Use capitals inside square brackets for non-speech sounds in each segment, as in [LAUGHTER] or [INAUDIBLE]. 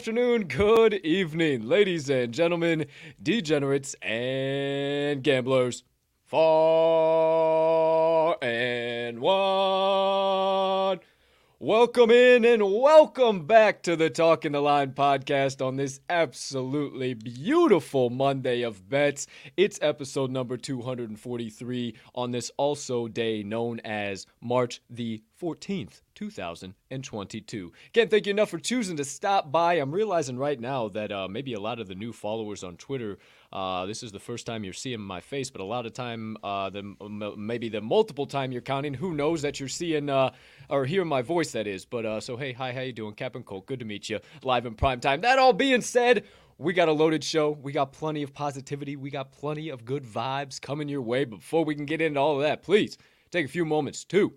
Afternoon, good evening, ladies and gentlemen, degenerates and gamblers, far and wide. Welcome in and welcome back to the Talking the Line podcast on this absolutely beautiful Monday of bets. It's episode number 243 on this also day known as March the 14th. 2022. Can't thank you enough for choosing to stop by. I'm realizing right now that uh, maybe a lot of the new followers on Twitter, uh, this is the first time you're seeing my face, but a lot of time, uh, the maybe the multiple time you're counting. Who knows that you're seeing uh, or hearing my voice? That is. But uh, so hey, hi, how you doing, Captain Colt? Good to meet you live in prime time. That all being said. We got a loaded show. We got plenty of positivity. We got plenty of good vibes coming your way. But before we can get into all of that, please take a few moments to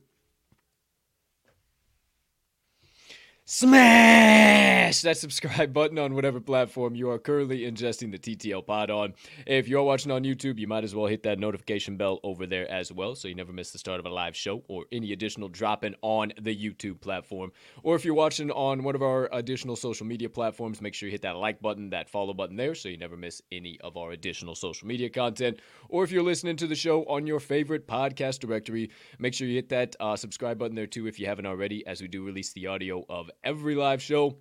Smash that subscribe button on whatever platform you are currently ingesting the TTL pod on. If you're watching on YouTube, you might as well hit that notification bell over there as well so you never miss the start of a live show or any additional dropping on the YouTube platform. Or if you're watching on one of our additional social media platforms, make sure you hit that like button, that follow button there so you never miss any of our additional social media content. Or if you're listening to the show on your favorite podcast directory, make sure you hit that uh, subscribe button there too if you haven't already, as we do release the audio of every live show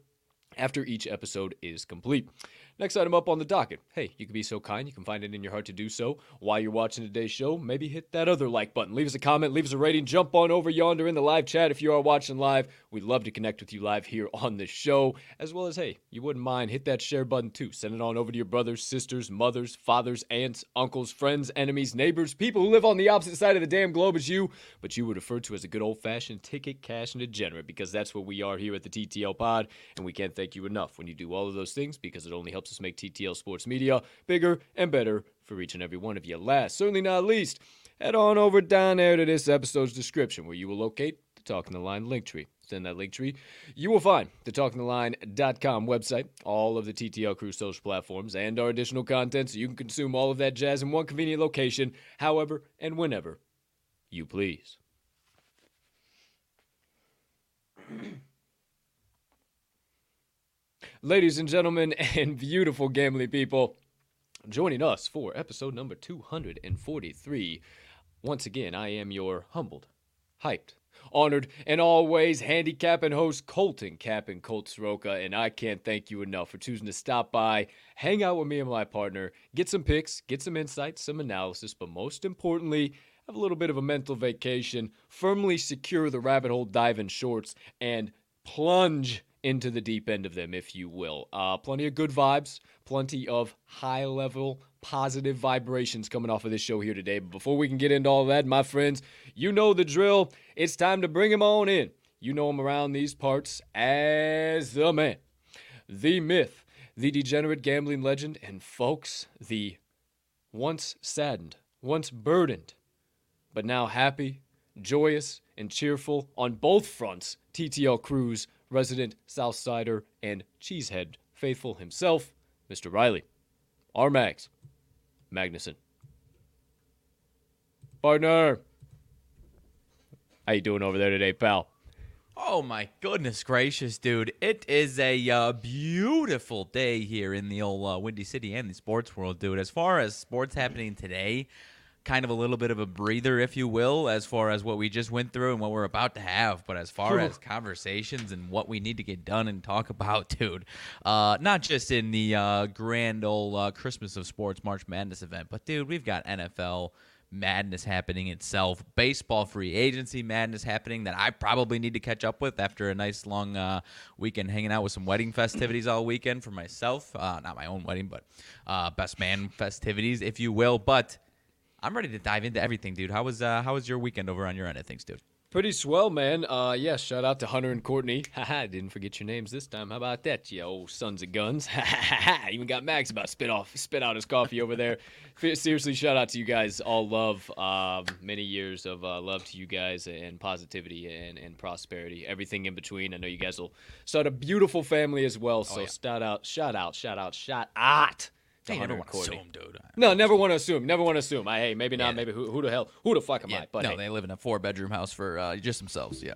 after each episode is complete. Next item up on the docket. Hey, you can be so kind, you can find it in your heart to do so. While you're watching today's show, maybe hit that other like button. Leave us a comment, leave us a rating, jump on over yonder in the live chat if you are watching live. We'd love to connect with you live here on the show. As well as, hey, you wouldn't mind, hit that share button too. Send it on over to your brothers, sisters, mothers, fathers, aunts, uncles, friends, enemies, neighbors, people who live on the opposite side of the damn globe as you, but you would refer to as a good old fashioned ticket cash and degenerate because that's what we are here at the TTL pod. And we can't thank you enough when you do all of those things because it only helps us make TTL Sports Media bigger and better for each and every one of you. Last, certainly not least, head on over down there to this episode's description where you will locate the Talking the Line link tree. Within that link tree, you will find the talkingtheline.com website, all of the TTL Crew social platforms, and our additional content so you can consume all of that jazz in one convenient location, however and whenever you please. [CLEARS THROAT] Ladies and gentlemen, [LAUGHS] and beautiful gambling people, joining us for episode number 243. Once again, I am your humbled, hyped, honored, and always handicapping host Colton Cap and Colt Soroka, and I can't thank you enough for choosing to stop by, hang out with me and my partner, get some picks, get some insights, some analysis, but most importantly, have a little bit of a mental vacation, firmly secure the rabbit hole diving shorts, and plunge into the deep end of them, if you will. Uh, plenty of good vibes, plenty of high level positive vibrations coming off of this show here today. But before we can get into all that, my friends, you know the drill. It's time to bring him on in. You know him around these parts as the man, the myth, the degenerate gambling legend, and folks, the once saddened, once burdened, but now happy, joyous, and cheerful on both fronts TTL Crew's resident Southsider and Cheesehead faithful himself, Mr. Riley. R. Mags. Magnuson. Partner. How you doing over there today, pal? Oh my goodness gracious, dude! It is a uh, beautiful day here in the old uh, Windy City and the sports world, dude. As far as sports happening today, kind of a little bit of a breather, if you will, as far as what we just went through and what we're about to have. But as far as conversations and what we need to get done and talk about, [LAUGHS] dude, uh, not just in the uh, grand old uh, Christmas of Sports March Madness event, but dude, we've got NFL madness happening itself. Baseball free agency madness happening that I probably need to catch up with after a nice long uh, weekend hanging out with some wedding festivities all weekend for myself. Uh, not my own wedding, but uh, best man festivities, if you will. But I'm ready to dive into everything, dude. How was uh, how was your weekend over on your end of things, dude? Pretty swell, man. Uh, yeah, shout out to Hunter and Courtney. [LAUGHS] Haha, didn't forget your names this time. How about that, you old sons of guns? [LAUGHS] Even got Max about spit off, spit out his coffee over there. [LAUGHS] Seriously, shout out to you guys. All love, um, many years of uh, love to you guys and positivity and, and prosperity, everything in between. I know you guys will start a beautiful family as well. So yeah. shout out, shout out, shout out, shout out. To Hey, Hunter never want to assume, dude. No, never want to assume. Never want to assume. I, hey, maybe not. Yeah. Maybe who, who the hell? Who the fuck am Yeah, I? But no, hey, they live in a four bedroom house for uh, just themselves. Yeah.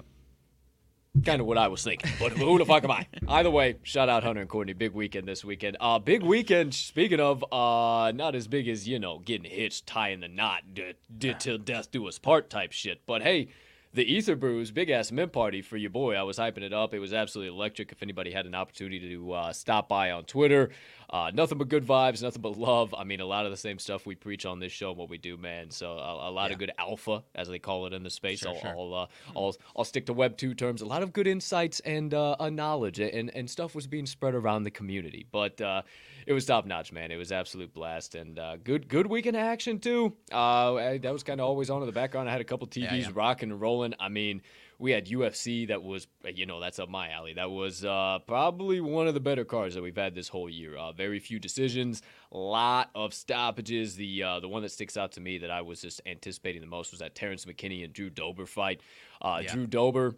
kind of what I was thinking. But who the fuck am I? [LAUGHS] Either way, shout out Hunter and Courtney. Big weekend this weekend. Uh, big weekend. Speaking of, uh, not as big as you know, getting hitched, tying the knot, d- d- till death do us part type shit. But hey. The Ether Brews big ass mint party for your boy. I was hyping it up. It was absolutely electric. If anybody had an opportunity to uh, stop by on Twitter, uh, nothing but good vibes, nothing but love. I mean, a lot of the same stuff we preach on this show and what we do, man. So a, a lot of good alpha, as they call it in the space. Sure, I'll, sure. I'll, uh, I'll, I'll stick to Web two terms. A lot of good insights and uh, uh, knowledge and, and stuff was being spread around the community. But uh, it was top notch, man. It was absolute blast and uh, good good weekend action too. Uh, I- that was kind of always on in the background. I had a couple TVs Yeah, yeah. rocking and rolling. I mean. We had UFC that was, you know, that's up my alley. That was uh, probably one of the better cards that we've had this whole year. Uh, very few decisions, a lot of stoppages. The uh, the one that sticks out to me that I was just anticipating the most was that Terrence McKinney and Drew Dober fight. Uh, Yeah. Drew Dober,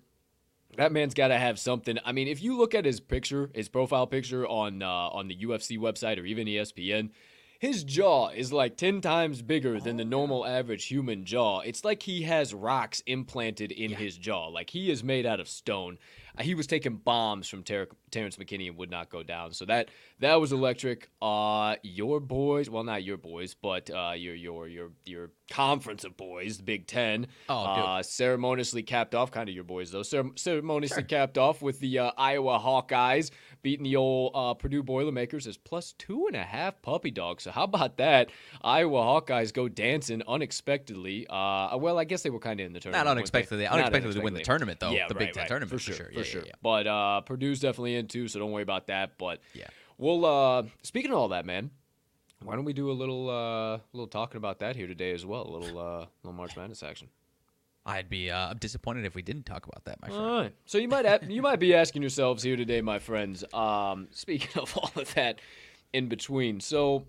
that man's got to have something. I mean, if you look at his picture, his profile picture on uh, on the UFC website or even ESPN, his jaw is like 10 times bigger than the normal average human jaw. It's like he has rocks implanted in his jaw. Like he is made out of stone. Uh, He was taking bombs from Ter- Terrence McKinney would not go down. So that that was electric. Uh your boys, well not your boys, but uh your your your your conference of boys, the Big 10. Oh, uh, ceremoniously capped off, kind of your boys though. Cere- ceremoniously capped off with the uh, Iowa Hawkeyes beating the old uh, Purdue Boilermakers as plus two and a half puppy dogs. So how about that? Iowa Hawkeyes go dancing unexpectedly. Uh, well, I guess they were kind of in the tournament. Not they? unexpectedly. Not Unexpectedly to win the tournament, though. Yeah, The right, Big Ten right. tournament, for for sure, sure. for Yeah, yeah, sure. yeah. But uh, Purdue's definitely in too, so don't worry about that. But Yeah. We'll uh speaking of all that, man. Why don't we do a little uh little talking about that here today as well? A little uh little March Madness action. I'd be uh, disappointed if we didn't talk about that, my friend. All right. So you might have, you might be asking yourselves here today, my friends. Um, speaking of all of that in between, so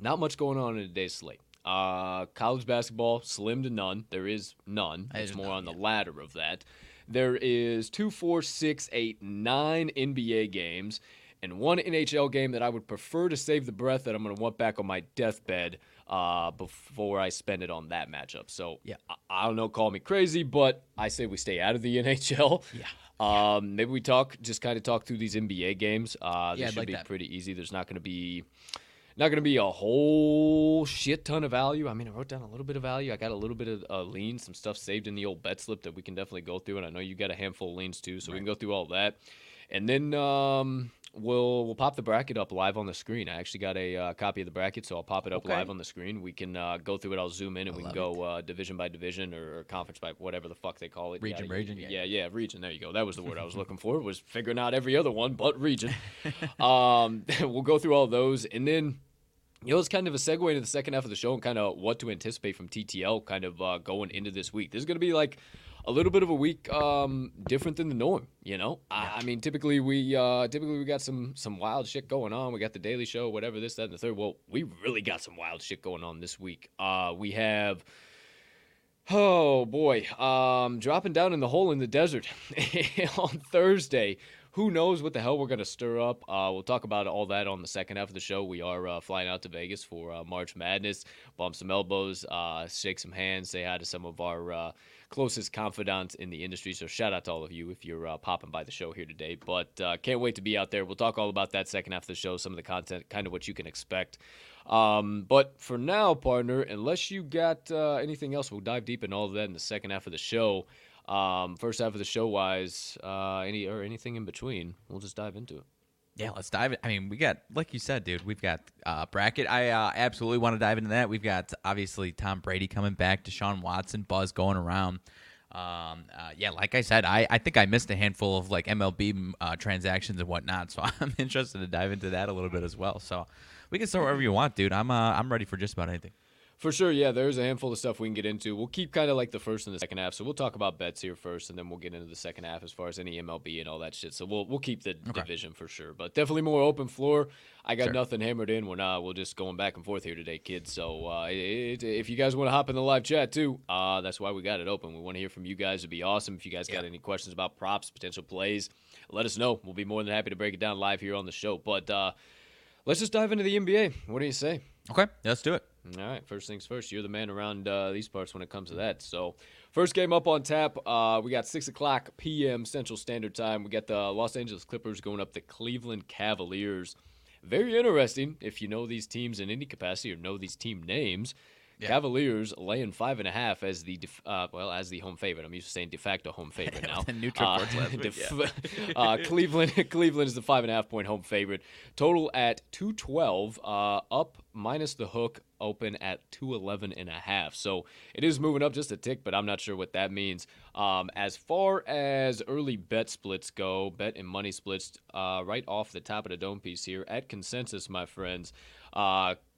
not much going on in today's slate. Uh, college basketball, slim to none. There is none. It's more none, on the yeah. latter of that. There is two, four, six, eight, nine NBA games, and one NHL game that I would prefer to save the breath that I'm going to want back on my deathbed uh, before I spend it on that matchup. So Yeah. I, I don't know, call me crazy, but I say we stay out of the [LAUGHS] NHL. Yeah. Um, maybe we talk, just kind of talk through these NBA games. Uh, Yeah, they I'd should like be that. pretty easy. There's not going to be not going to be a whole shit ton of value. I mean, I wrote down a little bit of value. I got a little bit of uh, leans, some stuff saved in the old bet slip that we can definitely go through. And I know you got a handful of leans too, so we can go through all that. And then um, we'll we'll pop the bracket up live on the screen. I actually got a uh, copy of the bracket, so I'll pop it up Okay. live on the screen. We can uh, go through it. I'll zoom in and we can go uh, division by division or, or conference by whatever the fuck they call it. Region, Yeah, region, yeah, yeah. yeah, region. There you go. That was the word I was looking for. Was figuring out every other one but region. [LAUGHS] um, [LAUGHS] we'll go through all those, and then you know it's kind of a segue into the second half of the show and kind of what to anticipate from TTL, kind of uh, going into this week. This is going to be like a little bit of a week um, different than the norm. You know, I, I mean, typically we uh, typically we got some some wild shit going on. We got the Daily Show, whatever this, that, and the third. Well, we really got some wild shit going on this week. Uh, we have. Oh boy, um, dropping down in the hole in the desert [LAUGHS] on Thursday who knows what the hell we're going to stir up. Uh, we'll talk about all that on the second half of the show. We are uh, flying out to Vegas for uh, March Madness, bump some elbows, uh, shake some hands, say hi to some of our uh, closest confidants in the industry. So shout out to all of you if you're uh, popping by the show here today. But can't wait to be out there. We'll talk all about that second half of the show, some of the content, kind of what you can expect. Um, but for now, partner, unless you got anything else, we'll dive deep in all of that in the second half of the show. Um, first half of the show wise, uh, any or anything in between, we'll just dive into it. Yeah, let's dive. In. I mean, we got like you said, dude. We've got uh, bracket. I uh, absolutely want to dive into that. We've got obviously Tom Brady coming back, Deshaun Watson, buzz going around. Um, uh, yeah, like I said, I, I think I missed a handful of like MLB uh, transactions and whatnot, [LAUGHS] so I'm interested to dive into that a little bit as well. So we can start wherever you want, dude. I'm uh, I'm ready for just about anything. For sure, yeah. There's a handful of stuff we can get into. We'll keep kind of like the first and the second half. So we'll talk about bets here first, and then we'll get into the second half as far as any MLB and all that shit. So we'll we'll keep the okay. division for sure, but definitely more open floor. I got sure. nothing hammered in. We're not. We're just going back and forth here today, kids. So uh, it, if you guys want to hop in the live chat too, uh, that's why we got it open. We want to hear from you guys. It'd be awesome if you guys got any questions about props, potential plays. Let us know. We'll be more than happy to break it down live here on the show. But uh, let's just dive into the NBA. What do you say? Okay, let's do it. All right, first things first. You're the man around uh, these parts when it comes to that. So, first game up on tap. Uh, we got six o'clock p.m. Central Standard Time. We got the Los Angeles Clippers going up the Cleveland Cavaliers. Very interesting if you know these teams in any capacity or know these team names. Yeah. Cavaliers laying five and a half as the def- uh, well as the home favorite. I'm used to saying de facto home [LAUGHS] favorite now. Neutral uh, last [LAUGHS] week, def- yeah. uh, Cleveland [LAUGHS] Cleveland is the five and a half point home favorite. Total at two twelve. Uh, up minus the hook open at 211 and a half. So it is moving up just a tick, but I'm not sure what that means. Um, as far as early bet splits go, bet and money splits uh, right off the top of the dome piece here at consensus, my friends.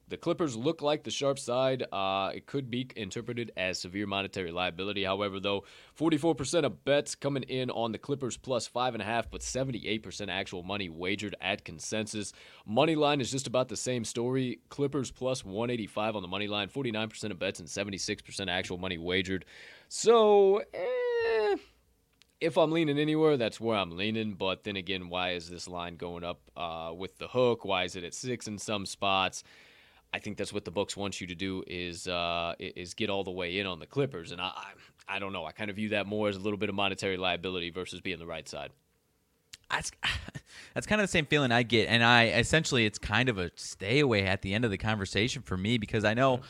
The Clippers look like the sharp side. Uh, it could be interpreted as severe monetary liability. However, though, 44% of bets coming in on the Clippers plus five and a half, but 78% actual money wagered at consensus. Money line is just about the same story. Clippers plus 185 on the money line, 49% of bets and 76% actual money wagered. So, eh, if I'm leaning anywhere, that's where I'm leaning. But then again, why is this line going up uh, with the hook? Why is it at six in some spots? I think that's what the books want you to do is uh, is get all the way in on the Clippers, and I, I, I don't know. I kind of view that more as a little bit of monetary liability versus being the right side. That's [LAUGHS] that's kind of the same feeling I get, and I essentially it's kind of a stay away at the end of the conversation for me because I know.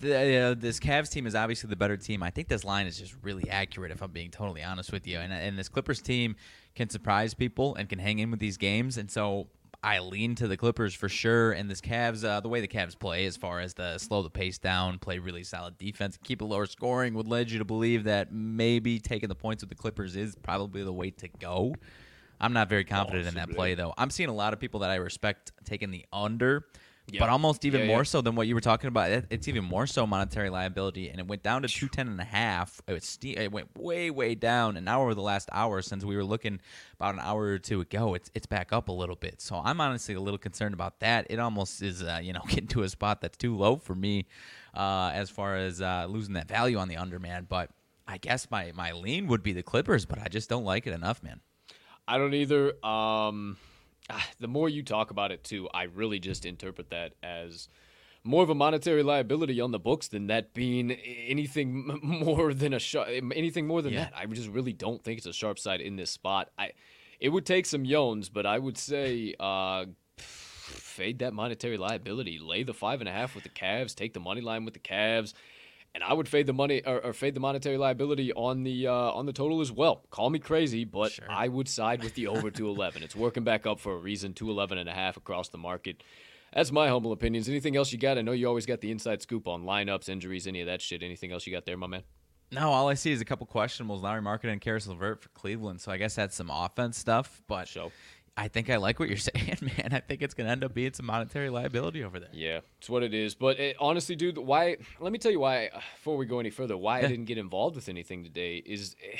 The, uh, this Cavs team is obviously the better team. I think this line is just really accurate, if I'm being totally honest with you. And, and this Clippers team can surprise people and can hang in with these games. And so I lean to the Clippers for sure. And this Cavs, uh, the way the Cavs play, as far as the slow the pace down, play really solid defense, keep a lower scoring, would lead you to believe that maybe taking the points with the Clippers is probably the way to go. I'm not very confident Possibly. in that play though. I'm seeing a lot of people that I respect taking the under. But almost even yeah, more yeah. so than what you were talking about. It's even more so monetary liability, and it went down to two ten and a half. It, was it went way way down, and now over the last hour since we were looking about an hour or two ago, it's it's back up a little bit. So I'm honestly a little concerned about that. It almost is uh, you know [LAUGHS] getting to a spot that's too low for me uh, as far as uh, losing that value on the under man. But I guess my my lean would be the Clippers, but I just don't like it enough, man. I don't either. Um the more you talk about it too, I really just interpret that as more of a monetary liability on the books than that being anything more than a sharp, anything more than yeah. that. I just really don't think it's a sharp side in this spot. I it would take some yones, but I would say uh, fade that monetary liability. Lay the five and a half with the Cavs. Take the money line with the Cavs and I would fade the money or, or fade the monetary liability on the uh, on the total as well. Call me crazy, but sure. I would side with the over 211. It's working back up for a reason. 211 and a half across the market. That's my humble opinions. Anything else you got? I know you always got the inside scoop on lineups, injuries, any of that shit. Anything else you got there, my man? No, all I see is a couple questionables. Lauri Markkanen and Caris LeVert for Cleveland. So I guess that's some offense stuff. But Show. I think I like what you're [LAUGHS] saying, man. I think it's going to end up being some monetary liability over there. Yeah, it's what it is. But it, honestly, dude, why? Let me tell you why. Before we go any further, why. I didn't get involved with anything today is, eh,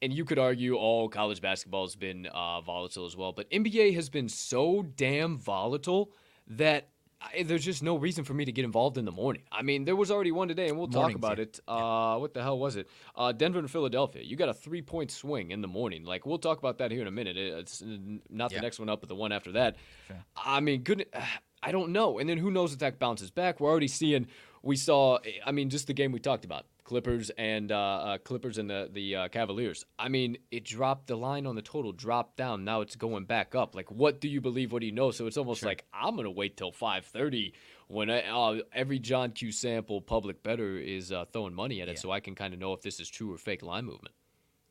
and you could argue all college basketball has been uh, volatile as well, but NBA has been so damn volatile that I, there's just no reason for me to get involved in the morning. I mean, there was already one today, and we'll talk about yeah. it. Uh, what the hell was it? Uh, Denver and Philadelphia. You got a three point swing in the morning. Like we'll talk about that here in a minute. It's not the Yeah. next one up, but the one after that. Sure. I mean, good. [SIGHS] I don't know. And then who knows if that bounces back? We're already seeing. We saw. I mean, just the game we talked about. Clippers and uh, uh, Clippers and the the uh, Cavaliers. I mean, it dropped the line on the total, dropped down. Now it's going back up. Like, what do you believe? What do you know? So it's almost like I'm gonna wait till 5:30 when I, uh, every John Q sample public better is uh, throwing money at it, Yeah. so I can kind of know if this is true or fake line movement.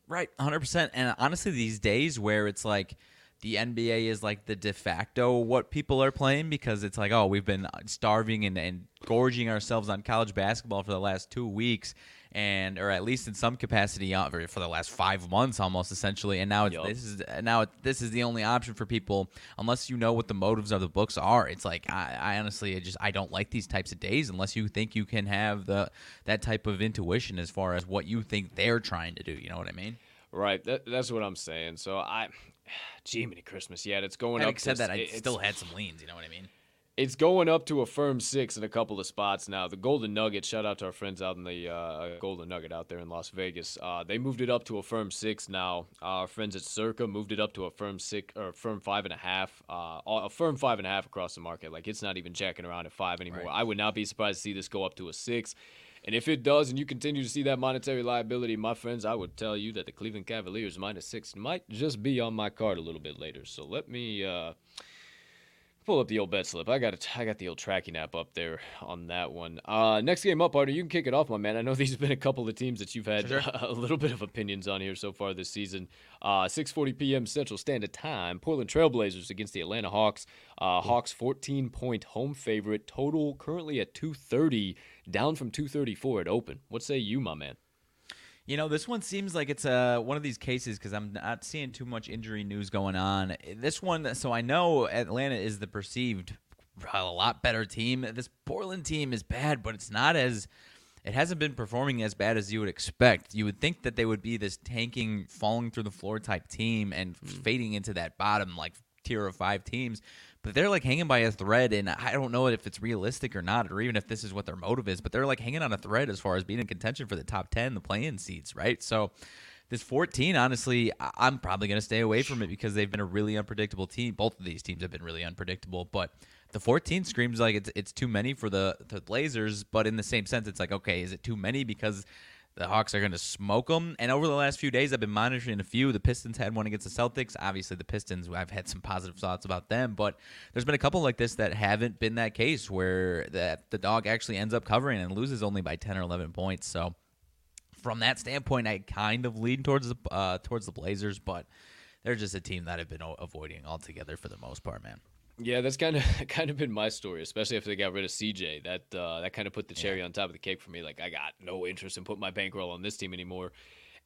Right, 100%. And honestly, these days where it's like the NBA is like the de facto what people are playing because it's like, oh, we've been starving and, and gorging ourselves on college basketball for the last two weeks. And or at least in some capacity uh, for the last five months, almost essentially, and now it's, Yup. this is now it, this is the only option for people unless you know what the motives of the books are. It's like I, I honestly I just I don't like these types of days unless you think you can have the that type of intuition as far as what you think they're trying to do. You know what I mean? Right. That, that's what I'm saying. So I, [SIGHS] gee, many Christmas yet. It's going Having up. said to, that, I still had some leans. You know what I mean? [SIGHS] It's going up to a firm six in a couple of spots now. The Golden Nugget, shout out to our friends out in the uh, Golden Nugget out there in Las Vegas. Uh, they moved it up to a firm six now. our friends at Circa moved it up to a firm six or firm five and a half. Uh, a firm five and a half across the market. Like it's not even jacking around at five anymore. Right. I would not be surprised to see this go up to a six. And if it does, and you continue to see that monetary liability, my friends, I would tell you that the Cleveland Cavaliers minus six might just be on my card a little bit later. So let me. Uh, Pull up the old bet slip. I got it. I got the old tracking app up there on that one. Uh, next game up, Artie. You can kick it off, my man. I know [LAUGHS] these have been a couple of teams that you've had Sure, [LAUGHS] a little bit of opinions on here so far this season. Uh, 6:40 p.m. Central Standard Time. Portland Trailblazers against the Atlanta Hawks. Uh, Hawks 14 point home favorite. Total currently at 230, down from 234 at open. What say you, my man? You know, this one seems like it's uh, one of these cases because I'm not seeing too much injury news going on. This one, so I know Atlanta is the perceived a lot better team. This Portland team is bad, but it's not as. It hasn't been performing as bad as you would expect. You would think that they would be this tanking, falling through the floor type team and fading into that bottom like tier of five teams. But they're like hanging by a thread, and I don't know if it's realistic or not, or even if this is what their motive is. But they're like hanging on a thread as far as being in contention for the top ten, the playing seats, right? So this 14, honestly, I'm probably going to stay away from it because they've been a really unpredictable team. Both of these teams have been really unpredictable, but the 14 screams like it's it's too many for the the Blazers. But in the same sense, it's like okay, is it too many because the Hawks are going to smoke them. And over the last few days, I've been monitoring a few. The Pistons had one against the Celtics. Obviously, the Pistons, I've had some positive thoughts about them, but there's been a couple like this that haven't been that case where that the dog actually ends up covering and loses only by 10 or 11 points. So from that standpoint, I kind of lean towards the uh, towards the Blazers, but they're just a team that I've been avoiding altogether for the most part, man. Yeah, that's kind of [LAUGHS] kind of been my story, especially after they got rid of CJ. That uh, that kind of put the cherry on top of the cake for me. Like I got no interest in putting my bankroll on this team anymore.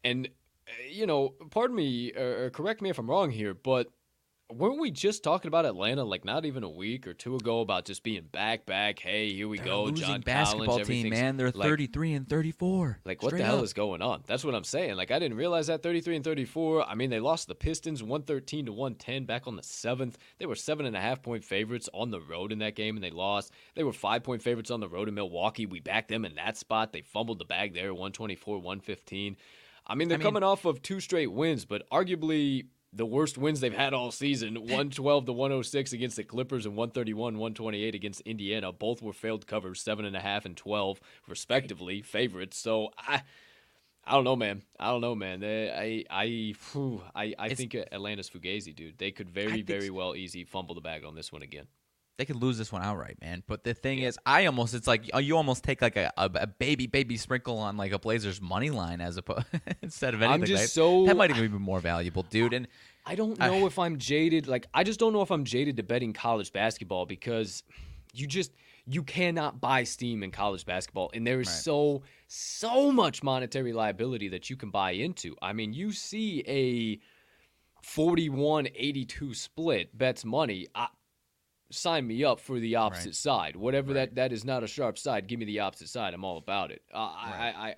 And uh, you know, pardon me, or, or correct me if I'm wrong here, but weren't we just talking about Atlanta like not even a week or two ago about just being back, back? Hey, here we They're go, a losing John basketball Collins, team, man. They're like- 33 and 34. like what the hell up. is going on? That's what I'm saying. Like I didn't realize that 33 and 34. I mean, they lost the Pistons 113 to 110 back on the seventh. They were seven and a half point favorites on the road in that game, and they lost. They were five point favorites on the road in Milwaukee. We backed them in that spot. They fumbled the bag there, 124, 115. I mean, they're I mean- coming off of two straight wins, but arguably the worst wins they've had all season. [LAUGHS] 112 to 106 against the clippers and 131 128 against indiana. Both were failed covers seven and a half and 12 respectively favorites. So i i don't know man. I don't know man. They- i i whew, i, I It's- think atlanta's fugazi dude. They could very very well easy fumble the bag on this one again they could lose this one outright, man. But the thing is, I almost it's like you almost take like a, a, baby baby sprinkle on like a Blazers money line as opposed [LAUGHS] instead of anything. I'm just like- so- that might even be more valuable, dude. And I don't I- know if I'm jaded. Like, I just don't know if I'm jaded to betting college basketball because you just you cannot buy steam in college basketball, and there is Right. so so much monetary liability that you can buy into. I mean, you see a 41-82 split bets money. I, sign me up for the opposite Right. side. Whatever Right. that that is not a sharp side. Give me the opposite side. I'm all about it. Uh, I, I, I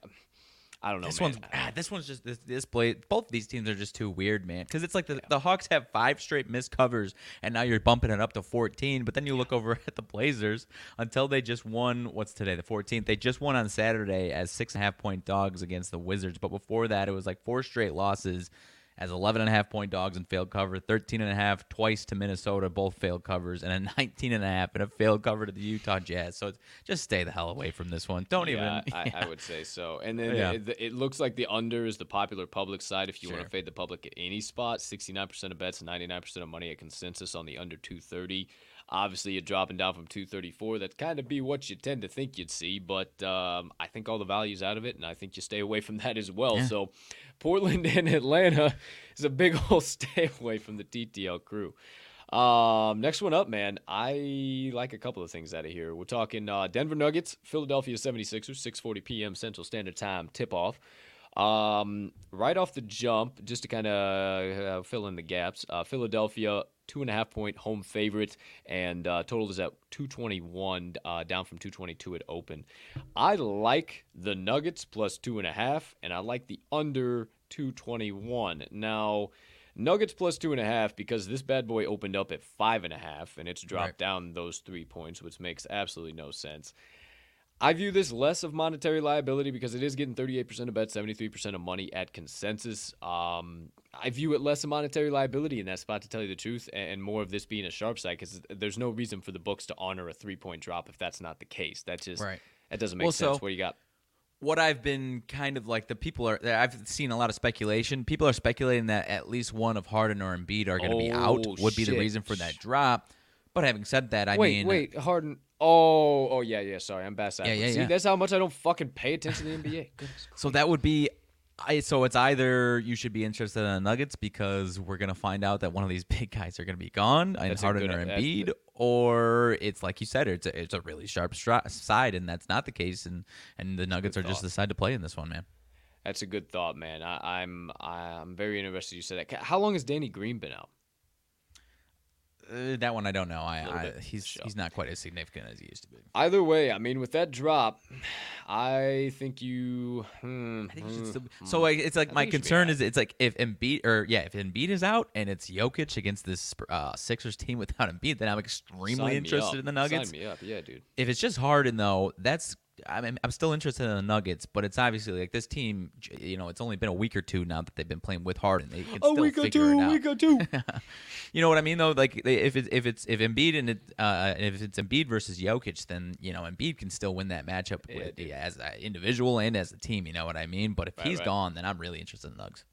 I don't know. This man. one's ah, this one's just this this play. Both these teams are just too weird, man. Because it's like the, the Hawks have five straight missed covers, and now you're bumping it up to 14. But then you look over [LAUGHS] at the Blazers until they just won. What's today? The 14th. They just won on Saturday as six and a half point dogs against the Wizards. But before that, it was like four straight losses as 11 and a half point dogs and failed cover 13 and a half twice to minnesota both failed covers and a [LAUGHS] 19 and a half and a failed cover to the utah jazz so it's, just stay the hell away from this one don't yeah, even I, I [LAUGHS] would say so. And then Yeah. it, it looks like the under is the popular public side. If you want to fade the public at any spot, 69% of bets, 99% of money at consensus on the under 230. Obviously, you're dropping down from 234. That'd kind of be what you tend to think you'd see, but um, I think all the value's out of it, and I think you stay away from that as well. Yeah. So, Portland [LAUGHS] and Atlanta is a big [LAUGHS] old stay away from the TTL crew. Um, next one up, man. I like a couple of things out of here. We're talking uh, Denver Nuggets, Philadelphia 76ers, 6:40 p.m. Central Standard Time tip off. Um, right off the jump, just to kind of uh, fill in the gaps, uh, Philadelphia two and a half point home favorite, and uh, total is at 221, uh, down from 222 at open. I like the Nuggets plus two and a half, and I like the under 221. Now. Nuggets plus two and a half because this bad boy opened up at five and a half and it's dropped Right. down those three points, which makes absolutely no sense. I view this less of monetary liability because it is getting 38% of bets, 73% of money at consensus. Um, I view it less of monetary liability in that spot, to tell you the truth, and, and more of this being a sharp side because there's no reason for the books to honor a three point drop if that's not the case. That just Right. that doesn't make Well, sense. so- what do you got? what I've been kind of like the people are I've seen a lot of speculation. People are speculating that at least one of Harden or Embiid are going to be out Oh, would be the reason for that drop. But having said that, I wait, mean wait, Harden. Oh, oh yeah, yeah. Sorry, I'm bad. Yeah, yeah, See, yeah. that's how much I don't fucking pay attention to the NBA. [LAUGHS] Goodness. So that would be I so it's either you should be interested in the Nuggets because we're gonna find out that one of these [LAUGHS] big guys are gonna be gone and That's a Harden good- or that's Embiid, or it's like you said, it's a, it's a really sharp stri- side, and that's not the case, and and the Nuggets are just thought. the side to play in this one, man. That's a good thought, man. I, I'm I'm very interested. You said that. How long has Danny Green been out? Uh, that one I don't know. I, I he's sure. he's not quite as significant as he used to be. Either way, I mean, with that drop, I think you. Hmm, I think you hmm, still. hmm. So like, it's like I my think you should be concern is it's like if Embiid or yeah, if Embiid is out and it's Jokic against this uh, Sixers team [LAUGHS] without Embiid, then I'm extremely Sign interested in the Nuggets. Sign me up, yeah, dude. If it's just Harden though, that's I mean, I'm still interested in the Nuggets, but it's obviously like this team. You know, it's only been a week or two now that they've been playing with Harden. They can still figure it out. or two. [LAUGHS] You know what I mean though? Like they- if it's if it's if Embiid and it, uh, if it's Embiid versus Jokic, then you know Embiid can still win that matchup with, as an individual and as a team. You know what I mean? But if Right, he's right. gone, then I'm really interested in the Nugs.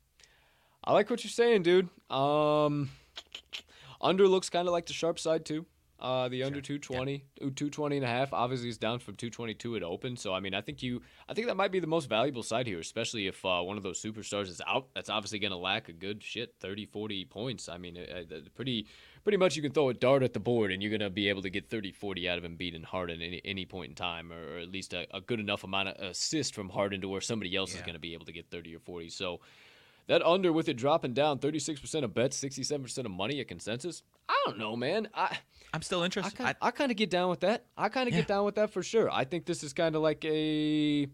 I like what you're saying, dude. Um, under looks kind of like the sharp side too. Uh, the under 220, ooh, 220 and a half. Obviously, is down from 222 at open. So, I mean, I think you, I think that might be the most valuable side here, especially if uh, one of those superstars is out. That's obviously going to lack a good shit 30, 40 points. I mean, uh, uh, pretty, pretty much you can throw a dart at the board and you're going to be able to get 30, 40 out of Embiid and Harden any any point in time, or, or at least a, a good enough amount of assist from Harden to where somebody else is going to be able to get 30 or 40. So. That under with it dropping down 36% of bets, 67% of money at consensus. I don't know, man. I I'm still I interested. I- I kind of get down with that. I kind of Yeah. get down with that for sure. I think this is kind of like a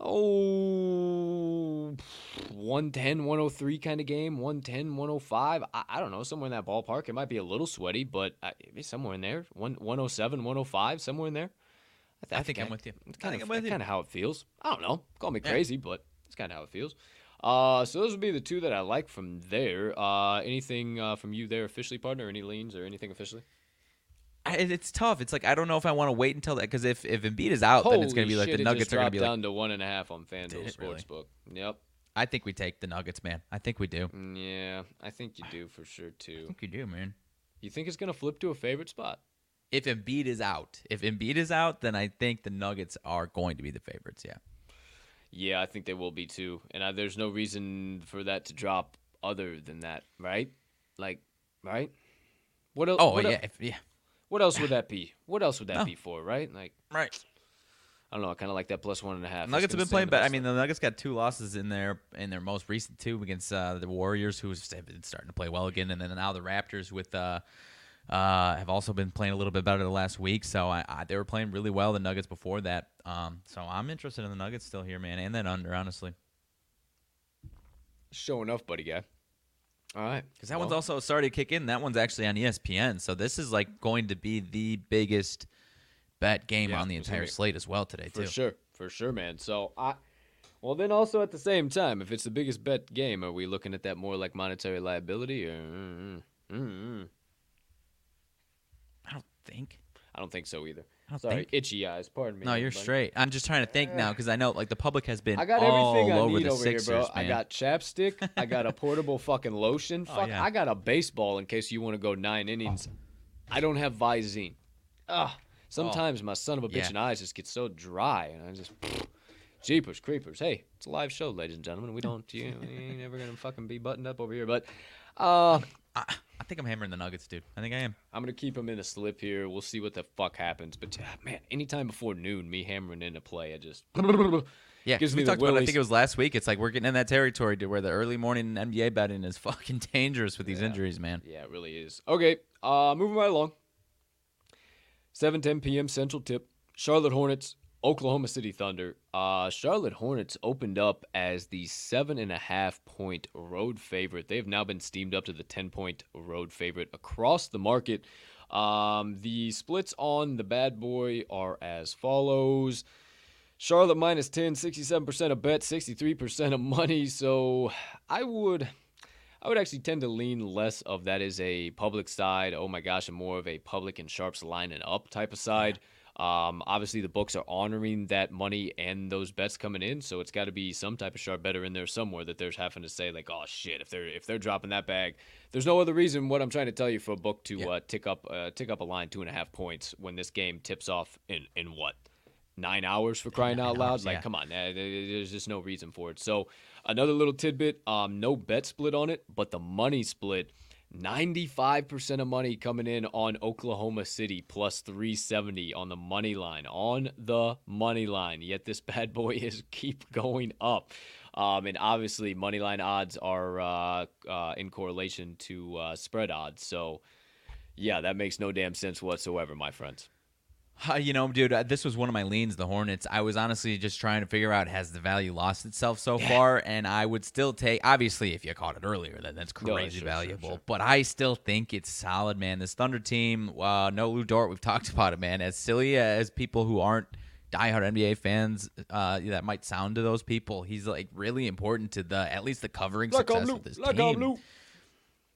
oh 110 103 kind of game 110 105 I, I don't know somewhere in that ballpark it might be a little sweaty but uh, I, maybe somewhere in there One, 107 105 somewhere in there th- I think I'm with you. it's kind of I'm with you. kind of how it feels i don't know call me Yeah. crazy but it's kind of how it feels uh, so those would be the two that I like from there. Uh, anything uh, from you there officially, partner? Any leans or anything officially? I- it's tough. It's like I don't know if I want to wait until that because if if Embiid is out, then it's going to be like shit, the Nuggets are going to dropped be like. down to one and a half on FanDuel it really? Sportsbook. Yep. I think we take the Nuggets, man. I think we do. Mm, Yeah, I think you do for sure too. I think you do, man. You think it's gonna flip to a favorite spot? If Embiid is out, if Embiid is out, then I think the Nuggets are going to be the favorites. Yeah. Yeah, I think they will be too. And I, there's no reason for that to drop other than that, right? Like, right? What else? Oh what, el- yeah, if, yeah. what else would that be? What else would that No. be for? Right? Like, Right. I don't know. I kind of like that plus one and a half. It's Nuggets have been playing in the better. I mean, the Nuggets got two losses in their in their most recent two against uh, the Warriors, who have been starting to play well again, and then now the Raptors with uh, uh, have also been playing a little bit better the last week. So I, I, they were playing really well the Nuggets before that. Um, so I'm interested in the Nuggets still here, man, and then under honestly. Showing enough, buddy guy. All right, because that well, one's also started to kick in. That one's actually on ESPN, so this is like going to be the biggest bet game yeah, on the entire slate as well today, for too. For sure, for sure, man. So I, well, then also at the same time, if it's the biggest bet game, are we looking at that more like monetary liability or? Mm-hmm. Think. I don't think so either. I don't Sorry, think. itchy eyes. Pardon me. No, you're straight. I'm just trying to think now because I know like the public has been I got all everything I over need the over Sixers, here, bro. man. I got chapstick. I got a [LAUGHS] portable fucking lotion. Oh, Fuck, yeah. I got a baseball in case you want to go nine innings. I don't have Visine. Ugh. Sometimes my son of a bitch Yeah. and eyes just get so dry, and I just. [SNIFFS] Jeepers creepers. Hey, it's a live show, ladies and gentlemen. We don't, you, we ain't never gonna fucking be buttoned up over here. But, uh, I, I think I'm hammering the Nuggets, dude. I think I am. I'm gonna keep him in a slip here. We'll see what the fuck happens. But yeah, man, anytime before noon, me hammering into play, I just [LAUGHS] Yeah, Gives we the talked about. it, I think it was last week. It's like we're getting in that territory to where the early morning NBA betting is [LAUGHS] fucking dangerous with these Yeah. injuries, man. Yeah, it really is. Okay, uh, moving right along. 7:10 p.m. Central Tip. Charlotte Hornets, Oklahoma City Thunder. Uh, Charlotte Hornets opened up as the seven and a half point road favorite. They have now been steamed up to the 10 point road favorite across the market. Um, the splits on the bad boy are as follows. Charlotte minus 10, 67% of bet, 63% of money. So I would I would actually tend to lean less of that as a public side, oh my gosh, and more of a public and sharps lining up type of side. Um, obviously, the books are honoring that money and those bets coming in, so it's got to be some type of sharp better in there somewhere that they're having to say like, oh shit, if they're if they're dropping that bag, there's no other reason. What I'm trying to tell you for a book to Yeah. uh, tick up uh, tick up a line two and a half points when this game tips off in in what nine hours for crying out loud. hours, like, yeah. come on, there's just no reason for it. So, another little tidbit: um, no bet split on it, but the money split. 95% of money coming in on Oklahoma City plus 370 on the money line on the money line. Yet this bad boy [LAUGHS] is keep going up. Um, and obviously money line odds are uh, uh, in correlation to uh, spread odds. So yeah that makes no damn sense whatsoever my friends Uh, you know, dude, uh, this was one of my leans, the Hornets. I was honestly just trying to figure out has the value lost itself so far, and I would still take. Obviously, if you caught it earlier, then that's No, crazy sure, sure, valuable. sure. But I still think it's solid, man. This Thunder team, uh, no Lu Dort. We've [LAUGHS] talked about it, man. As silly as people who aren't diehard NBA fans, uh, that might sound to those people, he's like really important to the at least the covering success of this team.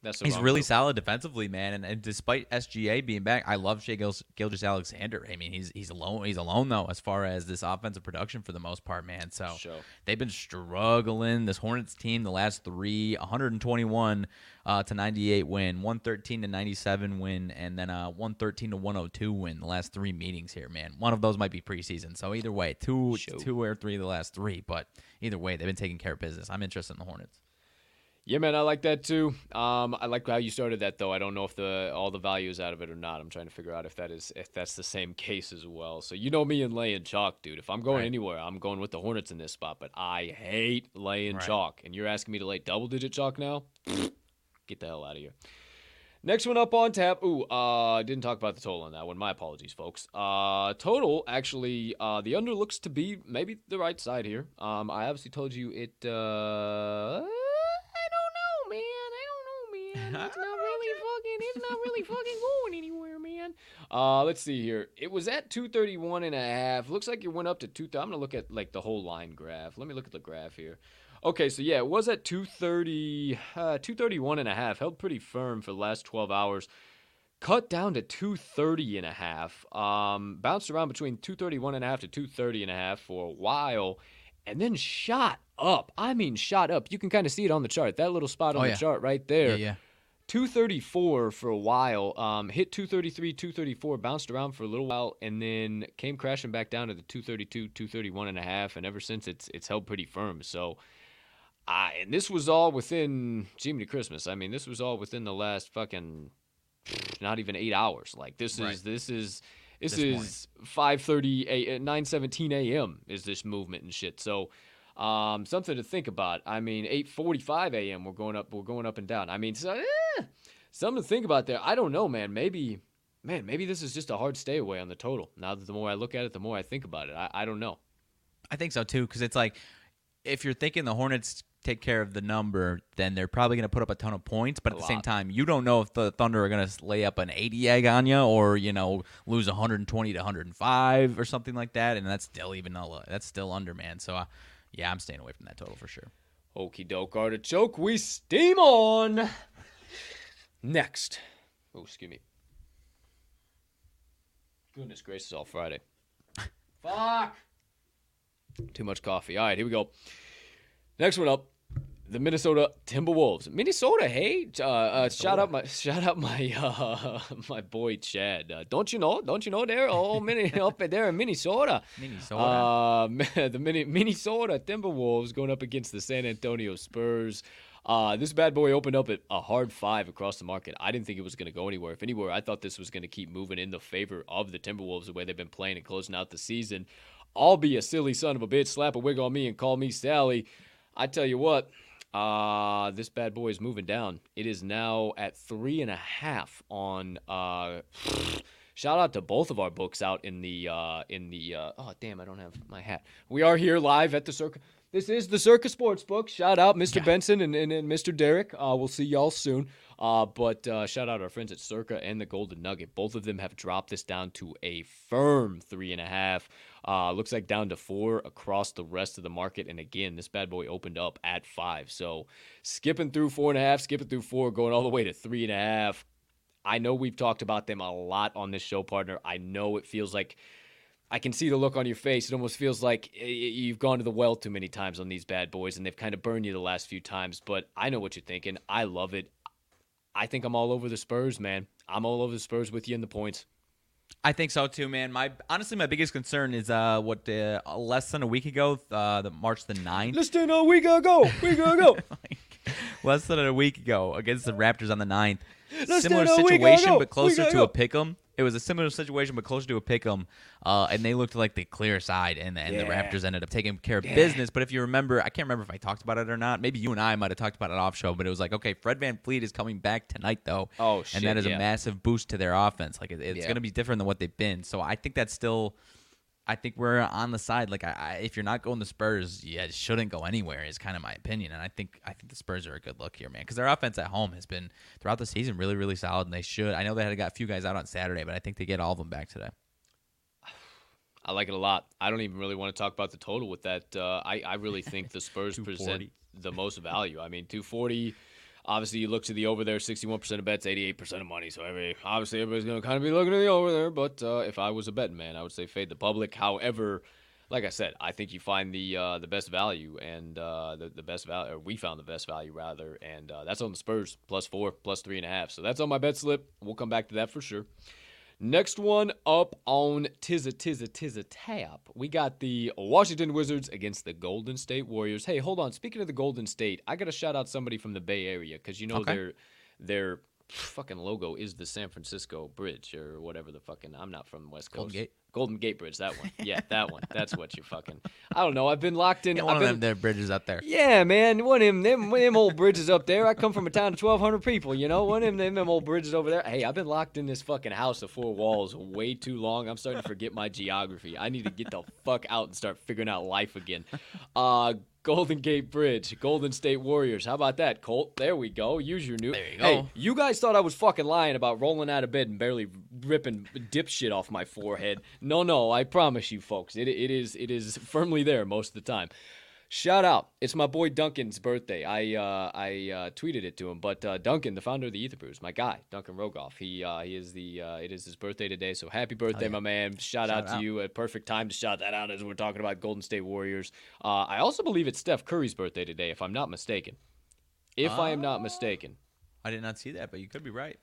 That's He's really move. solid defensively, man. And, and despite SGA being back, I love Shai Gil- Gilgeous Alexander. I mean, he's he's alone. He's alone though, as far as this offensive production for the most part, man. So Sure. they've been struggling. This Hornets team, the last three, 121 uh, to 98 win, 113 to 97 win, and then uh, 113 to 102 win. The last three meetings here, man. One of those might be preseason. So either way, two Sure. two or three of the last three, but either way, they've been taking care of business. I'm interested in the Hornets. Yeah, man, I like that too. Um, I like how you started that though. I don't know if the all the value is out of it or not. I'm trying to figure out if that is if that's the same case as well. So you know me and laying chalk, dude. If I'm going Right. anywhere, I'm going with the Hornets in this spot. But I hate laying Right. chalk, and you're asking me to lay double digit chalk now? [LAUGHS] Get the hell out of here. Next one up on tap. Ooh, uh, didn't talk about the total on that one. My apologies, folks. Uh, total actually, uh, the under looks to be maybe the right side here. Um, I obviously told you it. Uh, man. It's not [LAUGHS] really fucking. It's not really fucking going anywhere, man. Uh, let's see here. It was at 231 and a half. Looks like it went up to two. I'm gonna look at like the whole line graph. Let me look at the graph here. Okay, so yeah, it was at 230, uh, 231 and a half. Held pretty firm for the last 12 hours. Cut down to 230 and a half. Um, bounced around between 231 and a half to 230 and a half for a while, and then shot up. I mean, shot up. You can kind of see it on the chart. That little spot on Oh, the chart right there. Yeah, yeah. 234 for a while. Um, hit 233, 234, bounced around for a little while, and then came crashing back down to the 232, 231 and a half. And ever since, it's it's held pretty firm. So, I and this was all within Jiminy Christmas. I mean, this was all within the last fucking not even eight hours. Like this Right. is this is this, This is 5:30 a 9:17 a.m. is this movement and shit. So. Um, something to think about. I mean, 8:45 a.m. We're going up. We're going up and down. I mean, so, eh, something to think about there. I don't know, man. Maybe, man, maybe this is just a hard stay away on the total. Now that the more I look at it, the more I think about it. I, I don't know. I think so too, because it's like if you're thinking the Hornets take care of the number, then they're probably going to put up a ton of points. But at A the same time, you don't know if the Thunder are going to lay up an 80 egg on you or you know lose 120 to 105 or something like that, and that's still even a, that's still under man. So uh, yeah, I'm staying away from that total for sure. Okie doke artichoke, we steam on. Next. Oh, excuse me. Goodness gracious, all Friday. Fuck. Too much coffee. All right, here we go. Next one up. The Minnesota Timberwolves. Minnesota, hey, uh, uh, shout out my [LAUGHS] shout out my uh, [LAUGHS] my boy Chad. Uh, don't you know? Don't you know there? Oh, [LAUGHS] mini, up there in Minnesota. Minnesota. Uh, the mini, Minnesota Timberwolves going up against the San Antonio Spurs. Uh, this bad boy opened up at a hard five across the market. I didn't think it was going to go anywhere. If anywhere, I thought this was going to keep moving in the favor of the Timberwolves the way they've been playing and closing out the season. I'll be a silly son of a bitch, slap a wig on me and call me Sally. I tell you what, uh, this bad boy is moving down. It is now at three and a half on. Uh, [SIGHS] shout out to both of our books out in the uh, in the. Uh, oh damn, I don't have my hat. We are here live at the circus. This is the Circa Sports Book. Shout out Mr. Benson and, and, and Mr. Derek. Uh, we'll see y'all soon. Uh, but uh, shout out our friends at Circa and the Golden Nugget. Both of them have dropped this down to a firm three and a half. Uh, looks like down to four across the rest of the market. And again, this bad boy opened up at five. So skipping through four and a half, skipping through four, going all the way to three and a half. I know we've talked about them a lot on this show, partner. I know it feels like I can see the look on your face. It almost feels like you've gone to the well too many times on these bad boys, and they've kind of burned you the last few times. But I know what you're thinking. I love it. I think I'm all over the Spurs, man. I'm all over the Spurs with you in the points. I think so too, man. My honestly, my biggest concern is uh, what uh, less than a week ago, uh, the March the 9th. Listen, uh, we gotta go. We gotta go. [LAUGHS] less than a week ago against the Raptors on the 9th. Let's Similar do it. We gotta situation, but closer gotta to go. a pick 'em. It was a similar situation, but closer to a pick 'em. Uh, and they looked like the clear side, and, and the Raptors ended up taking care of business. But if you remember, I can't remember if I talked about it or not. Maybe you and I might have talked about it off show, but it was like, okay, Fred VanVleet is coming back tonight, though. Oh, shit, And that is yeah. a massive boost to their offense. Like, it, it's Yeah. going to be different than what they've been. So I think that's still. I think we're on the side. Like, I, I, if you're not going the Spurs, yeah, it shouldn't go anywhere. Is kind of my opinion, and I think I think the Spurs are a good look here, man, because their offense at home has been throughout the season really, really solid, and they should. I know they had got a few guys out on Saturday, but I think they get all of them back today. [SIGHS] I like it a lot. I don't even really want to talk about the total with that. Uh, I, I really think the Spurs [LAUGHS] present the most value. I mean, 240. Obviously, you look to the over there, 61% of bets, 88% of money. So, every, obviously, everybody's going to kind of be looking at the over there. But uh, if I was a betting man, I would say fade the public. However, like I said, I think you find the uh, the best value and uh, the, the best value, we found the best value rather. And uh, that's on the Spurs, plus four, plus three and a half. So, that's on my bet slip. We'll come back to that for sure. Next one up on Tizza Tizza Tizza Tap. We got the Washington Wizards against the Golden State Warriors. Hey, hold on. Speaking of the Golden State, I got to shout out somebody from the Bay Area because you know Okay. their their fucking logo is the San Francisco Bridge or whatever the fucking. I'm not from West Coast. Golden Gate? Golden Gate Bridge. That one. Yeah, that one. That's what you fucking. I don't know. I've been locked in. Get one I've of been, them there bridges up there. yeah, man. One of them, them, them old bridges up there. I come from a town of 1,200 people, you know? One of them, them, them old bridges over there. Hey, I've been locked in this fucking house of four walls way too long. I'm starting to forget my geography. I need to get the fuck out and start figuring out life again. Uh, Golden Gate Bridge, Golden State Warriors. How about that, Colt? There we go. Use your new. There you go. Hey, you guys thought I was fucking lying about rolling out of bed and barely ripping dip shit off my forehead. No, no, I promise you, folks. It, it is it is firmly there most of the time. Shout out! It's my boy Duncan's birthday. I uh, I uh, tweeted it to him, but uh, Duncan, the founder of the Ether Brews, my guy, Duncan Rogoff. He uh, he is the uh, it is his birthday today, so happy birthday, my man! Shout, out Shout to out. you. A perfect time to shout that out as we're talking about Golden State Warriors. Uh, I also believe it's Steph Curry's birthday today, if I'm not mistaken. If I am not mistaken. I did not see that, but you could be right.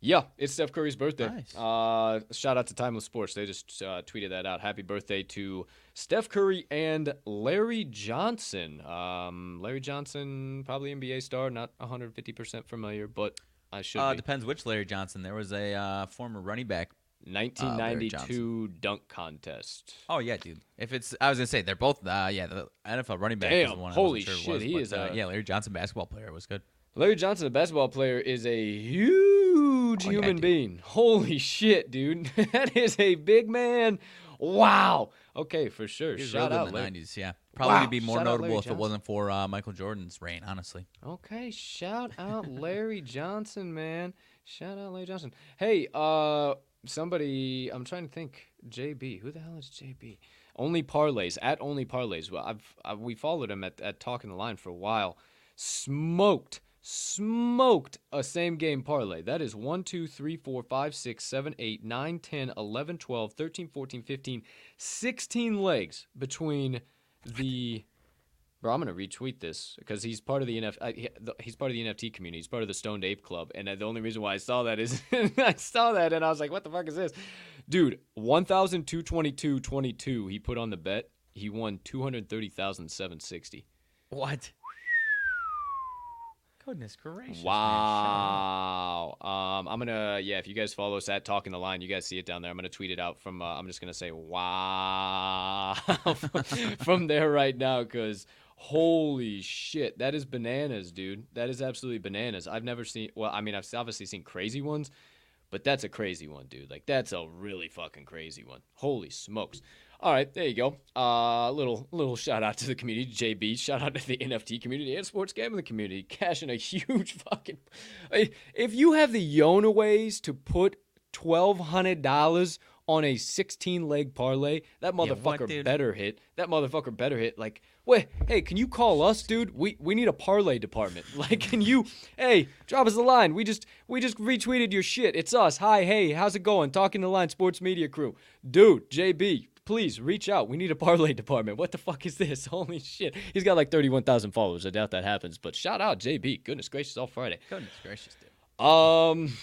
Yeah, it's Steph Curry's birthday. Nice. Uh, shout out to Timeless Sports. They just uh, tweeted that out. Happy birthday to Steph Curry and Larry Johnson. Um, Larry Johnson, probably NBA star, not 150% familiar, but I should Uh, be. depends which Larry Johnson. There was a uh, former running back. 1992 dunk contest. Oh yeah, dude. If it's, I was gonna say they're both. Uh, yeah, the NFL running back. Damn, is the one I holy wasn't sure shit, was, he but, is uh, a- yeah, Larry Johnson, basketball player, was good. Larry Johnson, a basketball player, is a huge Oh, human dude. being. Holy shit, dude. [LAUGHS] that is a big man. Wow. Okay, for sure. He Shout out in the Larry. '90s. Yeah, probably Wow. be more Shout notable if it wasn't for uh, Michael Jordan's reign. Honestly, Okay, shout out [LAUGHS] Larry Johnson, man. Shout out Larry Johnson. Hey, uh, somebody, I'm trying to think. JB, who the hell is JB? Only parlays at only parlays. Well, I've, i we followed him at at talking the line for a while. Smoked, smoked a same game parlay. That is 1, 2, 3, 4, 5, 6, 7, 8, 9, 10, 11, 12, 13, 14, 15, 16 legs between the Bro, I'm gonna retweet this because he's part of the NF. He's part of the NFT community. He's part of the Stoned Ape Club, and uh, the only reason why I saw that is [LAUGHS] I saw that and I was like, "What the fuck is this, dude?" One thousand two twenty two twenty two. He put on the bet. He won two hundred thirty thousand seven sixty. what? Goodness gracious! Wow. Um, I'm gonna yeah. If you guys follow us at Talking the Line, you guys see it down there. I'm gonna tweet it out from. Uh, I'm just gonna say wow [LAUGHS] from there right now because holy shit, that is bananas, dude. That is absolutely bananas. I've never seen. Well, I mean, I've obviously seen crazy ones, but that's a crazy one, dude. Like that's a really fucking crazy one. Holy smokes. All right, there you go. Uh, little little shout out to the community, JB. Shout out to the NFT community and sports gambling community, cashing a huge [LAUGHS] fucking. If you have the Yona ways to put twelve hundred dollars on a sixteen leg parlay, that motherfucker dude? better hit. That motherfucker better hit. Like, wait, hey, can you call us, dude? We we need a parlay department. [LAUGHS] Like, can you? Hey, drop us a line. We just we just retweeted your shit. It's us. Hi, hey, how's it going? Talking the line, sports media crew, dude. JB, please reach out. We need a parlay [LAUGHS] department. What the fuck is this? [LAUGHS] Holy shit. He's got like 31,000 followers. I doubt that happens. But shout out JB. Goodness gracious, all Friday. Goodness gracious, dude. Um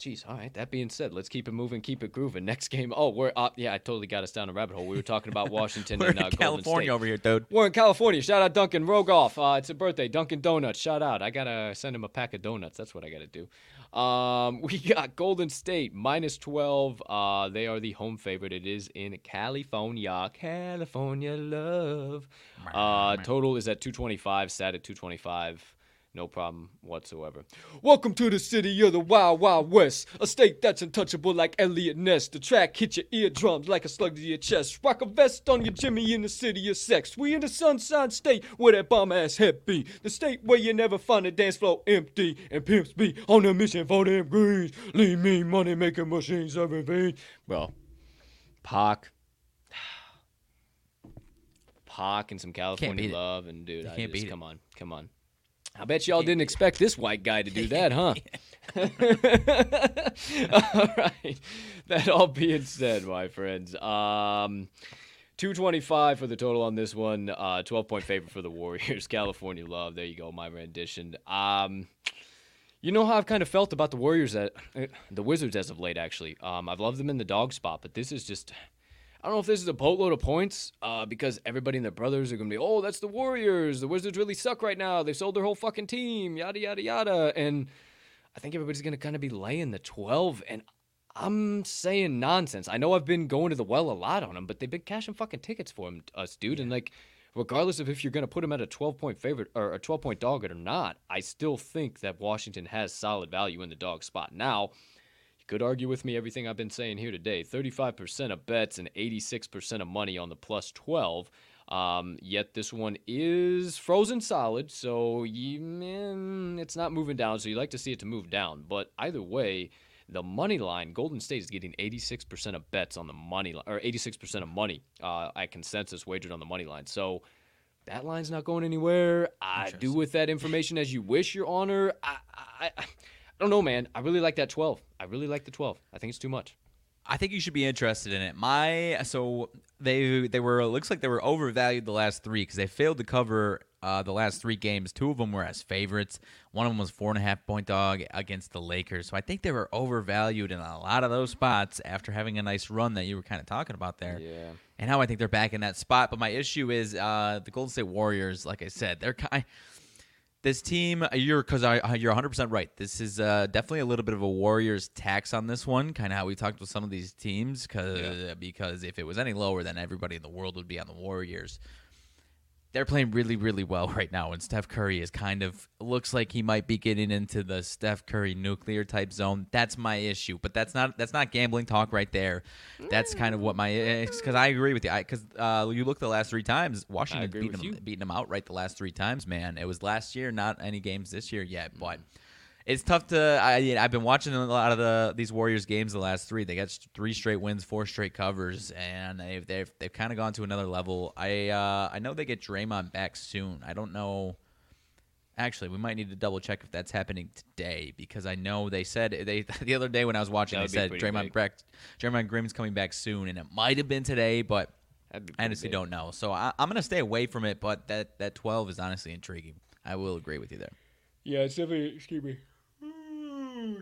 Jeez, all right. That being said, let's keep it moving, keep it grooving. Next game. Oh, we're up. Yeah, I totally got us down a rabbit hole. We were talking about [LAUGHS] Washington We're and in uh, Golden California over here, dude. We're in California. Shout out Duncan Rogoff. Uh, it's a birthday. Dunkin' Donuts. Shout out. I gotta send him a pack of donuts. That's what I gotta do. Um, [LAUGHS] we got Golden State minus twelve. Uh, they are the home favorite. It is in California. California love. Uh, total is at two twenty five. Sat at two twenty five. No problem whatsoever. Welcome to the city of the Wild Wild West, a state that's untouchable like Elliot Ness. The track hit your eardrums like a slug to your chest. Rock a vest on your Jimmy in the city of sex. We in the sunshine state where that bomb ass head be. The state where you never find a dance floor empty and pimps be on a mission for them greens. Leave me money making machines everything. Well, Pac. [SIGHS] Pac and some California love and dude, I can't just, beat it. come on, come on. I bet y'all didn't expect this white guy to do [LAUGHS] that, huh? [LAUGHS] all right. That all being said, my friends, um, 225 for the total on this one. Uh, 12 point favorite for the Warriors. [LAUGHS] California love. There you go, my rendition. Um, you know how I've kind of felt about the Warriors at uh, the Wizards as of late. Actually, um, I've loved them in the dog spot, but this is just. I don't know if this is a boatload of points uh, because everybody and their brothers are going to be, oh, that's the Warriors. The Wizards really suck right now. They've sold their whole fucking team, yada, yada, yada. And I think everybody's going to kind of be laying the 12. And I'm saying nonsense. I know I've been going to the well a lot on them, but they've been cashing fucking tickets for us, dude. And like, regardless of if you're going to put them at a 12 point favorite or a 12 point dog or not, I still think that Washington has solid value in the dog spot. Now, you could argue with me everything I've been saying here today. 35% of bets and 86% of money on the plus 12. Um, yet this one is frozen solid, so you, man, it's not moving down. So you like to see it to move down. But either way, the money line, Golden State is getting 86% of bets on the money line, or 86% of money uh, at consensus wagered on the money line. So that line's not going anywhere. I do with that information as you wish, Your Honor. I, I, I don't know, man. I really like that 12. I really like the 12. I think it's too much. I think you should be interested in it. My so they they were it looks like they were overvalued the last three because they failed to cover uh, the last three games. Two of them were as favorites. One of them was four and a half point dog against the Lakers. So I think they were overvalued in a lot of those spots after having a nice run that you were kind of talking about there. Yeah. And now I think they're back in that spot. But my issue is uh, the Golden State Warriors. Like I said, they're kind. This team, you're because I you're 100 percent right. This is uh, definitely a little bit of a Warriors tax on this one, kind of how we talked with some of these teams. Because because if it was any lower, then everybody in the world would be on the Warriors. They're playing really, really well [LAUGHS] right now, and Steph Curry is kind of looks like he might be getting into the Steph Curry nuclear type zone. That's my issue, but that's not that's not gambling talk right there. That's kind of what my eh, eh, because I agree with you. Because uh, you look the last three times, Washington beating them, beating them outright the last three times. Man, it was last year, not any games this year yet, but it's tough to. I, I've been watching a lot of the these Warriors games the last three. They got three straight wins, four straight covers, and they've they've, they've kind of gone to another level. I uh, I know they get Draymond back soon. I don't know. Actually, we might need to double check if that's happening today because I know they said they [LAUGHS] the other day when I was watching they said Draymond Greg, Draymond Green's coming back soon, and it might have been today, but I honestly big. don't know. So I, am gonna stay away from it. But that that 12 is honestly intriguing. I will agree with you there. Yeah, it's definitely excuse me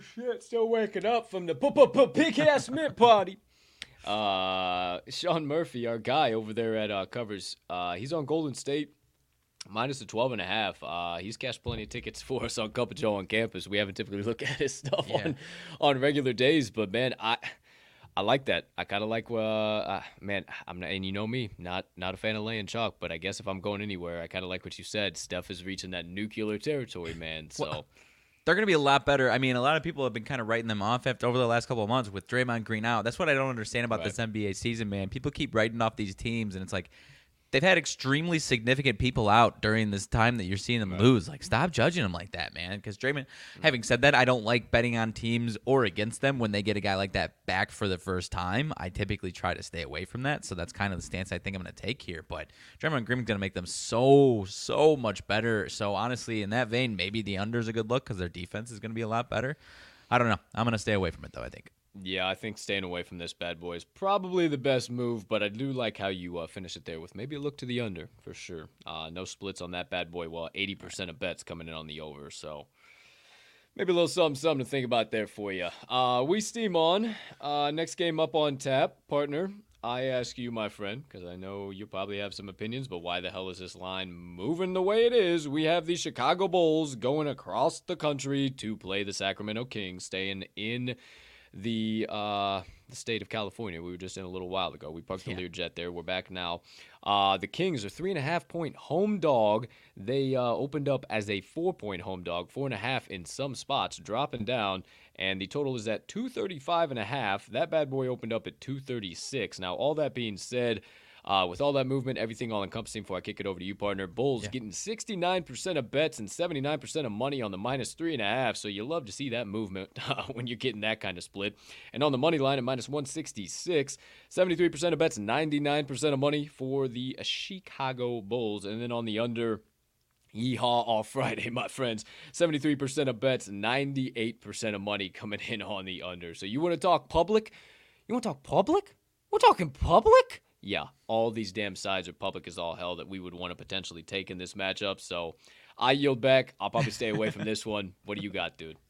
shit, still waking up from the pig ass mint party. [LAUGHS] Uh, Sean Murphy, our guy over there at uh, Covers, uh, he's on Golden State minus the 12 and a half. Uh, he's cashed plenty of tickets for us on Cup of Joe on campus. We haven't typically looked at his [LAUGHS] stuff yeah. on on regular days, but man, I I like that. I kind of like, uh, uh, man, I'm not, and you know me, not not a fan of laying chalk, but I guess if I'm going anywhere, I kind of like what you said. Steph is reaching that nuclear territory, man. So. Well, [LAUGHS] they're going to be a lot better. I mean, a lot of people have been kind of writing them off after over the last couple of months with Draymond Green out. That's what I don't understand about right. this NBA season, man. People keep writing off these teams, and it's like they've had extremely significant people out during this time that you're seeing them right. lose. Like, stop judging them like that, man. Because Draymond, having said that, I don't like betting on teams or against them when they get a guy like that back for the first time. I typically try to stay away from that. So that's kind of the stance I think I'm going to take here. But Draymond Green's going to make them so, so much better. So honestly, in that vein, maybe the under is a good look because their defense is going to be a lot better. I don't know. I'm going to stay away from it, though, I think. Yeah, I think staying away from this bad boy is probably the best move, but I do like how you uh, finish it there with maybe a look to the under for sure. Uh, no splits on that bad boy. Well, 80% of bets coming in on the over, so maybe a little something, something to think about there for you. Uh, we steam on. Uh, next game up on tap, partner. I ask you, my friend, because I know you probably have some opinions, but why the hell is this line moving the way it is? We have the Chicago Bulls going across the country to play the Sacramento Kings, staying in the uh, the state of California. We were just in a little while ago. We parked the yeah. Learjet there. We're back now. Uh, the Kings are three and a half point home dog. They uh, opened up as a four point home dog, four and a half in some spots, dropping down. And the total is at 235 and a half. That bad boy opened up at 236. Now, all that being said, uh, with all that movement, everything all encompassing, before I kick it over to you, partner, Bulls yeah. getting 69% of bets and 79% of money on the minus three and a half. So you love to see that movement uh, [LAUGHS] when you're getting that kind of split. And on the money line at minus 166, 73% of bets, 99% of money for the Chicago Bulls. And then on the under, Yeehaw all Friday, [LAUGHS] my friends. 73% of bets, 98% of money coming in on the under. So you want to talk public? You want to talk public? We're talking public? Yeah, all these damn sides are public as all hell that we would want to potentially take in this matchup. So I yield back. I'll probably stay away from this one. What do you got, dude? [LAUGHS]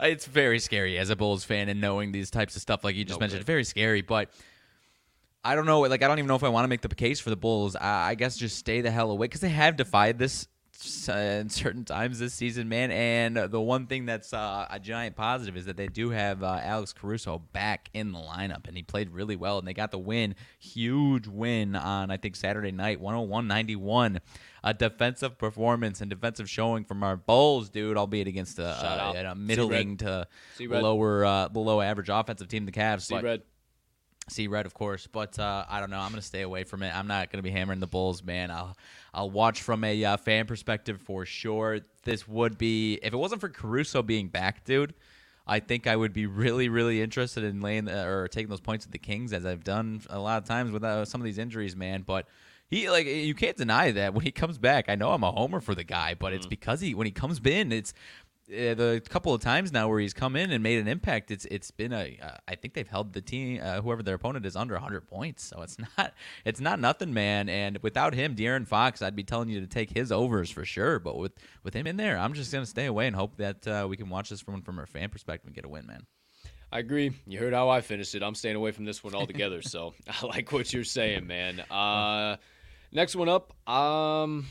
It's very scary as a Bulls fan and knowing these types of stuff, like you just no mentioned. Very scary, but I don't know. Like I don't even know if I want to make the case for the Bulls. I, I guess just stay the hell away because they have defied this in certain times this season, man. And the one thing that's uh, a giant positive is that they do have uh, Alex Caruso back in the lineup, and he played really well, and they got the win, huge win on I think Saturday night, 101-91. A defensive performance and defensive showing from our Bulls, dude, albeit against a, a, a middling to lower uh, below average offensive team, the Cavs. See red. See red, of course, but uh, I don't know. I'm gonna stay away from it. I'm not gonna be hammering the Bulls, man. I'll I'll watch from a uh, fan perspective for sure. This would be if it wasn't for Caruso being back, dude. I think I would be really, really interested in laying the, or taking those points with the Kings, as I've done a lot of times with uh, some of these injuries, man. But he like you can't deny that when he comes back. I know I'm a homer for the guy, but mm-hmm. it's because he when he comes in, it's uh, the couple of times now where he's come in and made an impact, it's it's been a. Uh, I think they've held the team, uh, whoever their opponent is, under 100 points. So it's [LAUGHS] not it's not nothing, man. And without him, De'Aaron Fox, I'd be telling you to take his overs for sure. But with with him in there, I'm just gonna stay away and hope that uh, we can watch this from from a fan perspective and get a win, man. I agree. You heard how I finished it. I'm staying away from this one altogether. [LAUGHS] so [LAUGHS] I like what you're saying, man. Uh, next one up. Um.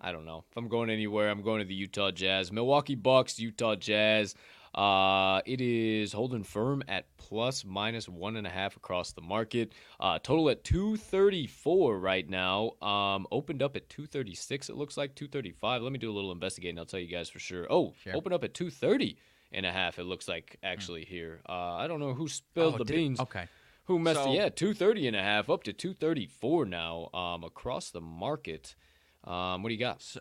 I don't know. If I'm going anywhere, I'm going to the Utah Jazz. Milwaukee Bucks, Utah Jazz. Uh, it is holding firm at plus minus one and a half across the market. Uh, total at 234 right now. Um, opened up at 236. It looks like 235. Let me do a little investigating. I'll tell you guys for sure. Oh, Sure. opened up at 230 and a half. It looks like actually here. Uh, I don't know who spilled Oh, the did- beans. Okay. Who messed So- it? Yeah, 230 and a half up to 234 now um, across the market. Um, what do you got? So,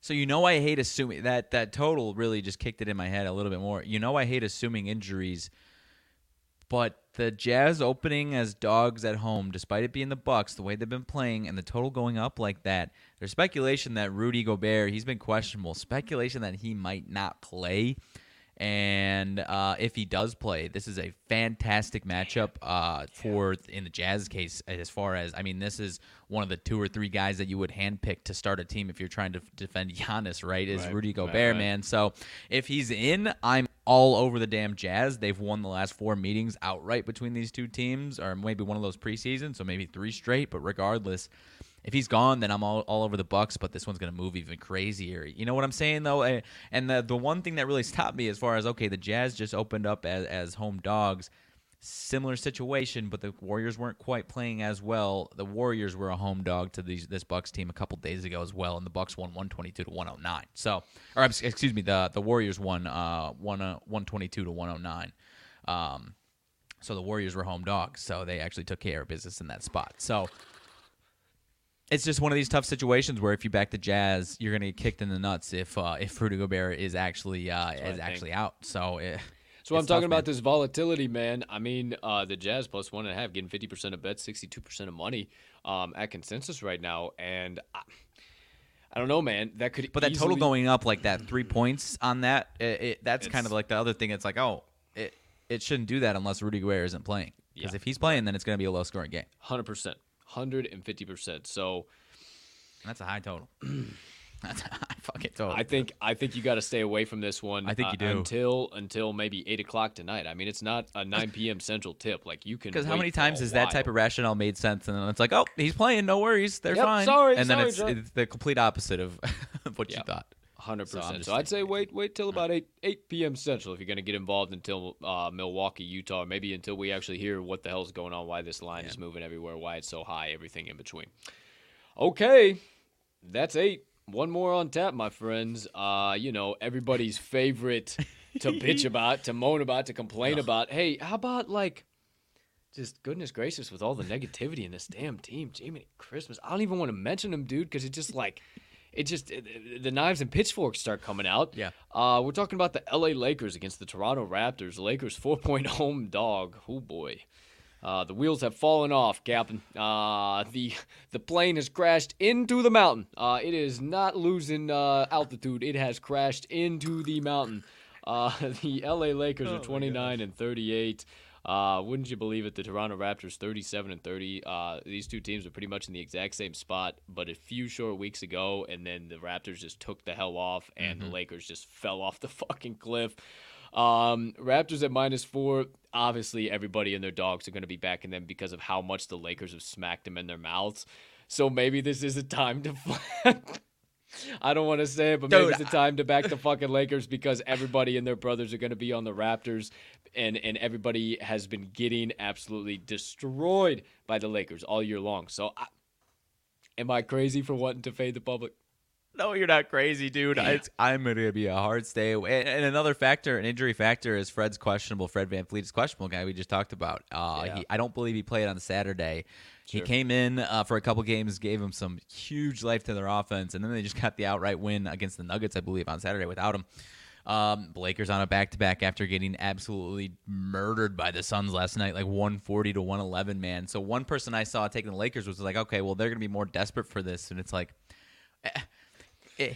so you know I hate assuming that that total really just kicked it in my head a little bit more. You know I hate assuming injuries, but the Jazz opening as dogs at home, despite it being the Bucks, the way they've been playing, and the total going up like that, there's speculation that Rudy Gobert he's been questionable. Speculation that he might not play. And uh, if he does play, this is a fantastic matchup uh, for in the Jazz case. As far as I mean, this is one of the two or three guys that you would handpick to start a team if you're trying to defend [LAUGHS] Giannis. Right? Is Right, Rudy right, Gobert, right. man. So if he's in, I'm all over the damn Jazz. They've won the last four meetings outright between these two teams, or maybe one of those preseason, so maybe three straight. But regardless, if he's gone, then I'm all, all over the Bucks. But this one's gonna move even crazier. You know what I'm saying though? And the the one thing that really stopped me as far as okay, the Jazz just opened up as, as home dogs. Similar situation, but the Warriors weren't quite playing as well. The Warriors were a home dog to these this Bucks team a couple days ago as well, and the Bucks won 122 to 109. So, or excuse me, the the Warriors won uh one uh, 122 to 109. Um, so the Warriors were home dogs, so they actually took care of business in that spot. So it's just one of these tough situations where if you back the Jazz, you're gonna get kicked in the nuts if uh, if Rudy Gobert is actually uh, is think. actually out. So eh, So I'm it's talking tough, about man. this volatility, man. I mean, uh, the Jazz plus one and a half, getting 50% of bets, 62% of money um, at consensus right now. And I, I don't know, man. That could But that total going up like that, three points on that, it, it, that's kind of like the other thing. It's like, oh, it it shouldn't do that unless Rudy Gobert isn't playing. Because Yeah. if he's playing, then it's going to be a low scoring game. 100%. 150%. So that's a high total. [CLEARS THROAT] that's a high fucking total. I think I think you got to stay away from this one. I think uh, you do. until until maybe eight o'clock tonight. I mean, it's not a 9 [LAUGHS] p.m. Central tip. Like you can. Because how many times has that type of rationale made sense? And then it's like, oh, he's playing, no worries, they're Yep, fine. sorry, and then sorry, it's, it's the complete opposite of [LAUGHS] what Yeah. you thought. Hundred So percent. So I'd say wait, wait till about eight eight p.m. Central if you're going to get involved until uh, Milwaukee, Utah, maybe until we actually hear what the hell's going on, why this line is moving everywhere, why it's so high, everything in between. Okay, that's eight. One more on tap, my friends. Uh, you know everybody's favorite to bitch [LAUGHS] about, to moan about, to complain about. Hey, how about like? Just goodness gracious, with all the negativity in this damn team, Jamie Christmas. I don't even want to mention him, dude, because it just like, it just it- the knives and pitchforks start coming out. Yeah. Uh, we're talking about the L.A. Lakers against the Toronto Raptors. Lakers four point [LAUGHS] home dog. Oh boy. Uh, the wheels have fallen off, Captain. Uh, the the plane has crashed into the mountain. Uh, it is not losing uh, altitude. It has crashed into the mountain. Uh, [LAUGHS] the LA Lakers are 29 and 38. Uh, wouldn't you believe it? The Toronto Raptors 37 and 30. Uh, these two teams are pretty much in the exact same spot, but a few short weeks ago, and then the Raptors just took the hell off, and the Lakers just [LAUGHS] fell off the fucking cliff. Um, Raptors at minus four. Obviously, everybody and their dogs are going to be backing them because of how much the Lakers have smacked them in their mouths. So maybe this is a time to. [LAUGHS] I don't want to say it, but maybe it's a time to back the fucking Lakers because everybody and their brothers are going to be on the Raptors, and and everybody has been getting absolutely destroyed by the Lakers all year long. So, I, am I crazy for wanting to fade the public? No, you're not crazy, dude. It's, I'm going to be a hard stay away. And, and another factor, an injury factor, is Fred's questionable. Fred VanVleet is questionable, guy we just talked about. Uh, Yeah. he, I don't believe he played on Saturday. He came in uh, for a couple games, gave him some huge life to their offense, and then they just got the outright win against the Nuggets, I believe, on Saturday without him. Um, Blakers on a back to back after getting absolutely murdered by the Suns last night, like 140 to 111, man. So one person I saw taking the Lakers was like, okay, well, they're going to be more desperate for this. And it's like, eh,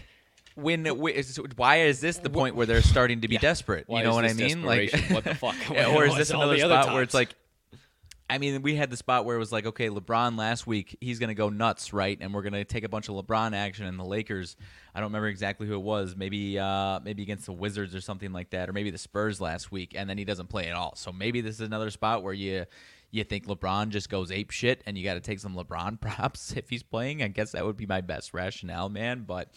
when why is this the point where they're starting to be desperate? Why you know what I mean? Like. What the fuck? [LAUGHS] Yeah, or is this another the other spot where it's like, I mean, we had the spot where it was like, okay, LeBron last week, he's going to go nuts, right? And we're going to take a bunch of LeBron action, and the Lakers, I don't remember exactly who it was, maybe uh, maybe against the Wizards or something like that, or maybe the Spurs last week, and then he doesn't play at all. So maybe this is another spot where you you think LeBron just goes ape shit, and you got to take some LeBron [LAUGHS] props if he's playing. I guess that would be my best rationale, man. But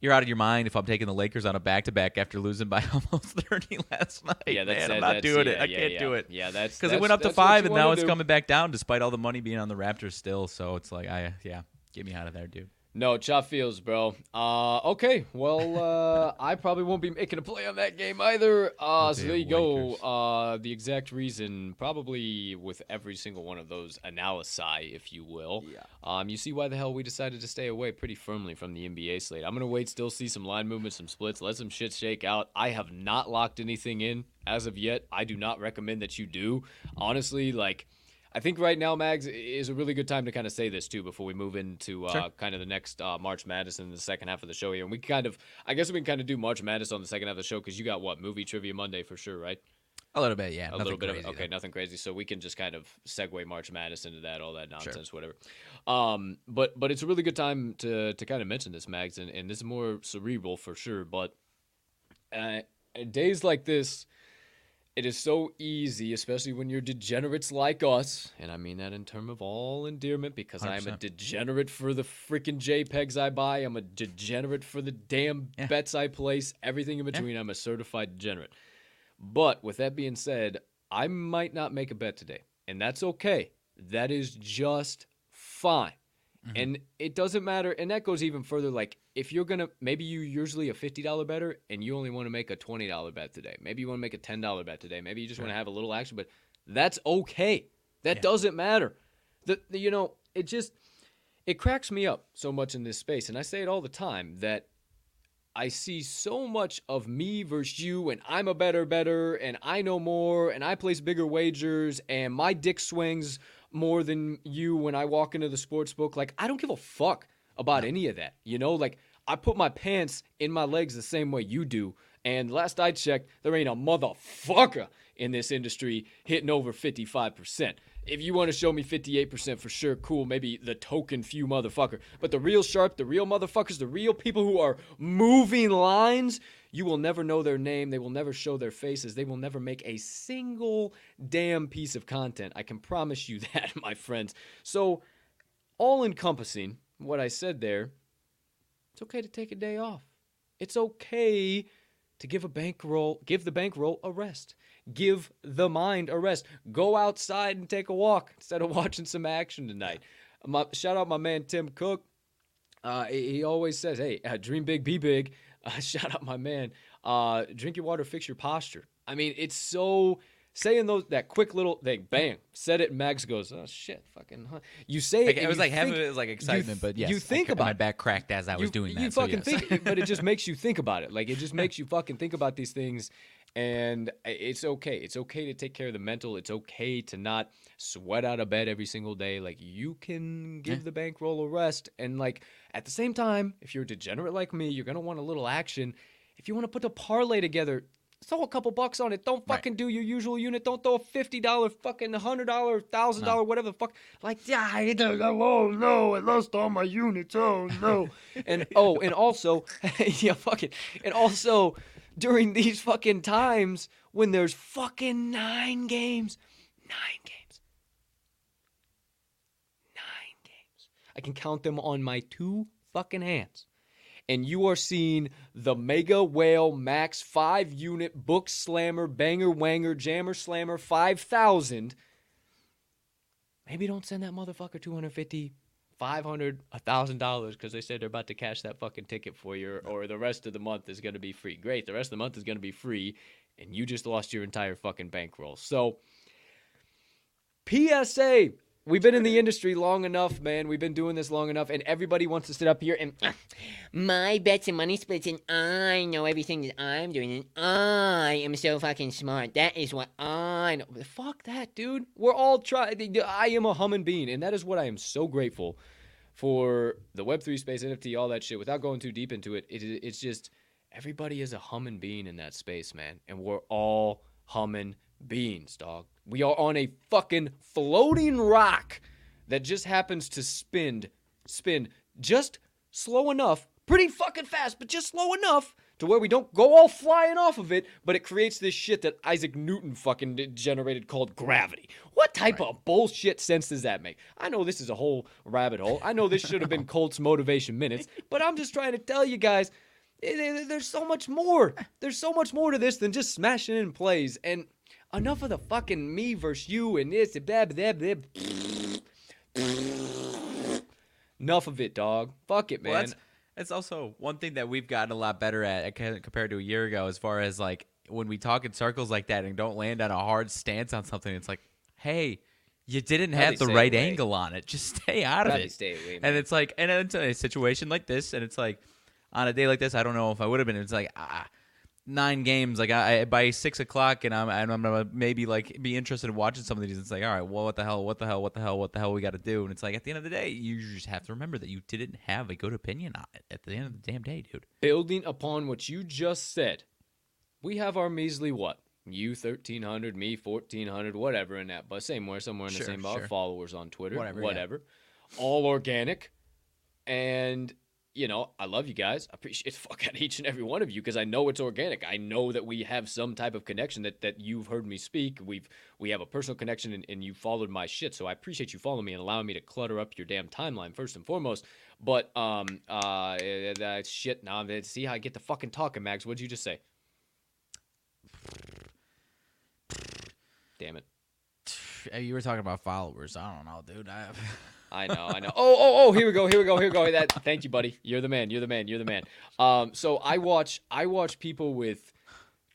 you're out of your mind if I'm taking the Lakers on a back to back after losing by [LAUGHS] almost 30 last night. Yeah, that's man. that, I'm not doing yeah, it. I yeah, can't yeah. do it. Yeah, that's Because it went up to five and now wanna it's do. coming back down despite all the money being on the Raptors still. So it's like, I yeah, get me out of there, dude. No, chop feels, bro. Uh, okay. Well, uh, I probably won't be making a play on that game either. Uh, so there you go. Lakers. Uh, the exact reason, probably with every single one of those analysis, if you will. Yeah. Um, you see why the hell we decided to stay away pretty firmly from the NBA slate. I'm gonna wait, still see some line movements, some splits, let some shit shake out. I have not locked anything in as of yet. I do not recommend that you do. Honestly, like. I think right now, Mags, is a really good time to kind of say this too before we move into uh, Sure. kind of the next uh, March Madness in the second half of the show here. And we kind of, I guess we can kind of do March Madness on the second half of the show because you got what movie trivia Monday for sure, right? A little bit, yeah. A little bit crazy, of okay, though. nothing crazy. So we can just kind of segue March Madness into that, all that nonsense, whatever. Um, but but it's a really good time to to kind of mention this, Mags, and, and this is more cerebral for sure. But uh, days like this, it is so easy, especially when you're degenerates like us, and I mean that in term of all endearment because I am a 100%. degenerate for the freaking JPEGs I buy. I'm a degenerate for the damn Yeah. bets I place. Everything in between, I'm a certified degenerate. But with that being said, I might not make a bet today, and that's okay. That is just fine. Mm-hmm. And it doesn't matter. And that goes even further. Like, if you're going to, maybe you usually a $50 better and you only want to make a $20 bet today. Maybe you want to make a $10 bet today. Maybe you just want to have a little action, but that's okay. That Yeah. doesn't matter. The, the, you know, it just, it cracks me up so much in this space. And I say it all the time that I see so much of me versus you, and I'm a better, better, and I know more, and I place bigger wagers, and my dick swings more than you when I walk into the sports book. Like, I don't give a fuck about any of that. You know, like, I put my pants in my legs the same way you do. And last I checked, there ain't a motherfucker in this industry hitting over 55%. If you want to show me 58% for sure, cool. Maybe the token few motherfucker. But the real sharp, the real motherfuckers, the real people who are moving lines, you will never know their name. They will never show their faces. They will never make a single damn piece of content. I can promise you [LAUGHS] that, my friends. So, all encompassing, what I said there, it's okay to take a day off. It's okay to give a bankroll, give the bankroll a rest. Give the mind a rest. Go outside and take a walk instead of [LAUGHS] watching some action tonight. My, shout out my man Tim Cook. Uh, he, always says, "Hey, uh, dream big, be big." Uh, [LAUGHS] shout out my man. Uh, drink your water, fix your posture. I mean, it's so saying those that quick little thing. bang, said it. and Max goes, "Oh shit, fucking." Huh. You say it. Like, and it was like half think- of it was like excitement, but yes, you think cra- about my back cracked as I was you, doing that. You so fucking yes. think, but it just [LAUGHS] makes you think about it. Like it just makes you fucking think about these things, and it's okay. It's okay to take care of the mental. It's okay to not sweat out of bed every single day. Like you can give the bankroll a rest, and like at the same time, if you're a degenerate like me, you're gonna want a little action. If you want to put a parlay together. Throw a couple bucks on it. Don't Right. fucking do your usual unit. Don't throw a fifty dollar, fucking hundred dollar, thousand dollar, whatever the fuck. Like, yeah, I don't know. Oh no, I lost all my units. Oh no. [LAUGHS] and oh, and also, [LAUGHS] yeah, fuck it. And also, during these fucking times when there's fucking nine games, nine games, nine games. I can count them on my two fucking hands. And you are seeing the Mega Whale Max 5 unit Book Slammer Banger Wanger Jammer Slammer 5000. Maybe don't send that motherfucker 250 500 $1000 because they said they're about to cash that fucking ticket for you or the rest of the month is going to be free great the rest of the month is going to be free and you just lost your entire fucking bankroll so psa we've been in the industry long enough man we've been doing this long enough and everybody wants to sit up here and [CLEARS THROAT] My bets and money splits, and I know everything that I'm doing, and I am so fucking smart. That is what I know. Fuck that, dude. We're all trying. I am a humming bean, and that is what I am so grateful for the Web3 space, NFT, all that shit. Without going too deep into it, it it's just everybody is a humming bean in that space, man. And we're all humming beans, dog. We are on a fucking floating rock that just happens to spin, spin just slow enough, pretty fucking fast, but just slow enough to where we don't go all flying off of it, but it creates this shit that Isaac Newton fucking generated called gravity. What type of bullshit sense does that make? I know this is a whole rabbit hole. I know this should have been [LAUGHS] Colts motivation minutes, but I'm just trying to tell you guys eh, There's so much more. There's so much more to this than just smashing in plays. And enough of the fucking me versus you and this and blah blah blah. Enough of it, dog. Fuck it, man. Well, that's, that's also one thing that we've gotten a lot better at uh, compared to a year ago, as far as like when we talk in circles like that and don't land on a hard stance on something. It's like, hey, you didn't Probably have the right away. angle on it. Just stay out of it. stay away, man. And it's like, and it's a situation like this, and it's like, on a day like this, I don't know if I would have been. It's like, ah, nine games. Like I, I by six o'clock, and I'm, and I'm gonna maybe like be interested in watching some of these. It's like, all right, well, what the hell, what the hell, what the hell, what the hell we got to do? And it's like, at the end of the day, you just have to remember that you didn't have a good opinion on it at the end of the damn day, dude. building upon what you just said, we have our measly what? You thirteen hundred, me fourteen hundred, whatever in that, but same where somewhere in the Sure, same bar sure. followers on Twitter, Whatever, yeah. whatever, all organic, and you know I love you guys. I appreciate the [LAUGHS] fuck out each and every one of you because I know it's organic. I know that we have some type of connection that that you've heard me speak. We've we have a personal connection and, and you followed my shit. So I appreciate you following me and allowing me to clutter up your damn timeline first and foremost. But um uh that shit now let's see how I get to fucking talking, Max. What'd you just say? Damn it. You were talking about followers. I don't know, dude. I, [LAUGHS] I know, I know. Oh, oh, oh, here we go, here we go, here we go. That thank you, buddy. You're the man, you're the man, you're the man. Um, so I watch I watch people with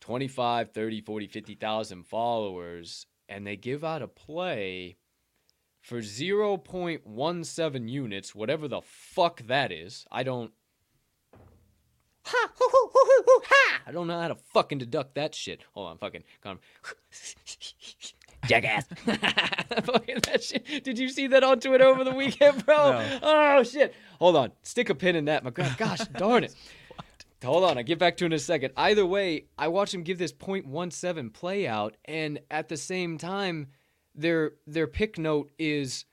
25, 30, 40, 50,000 followers and they give out a play for 0.17 units, whatever the fuck that is. I don't Ha! I don't know how to fucking deduct that shit. Hold on, fucking. [LAUGHS] Jackass. [LAUGHS] fucking that shit. Did you see that on Twitter over the weekend, bro? No. Oh shit. Hold on. Stick a pin in that. My god, gosh [LAUGHS] darn it. Hold on, I'll get back to it in a second. Either way, I watched him give this .17 play out, and at the same time, their their pick note is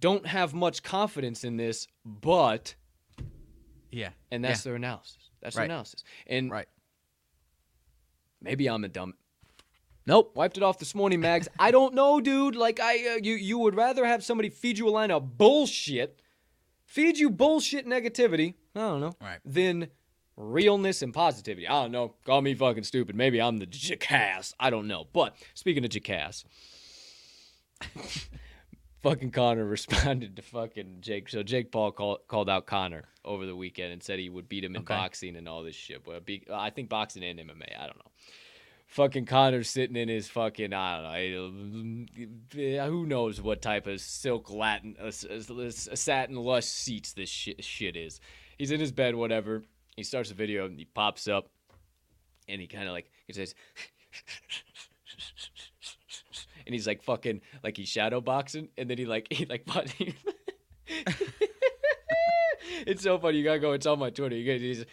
don't have much confidence in this, but yeah, and that's yeah. their analysis. That's Right. their analysis. And right. maybe I'm a dumb. Nope, wiped it off this morning, Mags. I don't know, dude. Like I, uh, you, you would rather have somebody feed you a line of bullshit, feed you bullshit negativity. I don't know. Right. Than realness and positivity. I don't know. Call me fucking stupid. Maybe I'm the jackass. I don't know. But speaking of jackass, [LAUGHS] fucking Conor [LAUGHS] responded to fucking Jake. So Jake Paul called called out Conor over the weekend and said he would beat him in Okay. boxing and all this shit. Well, be, I think boxing and MMA. I don't know. Fucking Conor's sitting in his fucking I don't know. Who knows what type of silk Latin, uh, satin lush seats this shit, shit is. He's in his bed, whatever. He starts the video and he pops up, and he kind of like he says. [LAUGHS] And he's like fucking like he's shadow boxing, and then he like [LAUGHS] he like [LAUGHS] it's so funny. You gotta go. It's on my Twitter. You guys,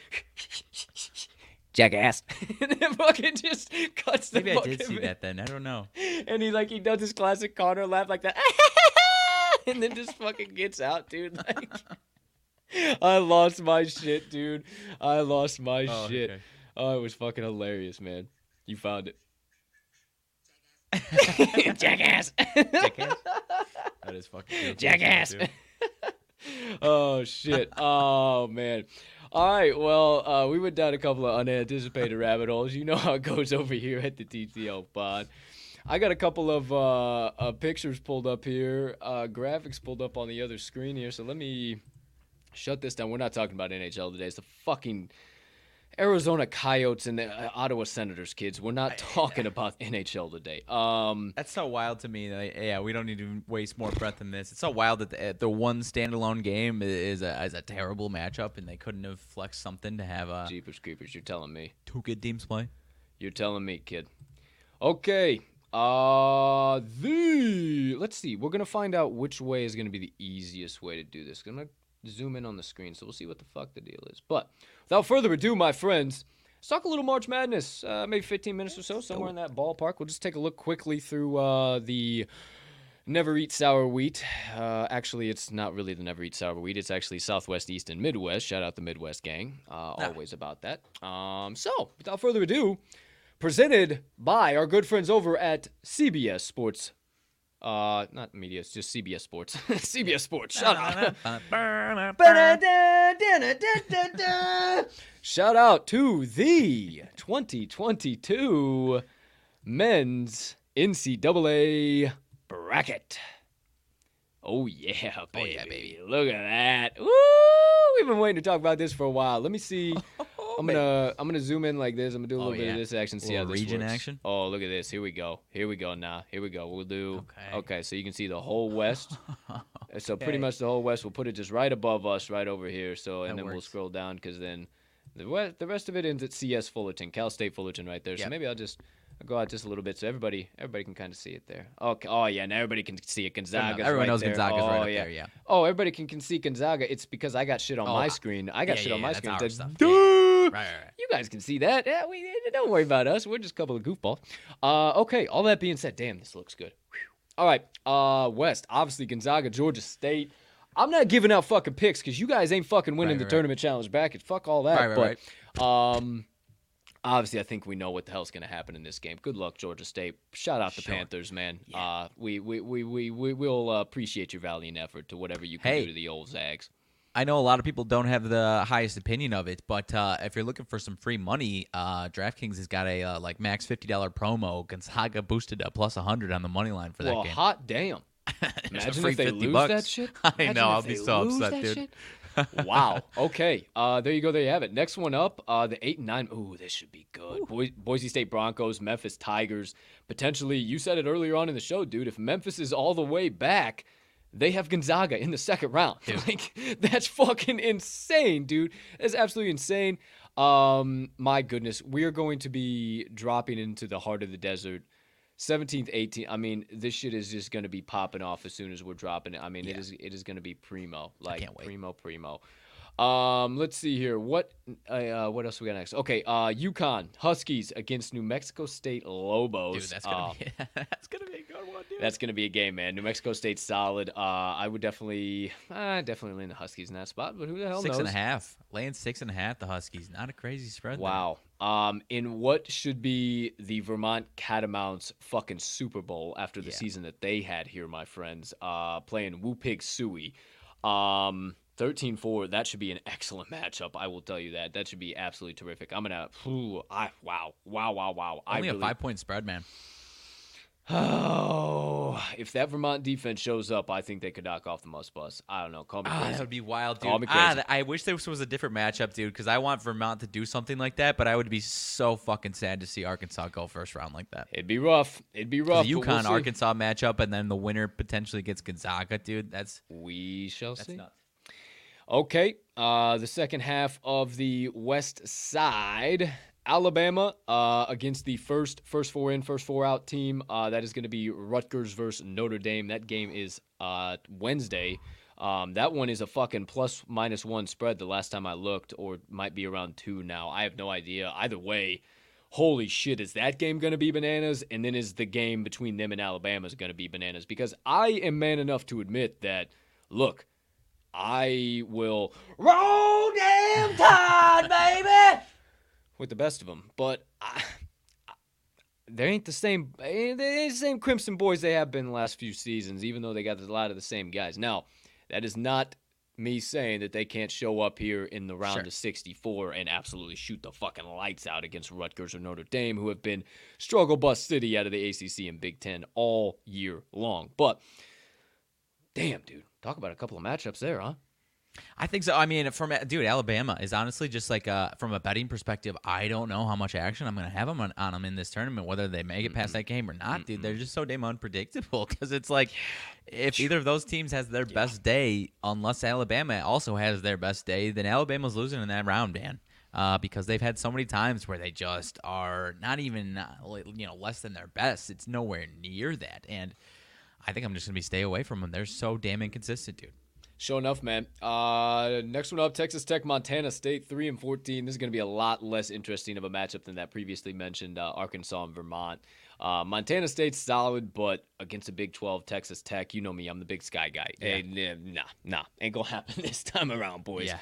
jackass, [LAUGHS] and then fucking just cuts the Maybe I did see that then. I don't know. and he like he does his classic Conor laugh like that, [LAUGHS] and then just fucking gets out, dude. Like, [LAUGHS] I lost my shit, dude. I lost my Oh, shit. okay. Oh, it was fucking hilarious, man. You found it. Jackass. Jackass. That is fucking. Jackass. Oh shit. Oh man. All right. Well, uh, we went down a couple of unanticipated rabbit holes. You know how it goes [LAUGHS] over here at the TTL pod. I got a couple of uh, uh, pictures pulled up here, uh, graphics pulled up on the other screen here. So let me shut this down. We're not talking about NHL today. It's the fucking Arizona Coyotes and the uh, Ottawa Senators, kids. We're not talking about [LAUGHS] NHL today. Um, That's so wild to me. That, yeah, we don't need to waste more breath in this. It's so wild that the, the one standalone game is a, is a terrible matchup, and they couldn't have flexed something to have uh, Jeepers Creepers, you're telling me. two good teams play. You're telling me, kid. Okay. Uh the let's see. We're gonna find out which way is gonna be the easiest way to do this. I'm gonna zoom in on the screen, so we'll see what the fuck the deal is. But without further ado, my friends, let's talk a little March Madness. Uh, maybe 15 minutes or so, somewhere in that ballpark. We'll just take a look quickly through uh, the Never Eat Sour Wheat. Uh, actually, it's not really the Never Eat Sour Wheat. It's actually Southwest, East, and Midwest. Shout out the Midwest gang. Uh, Always about that. Um, so, without further ado, presented by our good friends over at CBS Sports Uh, not media. It's just CBS Sports. [LAUGHS] CBS Sports. Shout out. [LAUGHS] Shout out to the 2022 men's NCAA bracket. Oh yeah, baby. Oh, yeah, baby. Look at that. Woo! We've been waiting to talk about this for a while. Let me see. [LAUGHS] I'm gonna I'm gonna zoom in like this. I'm gonna do a Oh, little bit of this action. See how Little this region works. action? Oh, look at this. Here we go. Here we go. Now, here we go. We'll do. Okay. Okay. So you can see the whole West. [LAUGHS] So pretty Okay. much the whole West. We'll put it just right above us, right over here. So and That then we'll works. scroll down because then the West, the rest of it ends at CS Fullerton, Cal State Fullerton, right there. So Yep. maybe I'll just. I'll go out just a little bit so everybody everybody can kind of see it there. Okay. Oh yeah, now everybody can see it. Gonzaga's Everyone knows. Gonzaga's oh, right up yeah. there. Yeah. Oh, everybody can, can see Gonzaga. It's because I got shit on Oh, my I- screen. I got yeah, shit yeah, on my that's screen. our stuff. Duh! Right, right, right. You guys can see that. Yeah, we don't worry about us. We're just a couple of goofballs. Uh, okay. All that being said, damn, this looks good. Whew. All right. Uh, West, obviously Gonzaga, Georgia State. I'm not giving out fucking picks because you guys ain't fucking winning the tournament challenge bracket. Fuck all that. But um, obviously, I think we know what the hell's gonna happen in this game. Good luck, Georgia State. Shout out the Sure. Panthers, man. Yeah. Uh, we we we we we will uh, appreciate your valiant effort to whatever you can Hey. do to the old Zags. I know a lot of people don't have the highest opinion of it, but uh, if you're looking for some free money, uh, DraftKings has got a uh, like max fifty dollar promo. Gonzaga boosted to plus hundred on the money line for that well, game. hot damn. [LAUGHS] Imagine if they 50 lose bucks. that shit. [LAUGHS] I know, I'll be so upset, dude. shit. [LAUGHS] wow. Okay. Uh, there you go. There you have it. Next one up. Uh, the eight and nine. Ooh, this should be good. Boy, Boise State Broncos, Memphis Tigers. Potentially, you said it earlier on in the show, dude. If Memphis is all the way back, they have Gonzaga in the second round. [LAUGHS] Like that's fucking insane, dude. That's absolutely insane. Um, my goodness, we are going to be dropping into the heart of the desert. 17th, 18th. I mean, this shit is just going to be popping off as soon as we're dropping it. I mean, it Yeah. is it is going to be primo. Like primo, primo. Um, let's see here. What uh, uh, what else we got next? Okay, uh, UConn Huskies against New Mexico State Lobos. Dude, that's gonna be [LAUGHS] that's gonna be a good one, dude. that's gonna be a game, man. New Mexico State solid. Uh, I would definitely, uh, definitely lean the Huskies in that spot, but who the hell six knows? and a half, laying six and a half. The Huskies, not a crazy spread. there. Wow. Um, in what should be the Vermont Catamounts fucking Super Bowl after the Yeah. season that they had here, my friends, uh, playing Woo Pig Sooie. Um, 13-4, that should be an excellent matchup. I will tell you that. That should be absolutely terrific. I'm gonna, ooh, I, wow, wow, wow, wow. I Only really, a five point spread, man. Oh, [SIGHS] if that Vermont defense shows up, I think they could knock off the must bus. I don't know. Call me Ah, crazy. that would be wild, dude. Call me Ah, crazy. th- I wish this was a different matchup, dude, because I want Vermont to do something like that, but I would be so fucking sad to see Arkansas go first round like that. It'd be rough. It'd be rough. The but we'll UConn. Arkansas matchup, and then the winner potentially gets Gonzaga, dude. That's We shall that's see. nuts. Okay, uh, the second half of the West Side, Alabama uh, against the first first four in, first four out team. Uh, that is going to be Rutgers versus Notre Dame. That game is uh, Wednesday. Um, that one is a fucking plus minus one spread. The last time I looked, or might be around two now. I have no idea. Either way, holy shit, is that game going to be bananas? And then is the game between them and Alabama is going to be bananas? Because I am man enough to admit that. Look, I will roll damn tide, baby, with the best of them. But I, I- they ain't the same. They ain't the same Crimson boys they have been the last few seasons. Even though they got a lot of the same guys. Now, that is not me saying that they can't show up here in the round Sure. of 64 and absolutely shoot the fucking lights out against Rutgers or Notre Dame, who have been struggle bus city out of the ACC and Big Ten all year long. But damn, dude, talk about a couple of matchups there, huh? I think so. I mean, from dude, Alabama is honestly just like uh, from a betting perspective. I don't know how much action I'm going to have them on, on them in this tournament, whether they make it past that game or not, dude. They're just so damn unpredictable [LAUGHS] because it's like if either of those teams has their best day, unless Alabama also has their best day, then Alabama's losing in that round, man. Uh, because they've had so many times where they just are not even uh, you know less than their best. It's nowhere near that, and I think I'm just gonna be stay away from them. They're so damn inconsistent, dude. Sure enough, man. Uh, next one up, Texas Tech, Montana State, three and fourteen. This is going to be a lot less interesting of a matchup than that previously mentioned uh, Arkansas and Vermont. Uh, Montana State's solid, but against a Big Twelve, Texas Tech, you know me, I'm the Big Sky guy. Yeah. Hey, nah, nah, nah, ain't gonna [LAUGHS] happen this time around, boys. Yeah.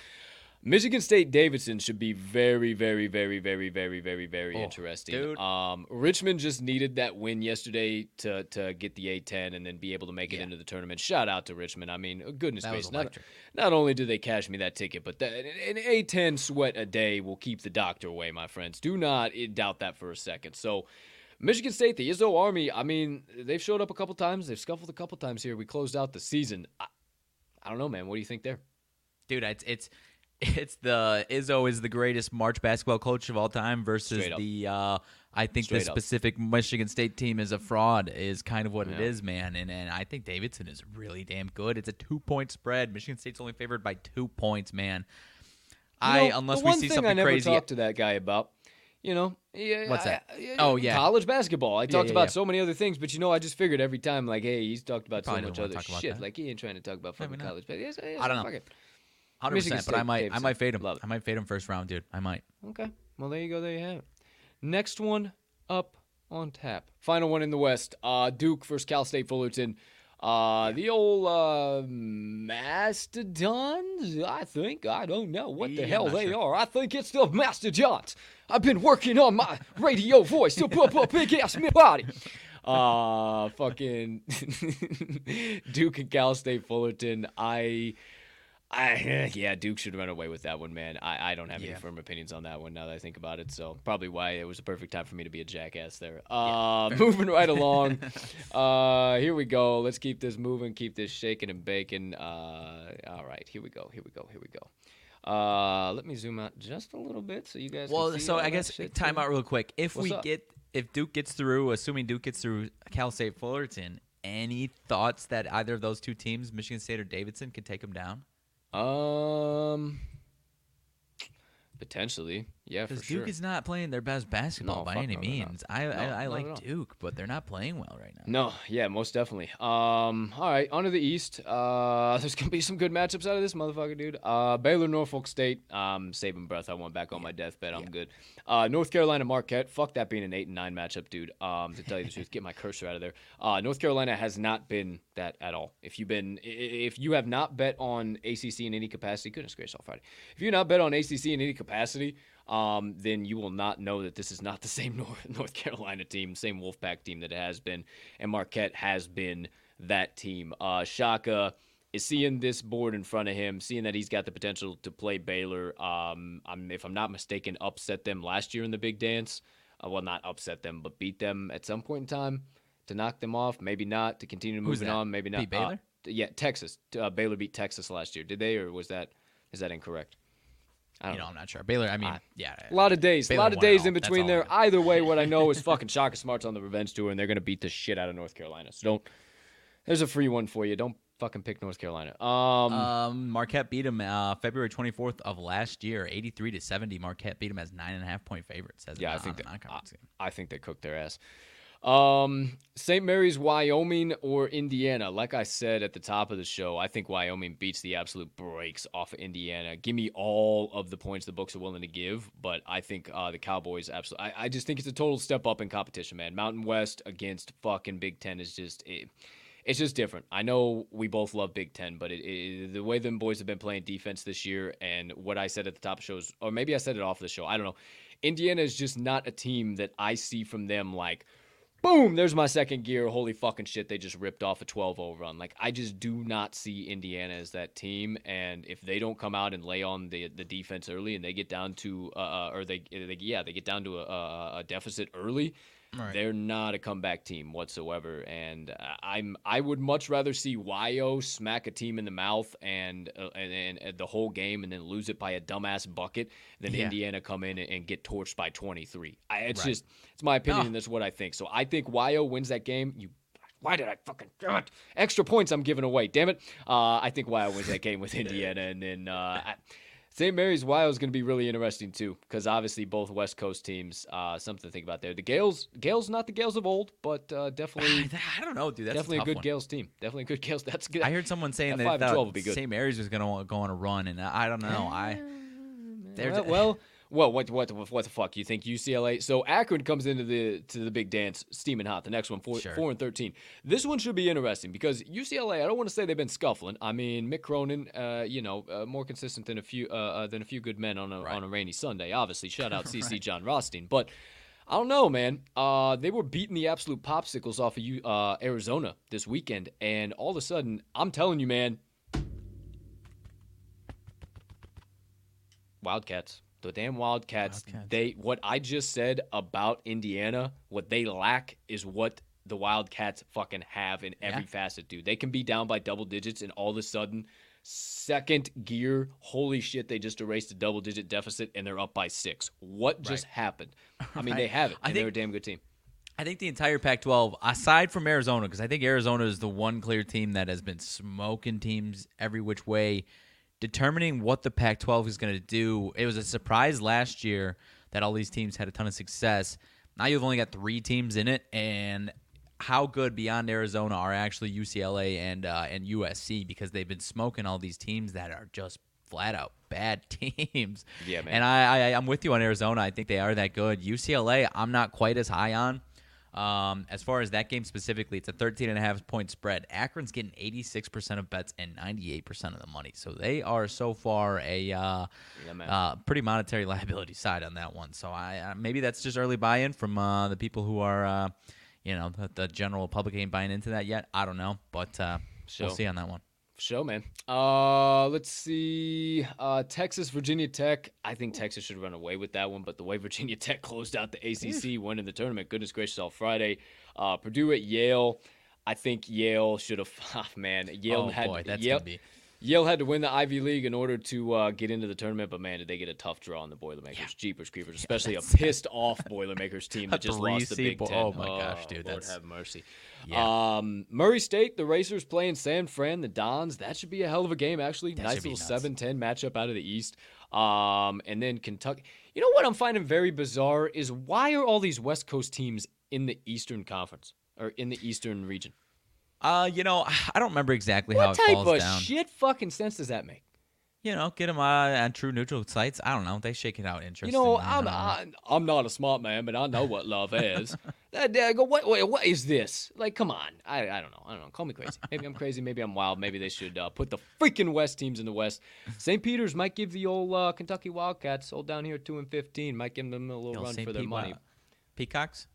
Michigan State Davidson should be very, very, very, very, very, very, very Oh, interesting. dude. Um, Richmond just needed that win yesterday to to get the A10 and then be able to make it Yeah. into the tournament. Shout out to Richmond. I mean, goodness gracious, not, not only do they cash me that ticket, but that, an A10 sweat a day will keep the doctor away, my friends. Do not eh, doubt that for a second. So. Michigan State, the Izzo Army, I mean, they've showed up a couple times. They've scuffled a couple times here. We closed out the season. I, I don't know, man. What do you think there? dude. It's it's it's the Izzo is the greatest March basketball coach of all time versus the uh, I think the Straight up. specific Michigan State team is a fraud is kind of what it Yeah. is, man. And and I think Davidson is really damn good. It's a two point spread. Michigan State's only favored by two points, man. I You know, unless the we see thing something I never crazy. talked to that guy about. You know, yeah, What's that? I- Oh, yeah. college basketball. I talked yeah, about yeah. so many other things, but you know, I just figured every time, like, hey, he's talked about so much other shit. Like, he ain't trying to talk about fucking Maybe college basketball. Yes, yes, I don't know. Hundred percent, but I might I might fade him. Love it. I might fade him first round, dude. I might. Okay. Well, there you go. There you have it. Next one up on tap. Final one in the West. Uh, Duke versus Cal State Fullerton. Uh, the old uh, Mastodons, I think. I don't know what the Yeah, hell they sure. are. I think it's the Mastodons. I've been working on my radio voice to put a big ass body. Uh, fucking [LAUGHS] Duke and Cal State Fullerton. I. I [LAUGHS] yeah, Duke should run away with that one, man. I, I don't have Yeah. any firm opinions on that one now that I think about it. So probably why it was a perfect time for me to be a jackass there. Uh, [LAUGHS] moving right along. [LAUGHS] uh, here we go. Let's keep this moving, keep this shaking and baking. Uh, all right, here we go. Here we go. Here we go. Uh, let me zoom out just a little bit so you guys. can Well, so I guess time too. out real quick. If What's we up? get if Duke gets through, assuming Duke gets through Cal State Fullerton, any thoughts that either of those two teams, Michigan State or Davidson, could take them down? Um, potentially, yeah, for Because sure. Duke is not playing their best basketball No, by any no, means. I No, I, I like. Duke, but they're not playing well right now. No, yeah, most definitely. Um, all right, on to the East. Uh, [LAUGHS] there's gonna be some good matchups out of this motherfucker, dude. Uh, Baylor, Norfolk State. Um, saving breath. I went back on my deathbed. I'm good. Uh, North Carolina, Marquette. Fuck that being an eight and nine matchup, dude. Um, to tell you the [LAUGHS] truth, get my cursor out of there. Uh, North Carolina has not been that at all. If you've been, if you have not bet on ACC in any capacity, goodness gracious, all Friday. If you not bet on ACC in any capacity, um, then you will not know that this is not the [LAUGHS] same North, North Carolina team, same Wolfpack team that it has been, and Marquette has been that team. Uh, Shaka is seeing this board in front of him, seeing that he's got the potential to play Baylor. Um, I'm, if I'm not mistaken, upset them last year in the Big Dance. Uh, well, not upset them, but beat them at some point in time to knock them off. Maybe not to continue moving on. Maybe not. Beat Uh, Baylor? yeah, Texas. Uh, Baylor beat Texas last year. Did they, or was that is that incorrect? I don't You know, I'm not sure. Baylor. I mean, I- yeah. a lot of days, a lot of days in between there. Either way, what I know is [LAUGHS] fucking Shaka Smart's on the revenge tour, and they're gonna beat the shit out of North Carolina. So don't. There's a free one for you. Don't fucking pick North Carolina. Um, Um, Marquette beat them uh, February 24th of last year, 83 to 70. Marquette beat them as nine and a half point favorites. As yeah, I think the that, I. I think they cooked their ass. Um, St. Mary's, Wyoming, or Indiana. Like I said at the top of the show, I think Wyoming beats the absolute brakes off of Indiana. Give me all of the points the books are willing to give, but I think uh, the Cowboys absolutely. I, I just think it's a total step up in competition, man. Mountain West against fucking Big Ten is just. It, it's just different. I know we both love Big Ten, but it, it, the way them boys have been playing defense this year, and what I said at the top of shows, or maybe I said it off the show, I don't know. Indiana is just not a team that I see from them like, boom, there's my second gear. Holy fucking shit, they just ripped off a 12 0 run. Like, I just do not see Indiana as that team. And if they don't come out and lay on the the defense early and they get down to, uh, or they, they yeah, they get down to a, a deficit early, Right. they're not a comeback team whatsoever, and I'm I would much rather see Yo smack a team in the mouth and, uh, and, and the whole game and then lose it by a dumbass bucket than Yeah. Indiana come in and, get torched by 23. I, it's Right. just it's my opinion, No. and that's what I think. So I think Yo wins that game. You. Why did I fucking damn it. extra points I'm giving away? Damn it! Uh, I think Yo wins that game with [LAUGHS] Indiana, and then uh, I- St. Mary's Wild is going to be really interesting too, because obviously both West Coast teams. Uh, something to think about there. The Gales, Gales, not the Gales of old, but uh, definitely, [SIGHS] I don't know, dude. That's definitely a, tough good one. Gales team. Definitely a good Gales. That's good. I heard someone saying That that, 5 and 12 thought would be good. St. Mary's was going to go on a run, and I I don't know. I [LAUGHS] there's well, well, Well, what what what the fuck? You think UCLA? So Akron comes into the to the big dance steaming hot. The next one, four, Sure. four and thirteen. This one should be interesting because UCLA. I don't want to say they've been scuffling. I mean, Mick Cronin, uh, you know, uh, more consistent than a few uh, uh, than a few good men on a Right. on a rainy Sunday. Obviously, shout [LAUGHS] out CC Jon Rothstein, but. I don't know, man. Uh, they were beating the absolute popsicles off of you, uh, Arizona this weekend, and all of a sudden, I'm telling you, man, Wildcats. The damn Wildcats, Wildcats. They what I just said about Indiana, what they lack is what the Wildcats fucking have in every Yeah. facet, dude. They can be down by double digits and all of a sudden second gear, holy shit, they just erased a double digit deficit and they're up by 6. What just happened? I mean, [LAUGHS] they have it. And they're a damn good team. I think the entire Pac-12, aside from Arizona, because I think Arizona is the one clear team that has been smoking teams every which way, determining what the Pac-12 is going to do. It was a surprise last year that all these teams had a ton of success. Now you've only got three teams in it, and how good beyond Arizona are actually UCLA and uh, and USC because they've been smoking all these teams that are just flat out bad [LAUGHS] teams. Yeah, man. And I, I I'm with you on Arizona. I think they are that good. UCLA, I'm not quite as high on. Um, as far as that game specifically, it's a 13 and a half point spread. Akron's getting 86% of bets and 98% of the money. So they are so far a uh, Yeah, uh, pretty monetary [LAUGHS] liability side on that one. So I uh, maybe that's just early buy-in from uh, the people who are, uh, you know, the, the general public ain't buying into that yet. I don't know, but uh, So- we'll see on that one. Show, man. Uh, let's see. Uh, Texas, Virginia Tech. I think Texas should run away with that one, but the way [LAUGHS] Virginia Tech closed out the ACC, winning the tournament, goodness gracious, all Friday. Uh, Purdue at Yale. I think Yale should have. Oh, [LAUGHS] man, Yale oh had boy, that's Yale, gonna be. Yale had to win the Ivy League in order to uh, get into the tournament, but man, did they get a tough draw on the Boilermakers, Jeepers Creepers, especially a pissed off Boilermakers team that just lost the Big seed Ten. Oh my gosh, dude, Lord that's- have mercy. Yeah. Um, Murray State, the Racers playing San Fran, the Dons. That should be a hell of a game, actually. That nice little nuts. 7 10 matchup out of the East. Um, and then Kentucky. You know what I'm finding very bizarre is why are all these West Coast teams in the Eastern Conference or in the Eastern region? Uh, you know, [SIGHS] I don't remember exactly how What it type falls of down. shit fucking sense does that make? You know, get them uh, on true neutral sites. I don't know. They shake it out interesting. You know, I I'm don't know. I, I'm not a smart man, but I know what love is. [LAUGHS] that, I go, what, what, what is this? Like, come on. I, I don't know. I don't know. Call me crazy. Maybe I'm crazy. Maybe I'm wild. Maybe they should uh, put the freaking West teams in the West. St. Peter's might give the old uh, Kentucky Wildcats, old down here, two and fifteen, might give them a little run St. for their money. Peacocks.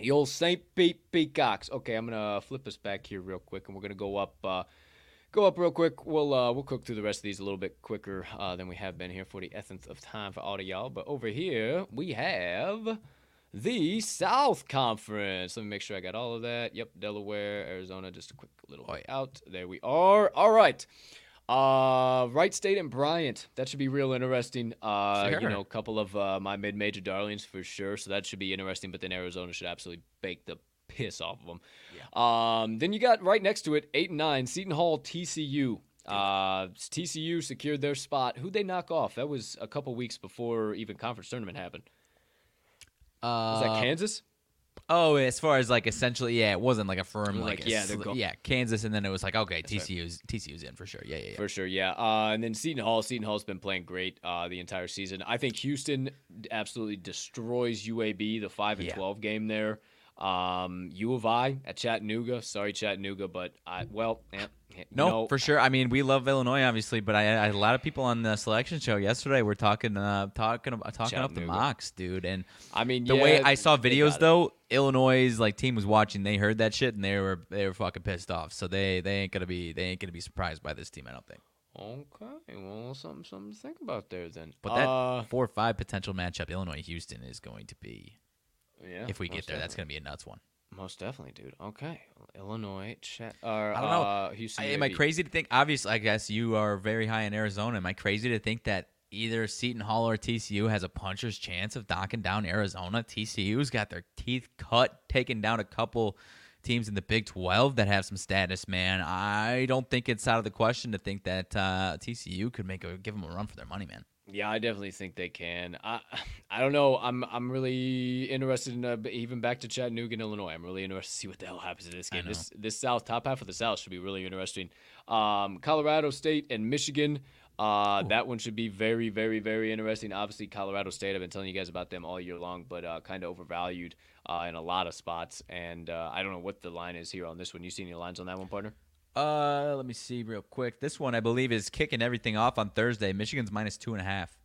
The old St. Pete Peacocks. Okay, I'm gonna flip us back here real quick, and we're gonna go up. Uh, go up real quick. We'll uh, we'll cook through the rest of these a little bit quicker uh, than we have been here for the essence of time for all of y'all. But over here we have the South Conference. Let me make sure I got all of that. Yep, Delaware, Arizona. Just a quick little way out. There we are. All right. Uh, Wright State and Bryant. That should be real interesting. Uh, you know, a couple of uh, my mid-major darlings for sure. So that should be interesting. But then Arizona should absolutely bake the piss off of them. Um, then you got right next to it, eight and nine, Seton Hall, TCU. Uh, TCU secured their spot. Who'd they knock off? That was a couple weeks before even conference tournament happened. Was that Uh, Kansas? Oh, as far as like essentially, yeah, it wasn't like a firm Like, like, a yeah, sl- go- yeah, Kansas, and then it was like okay. TCU's TCU's in for sure. Yeah, yeah, yeah. For sure, yeah. Uh, and then Seton Hall. Seton Hall's been playing great uh, the entire season. I think Houston absolutely destroys UAB, the five and Yeah. twelve game there. Um, U of I at Chattanooga. Sorry, Chattanooga, but I well, eh, eh, you No, for sure. I mean, we love Illinois, obviously, but I, I had a lot of people on the selection show yesterday. We're talking, uh, talking, about, talking up the mocks, dude. And I mean, the yeah, way I saw videos though, Illinois' like team was watching. They heard that shit and they were they were fucking pissed off. So they they ain't gonna be they ain't gonna be surprised by this team. I don't think. Okay, well, something, something to think about there then. But that uh, four or five potential matchup, Illinois Houston is going to be. Yeah, if we get there, that's gonna be a nuts one. most definitely, dude. Okay, Illinois, Chat, or I don't know. Uh, Houston. I, am I crazy to think? Obviously, I guess you are very high in Arizona. Am I crazy to think that either Seton Hall or TCU has a puncher's chance of knocking down Arizona? TCU's got their teeth cut, taking down a couple teams in the Big 12 that have some status. Man, I don't think it's out of the question to think that uh, TCU could make a give them a run for their money, man. Yeah, I definitely think they can. I, [SIGHS] I don't know. I'm, I'm really interested in uh, even back to Chattanooga, Illinois. I'm really interested to see what the hell happens in this game. This, this South top half of the South should be really interesting. Um, Colorado State and Michigan. Uh, that one should be very, very, very interesting. Obviously, Colorado State. I've been telling you guys about them all year long, but uh, kind of overvalued uh, in a lot of spots. And uh, I don't know what the line is here on this one. You see any lines on that one, partner? Uh, let me see real quick. This one I believe is kicking everything off on Thursday. Michigan's minus two and a half.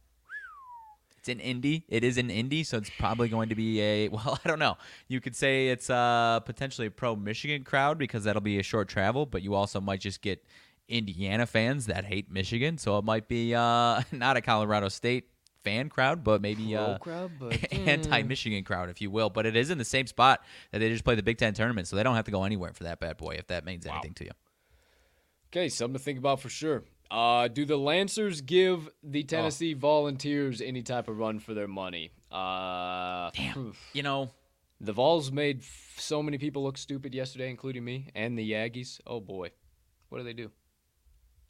It's in Indy. It is in Indy, so it's probably going to be a [LAUGHS] well. I don't know. You could say it's uh, potentially a pro Michigan crowd because that'll be a short travel, but you also might just get Indiana fans that hate Michigan, so it might be uh, [LAUGHS] not a Colorado State fan crowd, but maybe Pro uh, crowd, [LAUGHS] but, anti-Michigan crowd, if you will. But it is in the same spot that they just play the Big Ten tournament, so they don't have to go anywhere for that bad boy. If that means anything to you. Okay, something to think about for sure. Uh, do the Lancers give the Tennessee Volunteers any type of run for their money? Uh, Damn. You know, The Vols made f- so many people look stupid yesterday, including me and the Aggies. Oh boy, what do they do?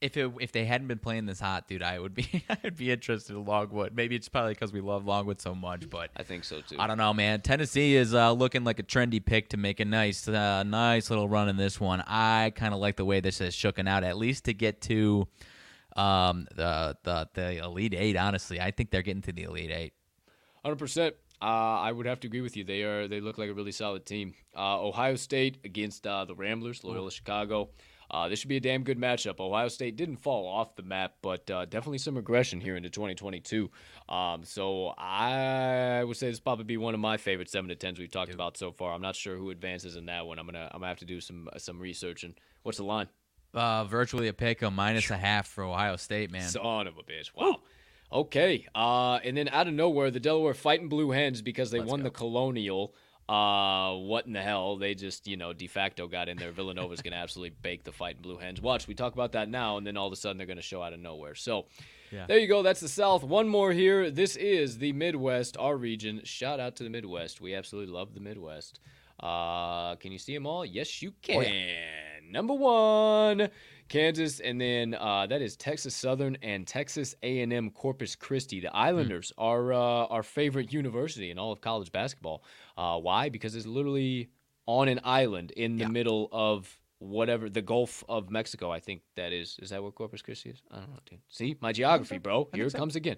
If it if they hadn't been playing this hot, dude, I would be [LAUGHS] I'd be interested in Longwood. Maybe it's probably because we love Longwood so much, but I think so too. I don't know, man. Tennessee is uh, looking like a trendy pick to make a nice, uh, nice little run in this one. I kind of like the way this is shooken out, at least to get to um, the the the Elite Eight. Honestly, I think they're getting to the Elite Eight. Hundred percent. Uh, I would have to agree with you. They are. They look like a really solid team. Uh, Ohio State against uh, the Ramblers, Loyola Chicago. Uh, this should be a damn good matchup. Ohio State didn't fall off the map, but uh, definitely some regression here into 2022. Um, so I would say this probably be one of my favorite seven to tens we've talked about so far. I'm not sure who advances in that one. I'm gonna I'm gonna have to do some some research. And what's the line? Uh, virtually a pick, a minus a half for Ohio State, man. Son of a bitch. Wow. Okay. Uh, and then out of nowhere, the Delaware fighting Blue Hens because they Let's won go. the Colonial. Uh, what in the hell? They just, you know, de facto got in there. Villanova's going to absolutely bake the fight in Blue Hens. Watch, we talk about that now, and then all of a sudden they're going to show out of nowhere. So Yeah. there you go. That's the South. One more here. This is the Midwest, our region. Shout out to the Midwest. We absolutely love the Midwest. Uh, can you see them all? Yes, you can. Oh, Number one, Kansas, and then uh, that is Texas Southern and Texas A&M Corpus Christi. The Islanders Hmm. are uh, our favorite university in all of college basketball. Uh, why? Because it's literally on an island in the Yeah. middle of whatever the Gulf of Mexico. I think that is. Is that where Corpus Christi is? I don't know, dude. See my geography, bro. Here it so. comes again.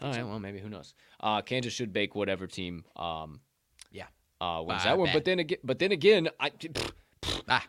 All right, well maybe who knows? Uh, Kansas should bake whatever team. Um, Yeah. uh, wins that one. But then again, but then again, I. Ah,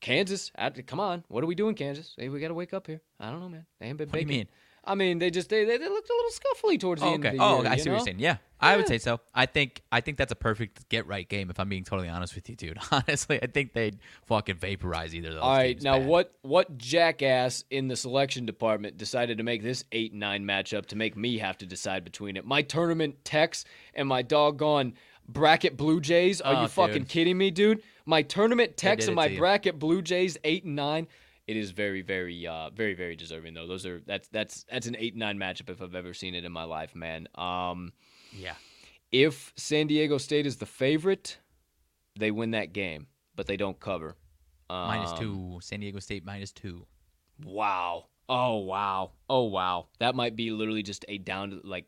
Kansas, I- come on. What are we doing, Kansas? Hey, we got to wake up here. I don't know, man. They ain't been What do you baking. I mean, they just they, they, they looked a little scuffly towards the Oh, end okay. of the Oh, year. I see what you're saying. Yeah, I would say so. I think I think that's a perfect get right game. If I'm being totally honest with you, dude. [LAUGHS] Honestly, I think they'd fucking vaporize either of those. All right, now bad. what what jackass in the selection department decided to make this eight nine matchup to make me have to decide between it? My tournament Tex and my doggone bracket Blue Jays. Are Oh, you fucking dude. kidding me, dude? My tournament Tex and my bracket Blue Jays eight and nine. It is very, very, uh, very, very deserving though. Those are that's that's that's an eight nine matchup if I've ever seen it in my life, man. Um, Yeah. if San Diego State is the favorite, they win that game, but they don't cover. Um, two. San Diego State minus two. Wow. Oh wow. Oh wow. That might be literally just a down to like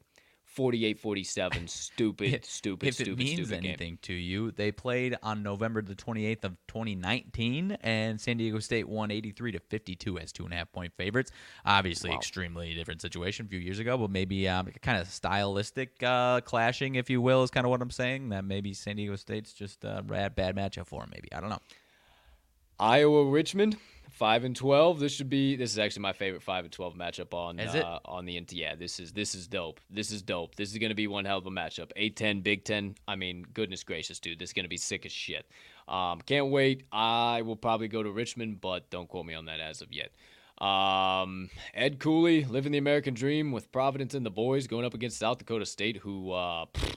48-47 stupid stupid if stupid it means stupid game. anything to you, they played on November the 28th of 2019, and San Diego State won 83 to 52 as two and a half point favorites. Obviously, Wow. extremely different situation a few years ago, but maybe um, kind of stylistic uh, clashing, if you will, is kind of what I'm saying. That maybe San Diego State's just a bad, bad matchup for them. Maybe I don't know. Iowa Richmond 5 and 12. This should be this is actually my favorite 5 and 12 matchup on uh, on the yeah, this is this is dope. This is dope. This is going to be one hell of a matchup. A10 Big 10. I mean, goodness gracious, dude. This is going to be sick as shit. Um, can't wait. I will probably go to Richmond, but don't quote me on that as of yet. Um, Ed Cooley living the American dream with Providence and the boys going up against South Dakota State, who uh, pff,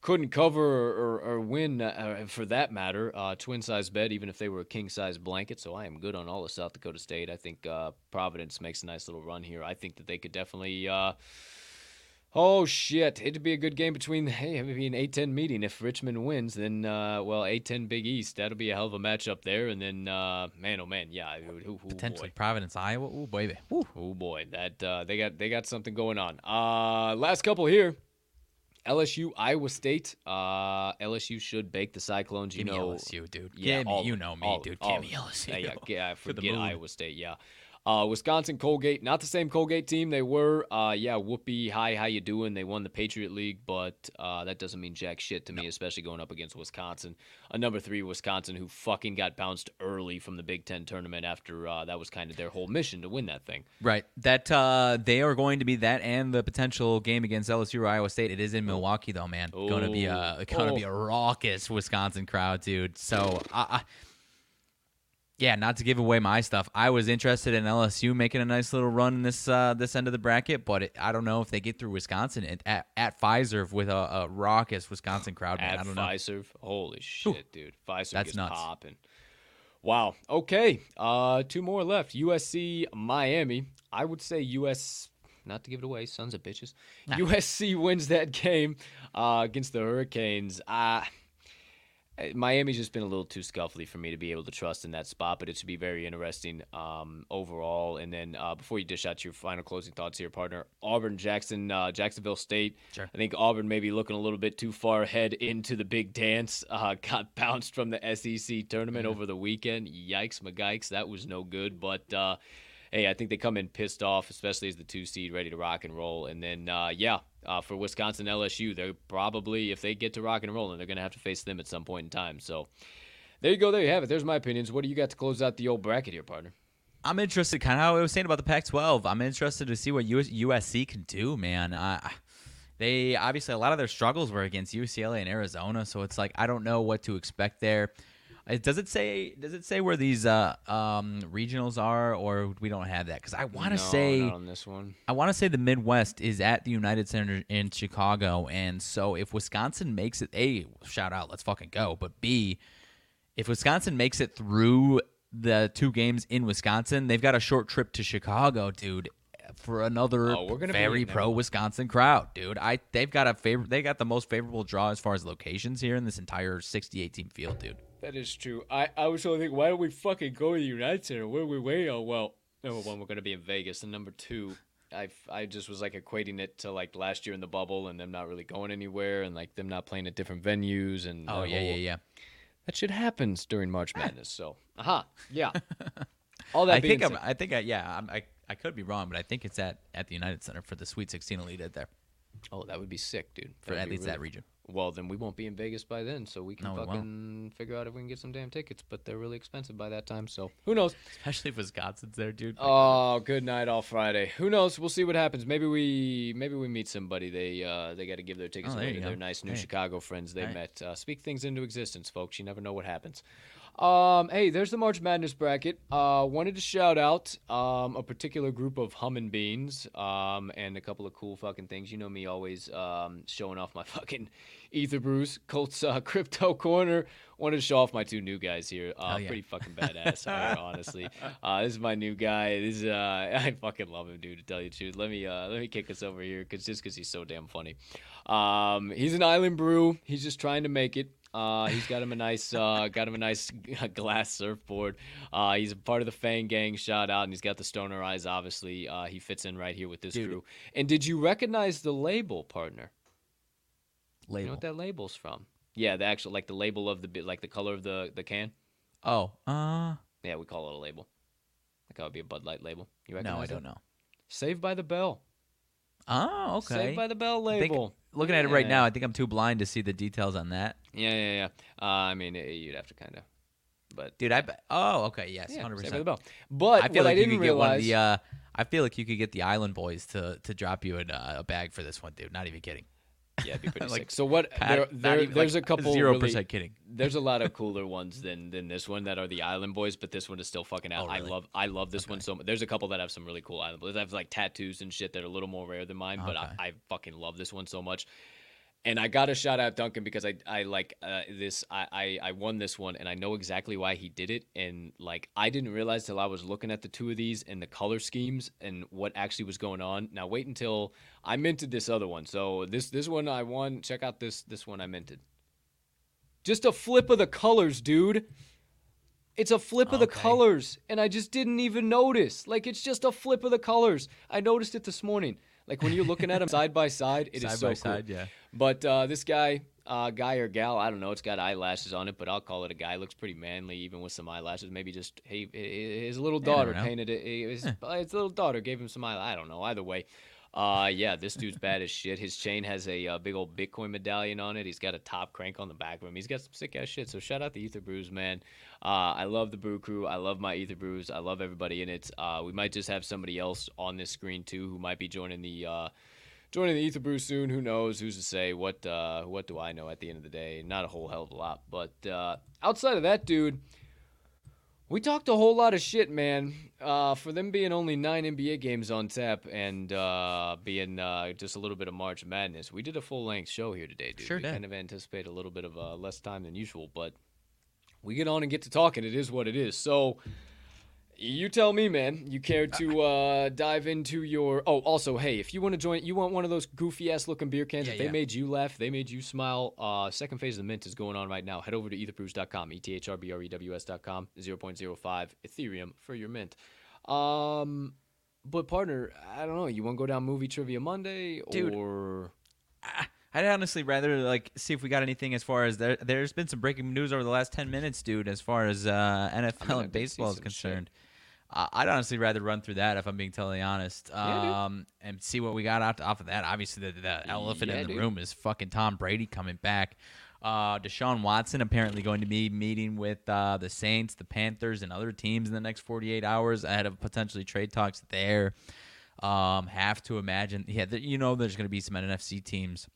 couldn't cover or, or, or win uh, for that matter. Uh, twin size bed, even if they were a king size blanket. So I am good on all of South Dakota State. I think uh, Providence makes a nice little run here. I think that they could definitely. Uh, Oh shit! It'd be a good game between hey, maybe an A10 meeting. If Richmond wins, then uh, well, A10 Big East. That'll be a hell of a matchup there. And then uh, man, oh man, yeah, it would- ooh, ooh, Potentially boy. Providence, Iowa. Ooh, baby. Oh boy, that uh, they got they got something going on. Uh, last couple here. LSU, Iowa State. Uh, LSU should bake the Cyclones. You Give me know, LSU, dude. yeah, Give me, all you know me, all dude. all Give me. LSU. Yeah, yeah, [LAUGHS] yeah, forget. Iowa State. Yeah. Uh, Wisconsin Colgate, not the same Colgate team they were. Uh, yeah, whoopee, hi, how you doing? They won the Patriot League, but uh, that doesn't mean jack shit to me, especially going up against Wisconsin, a number three Wisconsin who fucking got bounced early from the Big Ten tournament after uh, that was kind of their whole mission to win that thing. Right. That uh, they are going to be that and the potential game against LSU or Iowa State. It is in Milwaukee though, man. Going to be a going to be a raucous Wisconsin crowd, dude. So I, I yeah, not to give away my stuff. I was interested in LSU making a nice little run in this uh, this end of the bracket, but it, I don't know if they get through Wisconsin at at, at Fiserv with a, a raucous Wisconsin crowd. Man. At I don't know. Fiserv, holy shit, dude, Fiserv That's gets nuts. popping. Wow. Okay. Uh, two more left. USC, Miami. I would say US. Not to give it away, sons of bitches. USC [LAUGHS] wins that game uh, against the Hurricanes. Uh, Miami's just been a little too scuffly for me to be able to trust in that spot, but it should be very interesting um, overall. And then uh, before you dish out your final closing thoughts here, partner, Auburn, Jackson, uh, Jacksonville State. Sure. I think Auburn may be looking a little bit too far ahead into the big dance. Uh, [LAUGHS] got bounced from the SEC tournament over the weekend. Yikes, McGikes, that was no good. But uh, hey, I think they come in pissed off, especially as the two seed, ready to rock and roll. And then, uh, yeah, uh, for Wisconsin LSU, they're probably, if they get to rock and roll, and they're going to have to face them at some point in time. So there you go. There you have it. There's my opinions. What do you got to close out the old bracket here, partner? I'm interested, kind of how I was saying about the Pac-12. I'm interested to see what US, USC can do, man. They obviously a lot of their struggles were against UCLA and Arizona, so it's like I don't know what to expect there. Uh, Does it say? Does it say where these uh, um, regionals are, or we don't have that? Because I want to No, say on this one. I want to say the Midwest is at the United Center in Chicago, and so if Wisconsin makes it, a shout out, let's fucking go. But b, if Wisconsin makes it through the two games in Wisconsin, they've got a short trip to Chicago, dude, for another Oh, we're gonna very pro Wisconsin crowd, dude. I they've got a favor, they got the most favorable draw as far as locations here in this entire 68 team field, dude. That is true. I, I was only thinking, why don't we fucking go to the United Center? Where are we waiting on? Well, number one, we're going to be in Vegas. And number two, I, I just was like equating it to like last year in the bubble and them not really going anywhere and like them not playing at different venues. And Oh that yeah, yeah, whole- yeah. That shit happens during March Madness. So, [LAUGHS] aha, yeah. [LAUGHS] All that I being think I'm, said, I think I, yeah, I'm, I I could be wrong, but I think it's at at the United Center for the Sweet 16 Elite Eight there oh, that would be sick, dude. for That'd at be least that region. Well, then we won't be in Vegas by then, so we can No, we won't. fucking figure out if we can get some damn tickets. But they're really expensive by that time, so who knows? Especially if Wisconsin's there, dude. Oh, good night all Friday. Who knows? We'll see what happens. Maybe we maybe we meet somebody. They uh they got to give their tickets Oh, away to their nice new Hey. Chicago friends they Hey. met. Uh, speak things into existence, folks. You never know what happens. Um, hey, there's the March Madness bracket. Uh, wanted to shout out um a particular group of humming beans um and a couple of cool fucking things. You know me always um showing off my [LAUGHS] fucking Ether Brews Colts uh, [LAUGHS] crypto corner. Wanted to show off my two new guys here. Uh, yeah. pretty fucking [LAUGHS] badass, honestly. Uh, this is my new guy. This is uh, [LAUGHS] I fucking love him, dude. To tell you the truth, let me uh, let me kick us over here, cause just cause he's so damn funny. Um, he's an island brew. He's just trying to make it. Uh, he's got him a nice, uh, got him a nice glass surfboard. Uh, he's a part of the Fang Gang. Shout out, and he's got the stoner eyes. Obviously, uh, he fits in right here with this Dude. crew. And did you recognize the label, partner? You know what that label's from? Yeah, the actual like the label of the like the color of the the can. Oh, uh, Yeah, we call it a label. Like that would be a Bud Light label. You no, I it? don't know. Saved by the Bell. Oh, okay. Saved by the Bell I think- label. Looking at it right Yeah. now, I think I'm too blind to see the details on that. Yeah, yeah, yeah. Uh, I mean, eh, you'd have to kind of, but Dude, I bet. Oh, okay, yes, yeah, hundred Saved by the. Bell. But I feel what like I you didn't could get one of realize. the. Uh, I feel like you could get the Island Boys to to drop you in a, a bag for this one, dude. Not even kidding. Yeah, it'd be pretty [LAUGHS] like, sick. So what? Pat- There, there, even- there's like, a couple. Zero really- percent kidding. There's a lot of [LAUGHS] cooler ones than than this one that are the Island Boys, but this one is still fucking out. Oh, really? I love I love this one so much. There's a couple that have some really cool Island Boys. I have like tattoos and shit that are a little more rare than mine, but I, I fucking love this one so much. And I got to shout out Duncan because I I like uh, this. I, I I won this one, and I know exactly why he did it. And like I didn't realize till I was looking at the two of these and the color schemes and what actually was going on. Now wait until I minted this other one. So this this one I won. Check out this this one I minted. Just a flip of the colors, dude. It's a flip of the colors, and I just didn't even notice. Like it's just a flip of the colors. I noticed it this morning. Like when you're looking at them [LAUGHS] side by side, it is Side so by cool. side, yeah. But uh, this guy, uh, guy or gal, I don't know. It's got eyelashes on it, but I'll call it a guy. Looks pretty manly, even with some eyelashes. Maybe just hey, his little daughter painted it. His, his little daughter gave him some eyelash. I don't know. Either way, uh, yeah, this dude's bad as shit. His chain has a uh, big old Bitcoin medallion on it. He's got a top crank on the back of him. He's got some sick ass shit. So shout out to Ether Brews, man. Uh, I love the brew crew. I love my Ether Brews. I love everybody in it. Uh, we might just have somebody else on this screen too who might be joining the uh, joining the Ether Brew soon. Who knows? Who's to say? What uh, what do I know? At the end of the day, not a whole hell of a lot. But uh, outside of that, dude. We talked a whole lot of shit, man. Uh, for them being only nine NBA games on tap and uh, being uh, just a little bit of March Madness, we did a full length show here today, dude. Sure we did. kind of anticipate a little bit of uh, less time than usual, but we get on and get to talking. It is what it is. So you tell me, man. You care to uh, dive into your? Oh, also, hey, if you want to join, you want one of those goofy ass looking beer cans. Yeah, if they yeah. made you laugh, they made you smile. Uh, second phase of the mint is going on right now. Head over to etherbrews.com, e t h r b r e w s.com, 0.05 Ethereum for your mint. Um, but partner, I don't know. You want to go down movie trivia Monday Dude. or? I'd honestly rather like see if we got anything as far as there. There's been some breaking news over the last ten minutes, dude. As far as uh, NFL I and baseball is concerned. shit. I'd honestly rather run through that if I'm being totally honest, Yeah, um, and see what we got out off of that. Obviously, the, the elephant Yeah, in the dude. room is fucking Tom Brady coming back. Uh, Deshaun Watson apparently going to be meeting with uh, the Saints, the Panthers, and other teams in the next 48 hours ahead of potentially trade talks there. Um, have to imagine, yeah, th- you know, there's going to be some NFC teams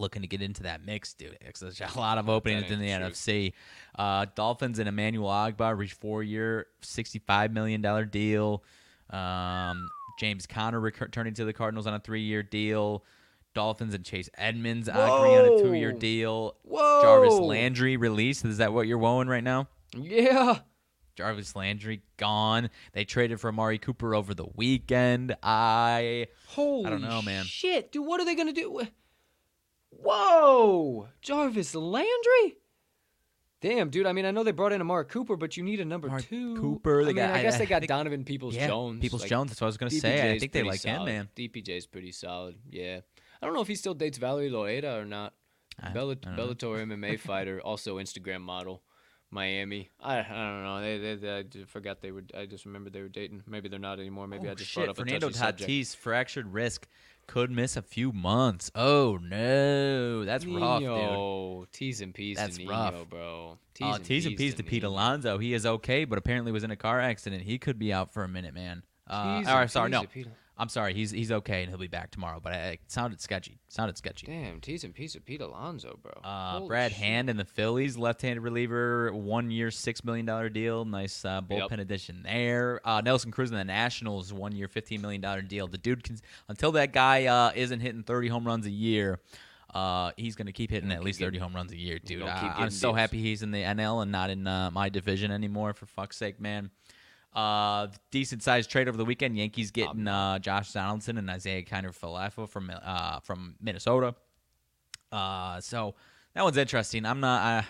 looking to get into that mix, dude. There's a lot of openings in the truth. NFC. Uh, Dolphins and Emmanuel Ogbah reached four-year, $65 million deal. Um, James Conner returning to the Cardinals on a three-year deal. Dolphins and Chase Edmonds agree on a two-year deal. Whoa! Jarvis Landry released. Is that what you're woeing right now? Yeah. Jarvis Landry gone. They traded for Amari Cooper over the weekend. I Holy I don't know, man. Shit, dude, what are they gonna do? Whoa, Jarvis Landry. Damn, dude. I mean, I know they brought in Amari Cooper, but you need a number Amari two. Cooper, I, they mean, got- I guess I- they got think- Donovan Peoples yeah, Jones. Peoples like, Jones. That's what I was gonna say. I think they like him, solid. man. DPJ's pretty solid. Yeah, I don't know if he still dates Valerie Loureda or not. I- I. Bellator MMA [LAUGHS] fighter, also Instagram model, Miami. I, I don't know. They, they, they, I forgot they were. I just remembered they were dating. Maybe they're not anymore. Maybe oh, I just shit. brought up Fernando a touchy subject. Fractured wrist could miss a few months. Oh no, that's rough, dude. Nino, T's and P's That's to Nino, rough. bro. Uh, T's and P's to Pete Nino. Alonso. He is okay, but apparently was in a car accident. He could be out for a minute, man. Uh, or, sorry, no. to Pete I'm sorry. He's he's okay and he'll be back tomorrow. But I, it sounded sketchy. Sounded sketchy. Damn, teasing piece of Pete Alonso, bro. Uh, Holy Brad shit. Hand and the Phillies, left-handed reliever, one-year, six million dollar deal. Nice uh, bullpen Yep. addition there. Uh, Nelson Cruz and the Nationals, one-year, fifteen million dollar deal. The dude can until that guy uh, isn't hitting thirty home runs a year. Uh, he's gonna keep hitting at least getting- thirty home runs a year, dude. I, I'm so happy he's in the NL and not in uh, my division anymore. For fuck's sake, man. Uh, decent sized trade over the weekend. Yankees getting uh, Josh Donaldson and Isiah Kiner Falefa from uh, from Minnesota. Uh, so that one's interesting. I'm not. I,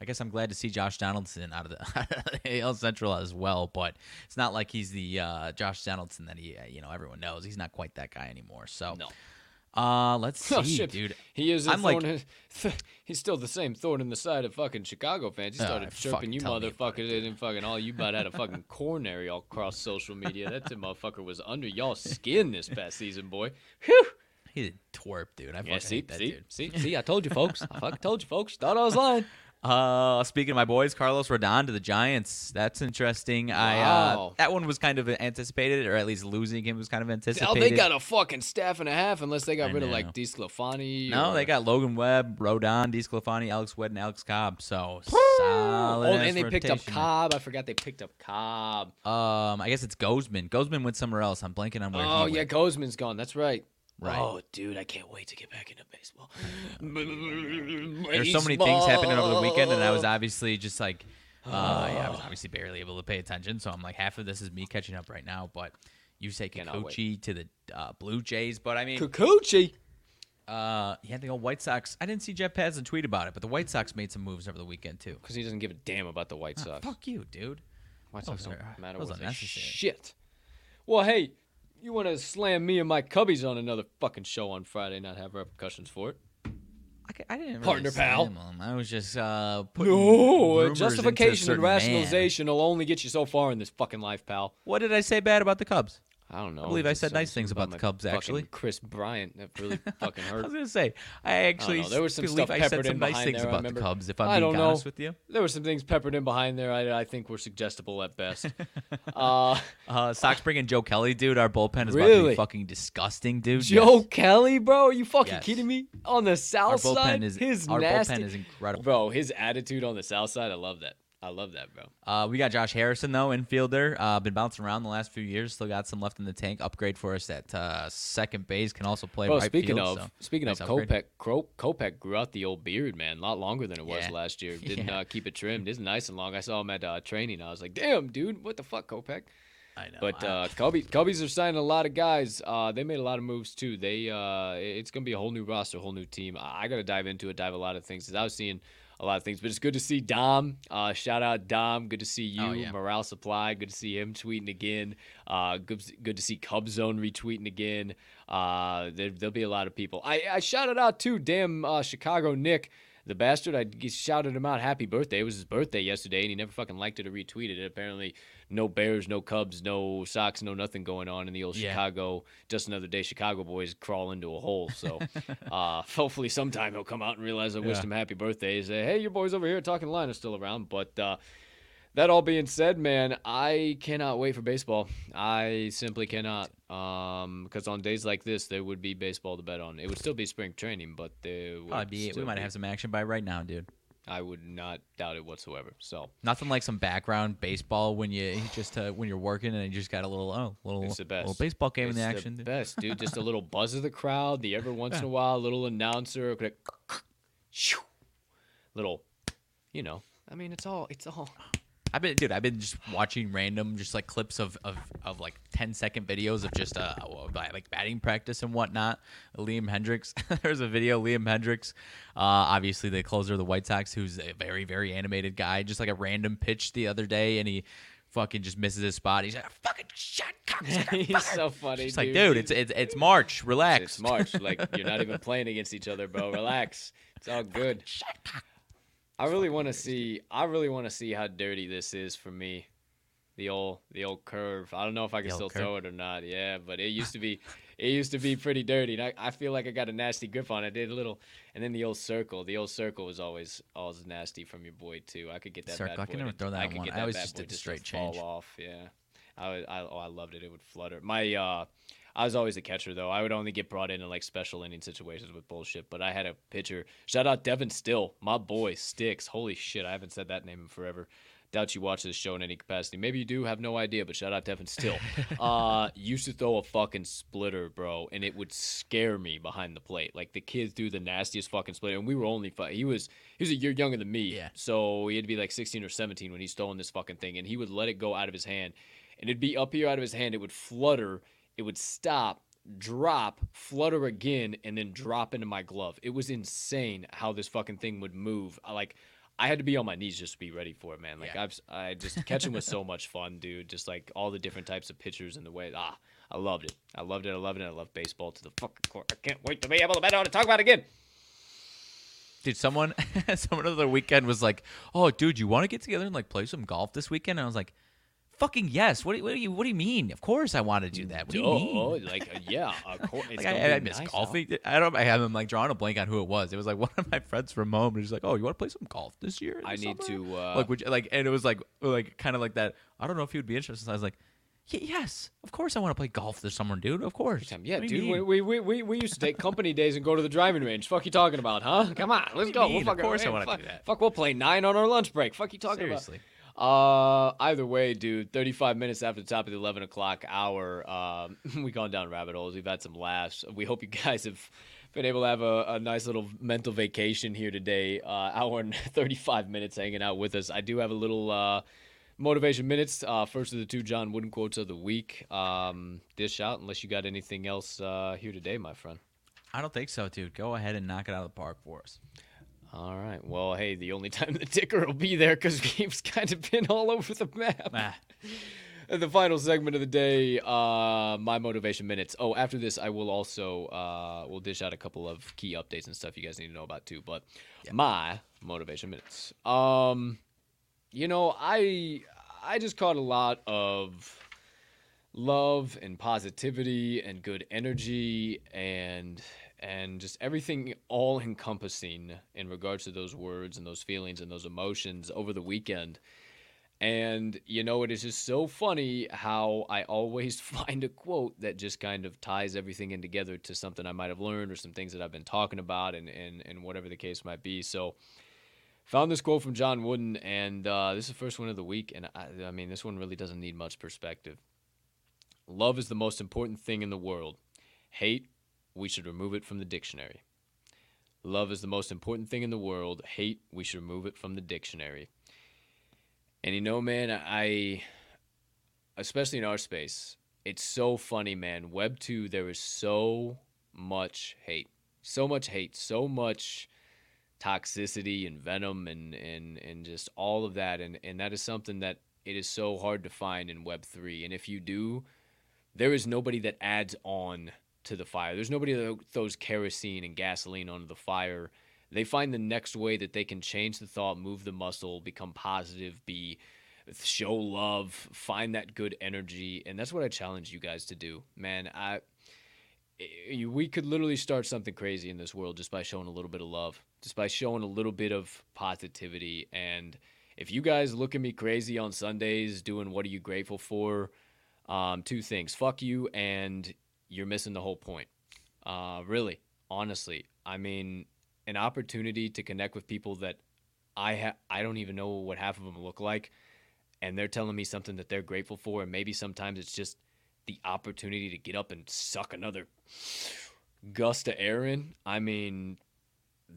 I guess I'm glad to see Josh Donaldson out of the [LAUGHS] AL Central as well, but it's not like he's the uh, Josh Donaldson that he, uh, you know, everyone knows. He's not quite that guy anymore. So, No. Uh, let's see, Oh, shit. dude. He is. I'm like- in, [LAUGHS] he's still the same thorn in the side of fucking Chicago fans. He Oh, started fucking chirping you motherfuckers, and fucking all you about had a fucking coronary all across social media. That motherfucker was under y'all skin this past season, boy. Whew. He's a twerp, dude. I fucking Yeah, see, that see, dude. see, see. I told you, folks. I fucking told you, folks. Thought I was lying. Uh, speaking of my boys, Carlos Rodon to the Giants. That's interesting. I uh, Wow. that one was kind of anticipated, or at least losing him was kind of anticipated. Oh, they got a fucking staff and a half, unless they got I rid of know. like DeSclafani. no, they got Logan Webb, Rodon, DeSclafani, Alex Wood, and Alex Cobb. So solid. Oh, and they picked up rotation. Cobb. I forgot they picked up Cobb. Um, I guess it's Gausman. Gausman went somewhere else. I'm blanking on where. He Oh he yeah, went. Gausman's gone. That's right. Right. Oh, dude, I can't wait to get back into baseball. [LAUGHS] There's so many things happening over the weekend, and I was obviously just like, uh, yeah, I was [SIGHS] obviously barely able to pay attention. So I'm like, half of this is me catching up right now. But you say. Kikuchi to the uh, Blue Jays, but I mean, Kikuchi. uh, yeah, the old White Sox. I didn't see Jeff Passan tweet about it, but the White Sox made some moves over the weekend too. Because he doesn't give a damn about the White Sox. Fuck you, dude. White Sox don't matter those worth are a necessary. shit. Well, hey, you want to slam me and my cubbies on another fucking show on Friday, not have repercussions for it? c- I didn't really Partner, pal. slam him. I was just uh, putting No, rumors into a justification and certain man. rationalization will only get you so far in this fucking life, pal. What did I say bad about the Cubs? I don't know. I believe I said nice things about the Cubs, actually. Kris Bryant, that really [LAUGHS] fucking hurt. I was gonna say I actually know, there was some believe I said some in nice behind things there, I about the. Cubs. If I'm I being don't know. with you, There were some things peppered in behind there I, I think were suggestible at best. [LAUGHS] uh, [LAUGHS] uh, Sox bringing Joe Kelly, dude. Our bullpen is about to Really? be fucking disgusting, dude. Joe Yes. Kelly, bro, are you fucking Yes. kidding me? On the Our south bullpen side, is his our nasty, bullpen is incredible. bro. His attitude on the south side, I love that. I love that, bro. Uh, we got Josh Harrison though, infielder. Uh, been bouncing around the last few years. Still got some left in the tank. Upgrade for us at uh, second base. Can also play Bro, right speaking field. of so speaking nice of. Kopech, Kro- Kopech grew out the old beard, man, a lot longer than it was Yeah. last year. [LAUGHS] Didn't Yeah. uh, keep it trimmed. It's nice and long. I saw him at uh, training. I was like, damn, dude, what the fuck, Kopech? I know. But uh, [LAUGHS] Cubbies, Cubbies are signing a lot of guys. Uh, they made a lot of moves too. They uh, it's gonna be a whole new roster, a whole new team. I, I got to dive into it, dive a lot of things. 'cause I was seeing a lot of things, but it's good to see Dom. Uh, shout out Dom. Good to see you, Oh, yeah. Morale Supply. Good to see him tweeting again. Uh, good, good to see Cub Zone retweeting again. Uh, there, there'll be a lot of people. I, I shouted out too. Damn, uh, Chicago Nick. The bastard, I shouted him out happy birthday. It was his birthday yesterday, and he never fucking liked it or retweeted it. Apparently, no Bears, no Cubs, no Sox, no nothing going on in the old Yeah. Chicago. Just another day, Chicago boys crawl into a hole. So, [LAUGHS] uh, hopefully, sometime he'll come out and realize I wished him happy birthday. Say, hey, your boys over here talking line are still around. But uh, that all being said, man, I cannot wait for baseball. I simply cannot. Um, because on days like this, there would be baseball to bet on. It would still be spring training, but there would Probably be, we might be- have some action by right now, dude. I would not doubt it whatsoever. So Nothing like some background baseball when you just uh, when you're working and you just got a little oh little It's the best. little baseball game it's in the action. dude. best, dude. Just a [LAUGHS] little buzz of the crowd. The every once in a while, a little announcer, [LAUGHS] little, you know. I mean, it's all, it's all. I've been, dude. I've been just watching random, just like clips of of, of like 10 second videos of just uh like batting practice and whatnot. Liam Hendriks. [LAUGHS] There's a video. Liam Hendriks, uh, obviously the closer of the White Sox, who's a very very animated guy. Just like a random pitch the other day, and he fucking just misses his spot. He's like, "Fucking cocksucker, [LAUGHS] He's so funny, It's like, dude. it's it's it's March. Relax. It's March. Like you're not [LAUGHS] even playing against each other, bro. Relax. It's all good. I really want to see. I really want to see how dirty this is for me. The old, the old curve. I don't know if I can still old throw it or not. Yeah, but it used to be, [LAUGHS] it used to be pretty dirty. And I, I feel like I got a nasty grip on it. I did a little, and then the old circle. The old circle was always, always nasty from your boy too. I could get that. Circle, I can never throw that I one. get I always just did the straight fall change. off. Yeah, I, I, oh, I loved it. It would flutter. My, uh, I was always a catcher though. I would only get brought in in like special inning situations with bullshit. But I had a pitcher. Shout out Devin Still, my boy Sticks. Holy shit, I haven't said that name in forever. Doubt you watch this show in any capacity. Maybe you do. Have no idea. But shout out Devin Still. [LAUGHS] uh, used to throw a fucking splitter, bro, and it would scare me behind the plate. Like the kids do the nastiest fucking splitter, and we were only fi- he was he was a year younger than me. Yeah. So he had to be like 16 or 17 when he's throwing this fucking thing, and he would let it go out of his hand, and it'd be up here out of his hand. It would flutter. It would stop, drop, flutter again, and then drop into my glove. It was insane how this fucking thing would move. I like. I had to be on my knees just to be ready for it, man. Like Yeah. I've, I just catching was so much fun, dude. Just like all the different types of pitchers and the way. Ah, I loved it. I loved it. I loved it. I love baseball to the fucking core. I can't wait to be able to bet on it. talk about it again. Dude, someone [LAUGHS] someone the weekend was like, "Oh, dude, you want to get together and like play some golf this weekend?" And I was like, "Fucking yes! What do you, what do you what do you mean? Of course I want to do that. What do you mean?" Oh, like uh, yeah, of course. [LAUGHS] It's Like I, I miss nice, golfing. I don't. I am like drawing a blank on who it was. It was like [LAUGHS] one of my friends from home. And he's like, "Oh, you want to play some golf this year?" in I need summer?" to, uh, like, would you, like, and it was like, like, kind of like that. I don't know if he would be interested. So I was like, "Yes, of course I want to play golf this summer, dude. Of course." Yeah, What do you dude. We, we, we, we used to take company days and go to the driving range. Fuck you talking about, huh? Come on, let's go. mean? We'll Of course I wanna do that. Fuck, we'll play nine on our lunch break. Fuck you talking Seriously. about. Uh, either way, dude. Thirty-five minutes after the top of the eleven o'clock hour, um, [LAUGHS] we've gone down rabbit holes. We've had some laughs. We hope you [LAUGHS] guys have been able to have a, a nice little mental vacation here today. Uh, hour and [LAUGHS] thirty-five minutes hanging out with us. I do have a little uh, motivation minutes. Uh, first of the two John Wooden quotes of the week. Um, dish out unless you got anything else uh, here today, my friend. I don't think so, dude. Go ahead and knock it out of the park for us. All right. Well, hey, the only time the ticker will be there because we've [LAUGHS] kind of been all over the map. Ah, [LAUGHS] the final segment of the day, uh, my motivation minutes. Oh, after this, I will also uh, we'll dish out a couple of key updates and stuff you guys need to know about too. But my motivation minutes. Um, you know, I I just caught a lot of love and positivity and good energy and and just everything all encompassing in regards to those words and those feelings and those emotions over the weekend. And you know, it is just so funny how I always [LAUGHS] find a quote that just kind of ties everything in together to something I might have learned or some things that I've been talking about and and, and whatever the case might be. So found this quote from John Wooden, and uh, this is the first one of the week. And I, I mean, this one really doesn't need much perspective. Love is the most important thing in the world. Hate, we should remove it from the dictionary. Love is the most important thing in the world. Hate, we should remove it from the dictionary. And you know, man, I, especially in our space, it's so funny, man. Web 2, there is so much hate. So much hate. So much toxicity and venom and, and, and just all of that. And, and that is something that it is so hard to find in Web 3. And if you do, there is nobody that adds on to the fire. There's nobody that throws kerosene and gasoline onto the fire. They find the next way that they can change the thought, move the muscle, become positive, be show love, find that good energy, and that's what I challenge you guys to do. Man, I we could literally start something crazy in this world just by showing a little bit of love, just by showing a little bit of positivity and if you guys look at me crazy on Sundays doing what are you grateful for? Um, two things. Fuck you and you're missing the whole point. Uh, really, honestly, I mean, an opportunity to connect with people that I ha- I don't even know what half of them look like, and they're telling me something that they're grateful for, and maybe sometimes it's just the opportunity to get up and suck another gust of air in. I mean,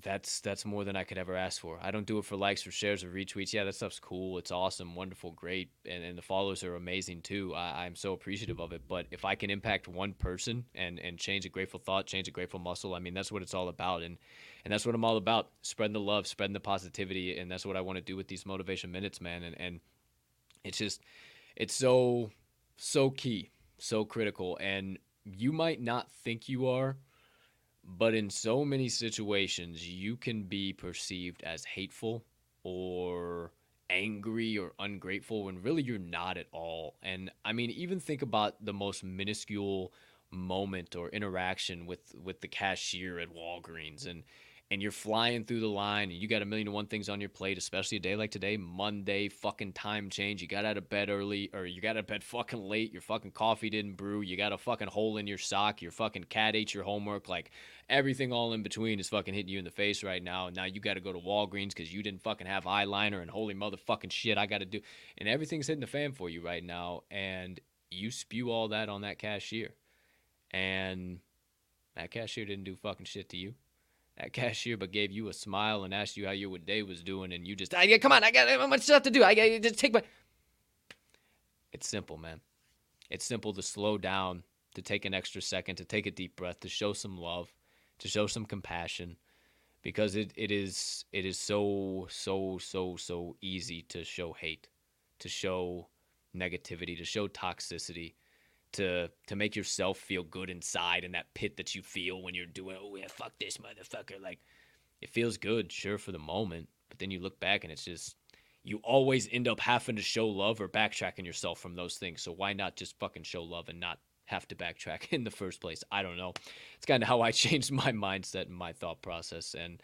that's that's more than I could ever ask for. I don't do it for likes or shares or retweets. Yeah, that stuff's cool. It's awesome, wonderful, great, and, and the followers are amazing too. I, I'm so appreciative of it. But if I can impact one person and and change a grateful thought, change a grateful muscle, I mean that's what it's all about. And and that's what I'm all about: spreading the love, spreading the positivity, and that's what I want to do with these motivation minutes, man. And and it's just it's so so key, so critical, and you might not think you are but in so many situations, you can be perceived as hateful or angry or ungrateful when really you're not at all. And I mean, even think about the most minuscule moment or interaction with with the cashier at Walgreens and and you're flying through the line and you got a million and one things on your plate, especially a day like today, Monday, fucking time change. You got out of bed early or you got out of bed [LAUGHS] fucking late. Your fucking coffee didn't brew. You got a fucking hole in your sock. Your fucking cat ate your homework. Like everything all in between is fucking hitting you in the face right now. And now you got to go to Walgreens because you didn't fucking have eyeliner and holy motherfucking shit, I got to do. And everything's hitting the fan for you right now. And you spew all that on that cashier. And that cashier didn't do fucking shit to you that cashier but gave you a smile and asked you how your day was doing and you just I come on I got how much stuff to do. I got just take my it's simple man. It's simple to slow down to take an extra second to take a deep breath to show some love to show some compassion because it, it is it is so so so so easy to show hate to show negativity to show toxicity to to make yourself feel good inside in that pit that you feel when you're doing oh yeah fuck this motherfucker. Like it feels good sure for the moment but then you look back and it's just you always end up having to show love or backtracking yourself from those things. So why not just fucking show love and not have to backtrack [LAUGHS] in the first place? I don't know. It's kind of how i [LAUGHS] changed my mindset and my thought process and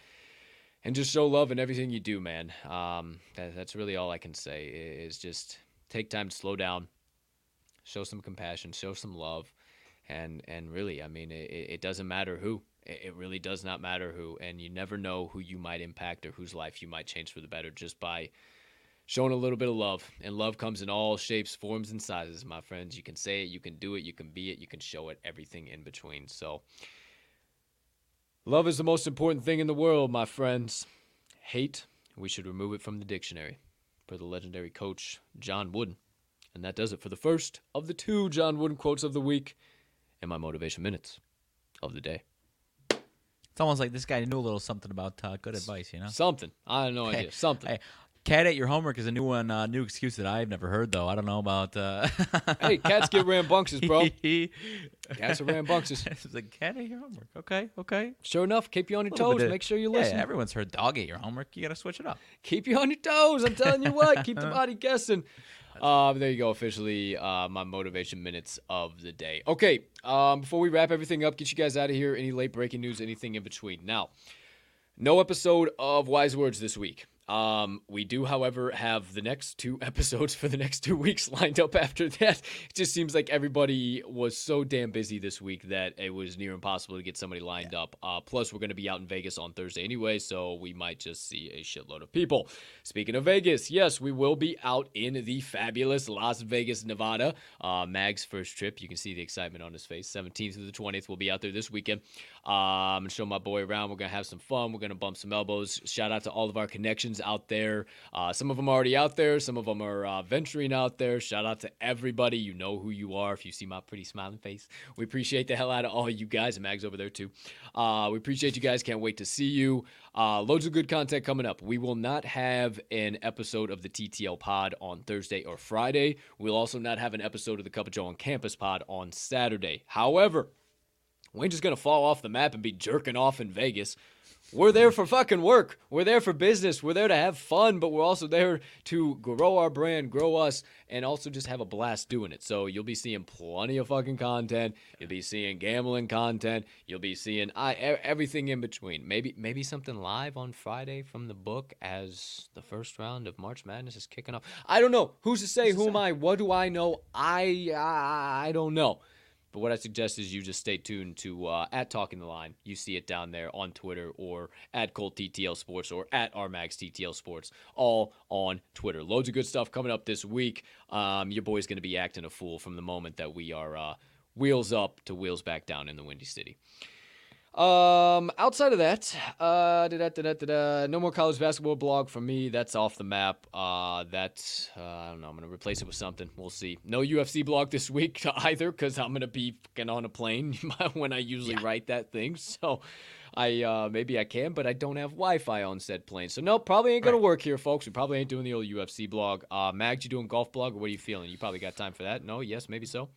and just show love in everything you do man. Um, that, that's really all i can say. Is just take time to slow down show some compassion, show some love, and and really, I mean, it, it doesn't matter who. It really does not matter who, and you never know who you might impact or whose life you might change for the better just by showing a little bit of love. And love comes in all shapes, forms, and sizes, my friends. You can say it, you can do it, you can be it, you can show it, everything in between. So, love is the most important thing in the world, my friends. Hate, we should remove it from the dictionary. For the legendary coach, John Wooden. And that does it for the first of the two John Wooden quotes of the week and my motivation minutes of the day. It's almost like this guy knew a little something about uh, good advice, you know? Something. I have no Hey, idea. Something. Hey, Cat ate your homework is a new one, uh, new excuse that I've never heard though. I don't know about. Uh... [LAUGHS] hey, cats get rambunctious, bro. [LAUGHS] cats are rambunctious. [LAUGHS] it's like cat ate your homework. Okay, okay. Sure enough, keep you on your toes. of- Make sure you Yeah, listen. everyone's heard dog ate your homework. You got to switch it up. keep you on your toes. I'm telling you what, keep the body guessing. Um, there you go, officially uh, my motivation minutes of the day. Okay, um, before we wrap everything up, get you guys out of here. Any late breaking news, anything in between. Now, no episode of Wise Words this week. Um, we do, however, have the next two [LAUGHS] episodes for the next two weeks lined up after that. It just seems like everybody was so damn busy this week that it was near impossible to get somebody lined up. Uh, plus, we're going to be out in Vegas on Thursday anyway, so we might just see a shitload of people. Speaking of Vegas, yes, we will be out in the fabulous Las Vegas, Nevada. Uh, Mag's first trip. You can see the excitement on his face. 17th through the 20th. We'll be out there this weekend. Um, and show my boy around. We're gonna have some fun. We're gonna bump some elbows. Shout out to all of our connections out there. Uh, some of them are already out there. Some of them are uh, venturing out there. Shout out to everybody. You know who you are. If you see my pretty smiling face, we appreciate the hell out of all you guys. And Mag's over there too. Uh, we appreciate you guys. Can't wait to see you. Uh, loads of good content coming up. We will not have an episode of the TTL pod on Thursday or Friday. We'll also not have an episode of the Cup of Joe on Campus pod on Saturday. However, we ain't just gonna fall off the map and be jerking off in Vegas. We're there for fucking work. We're there for business. We're there to have fun, but we're also there to grow our brand, grow us, and also just have a blast doing it. So you'll be seeing plenty of fucking content. You'll be seeing gambling content. You'll be seeing I, everything in between. Maybe maybe something live on Friday from the book as the first round of March Madness is kicking off. I don't know. Who's to say? Who am I? What do I know? I I, I don't know. But what I suggest is you just stay tuned to uh, at Talking the Line. You see it down there on Twitter or at Colt TTL Sports or at RMAX TTL Sports, all on Twitter. Loads of good stuff coming up this week. Um, your boy's going to be acting a fool from the moment that we are uh, wheels up to wheels back down in the Windy City. Um, outside of that, uh, da, da, da, da, da, da, no more college basketball blog for me. That's off the map. Uh, that's uh, I don't know. I'm gonna replace it with something. We'll see. No UFC blog this [LAUGHS] week either, because I'm gonna be fucking on a plane [LAUGHS] when I usually write that thing. [LAUGHS] So, I uh, maybe I can, but I don't have Wi-Fi on said plane. So no, probably ain't gonna work here, folks. We probably ain't doing the old UFC blog. Uh, Mag, you doing golf blog, or what are you feeling? You probably got time for that. No, yes, maybe so.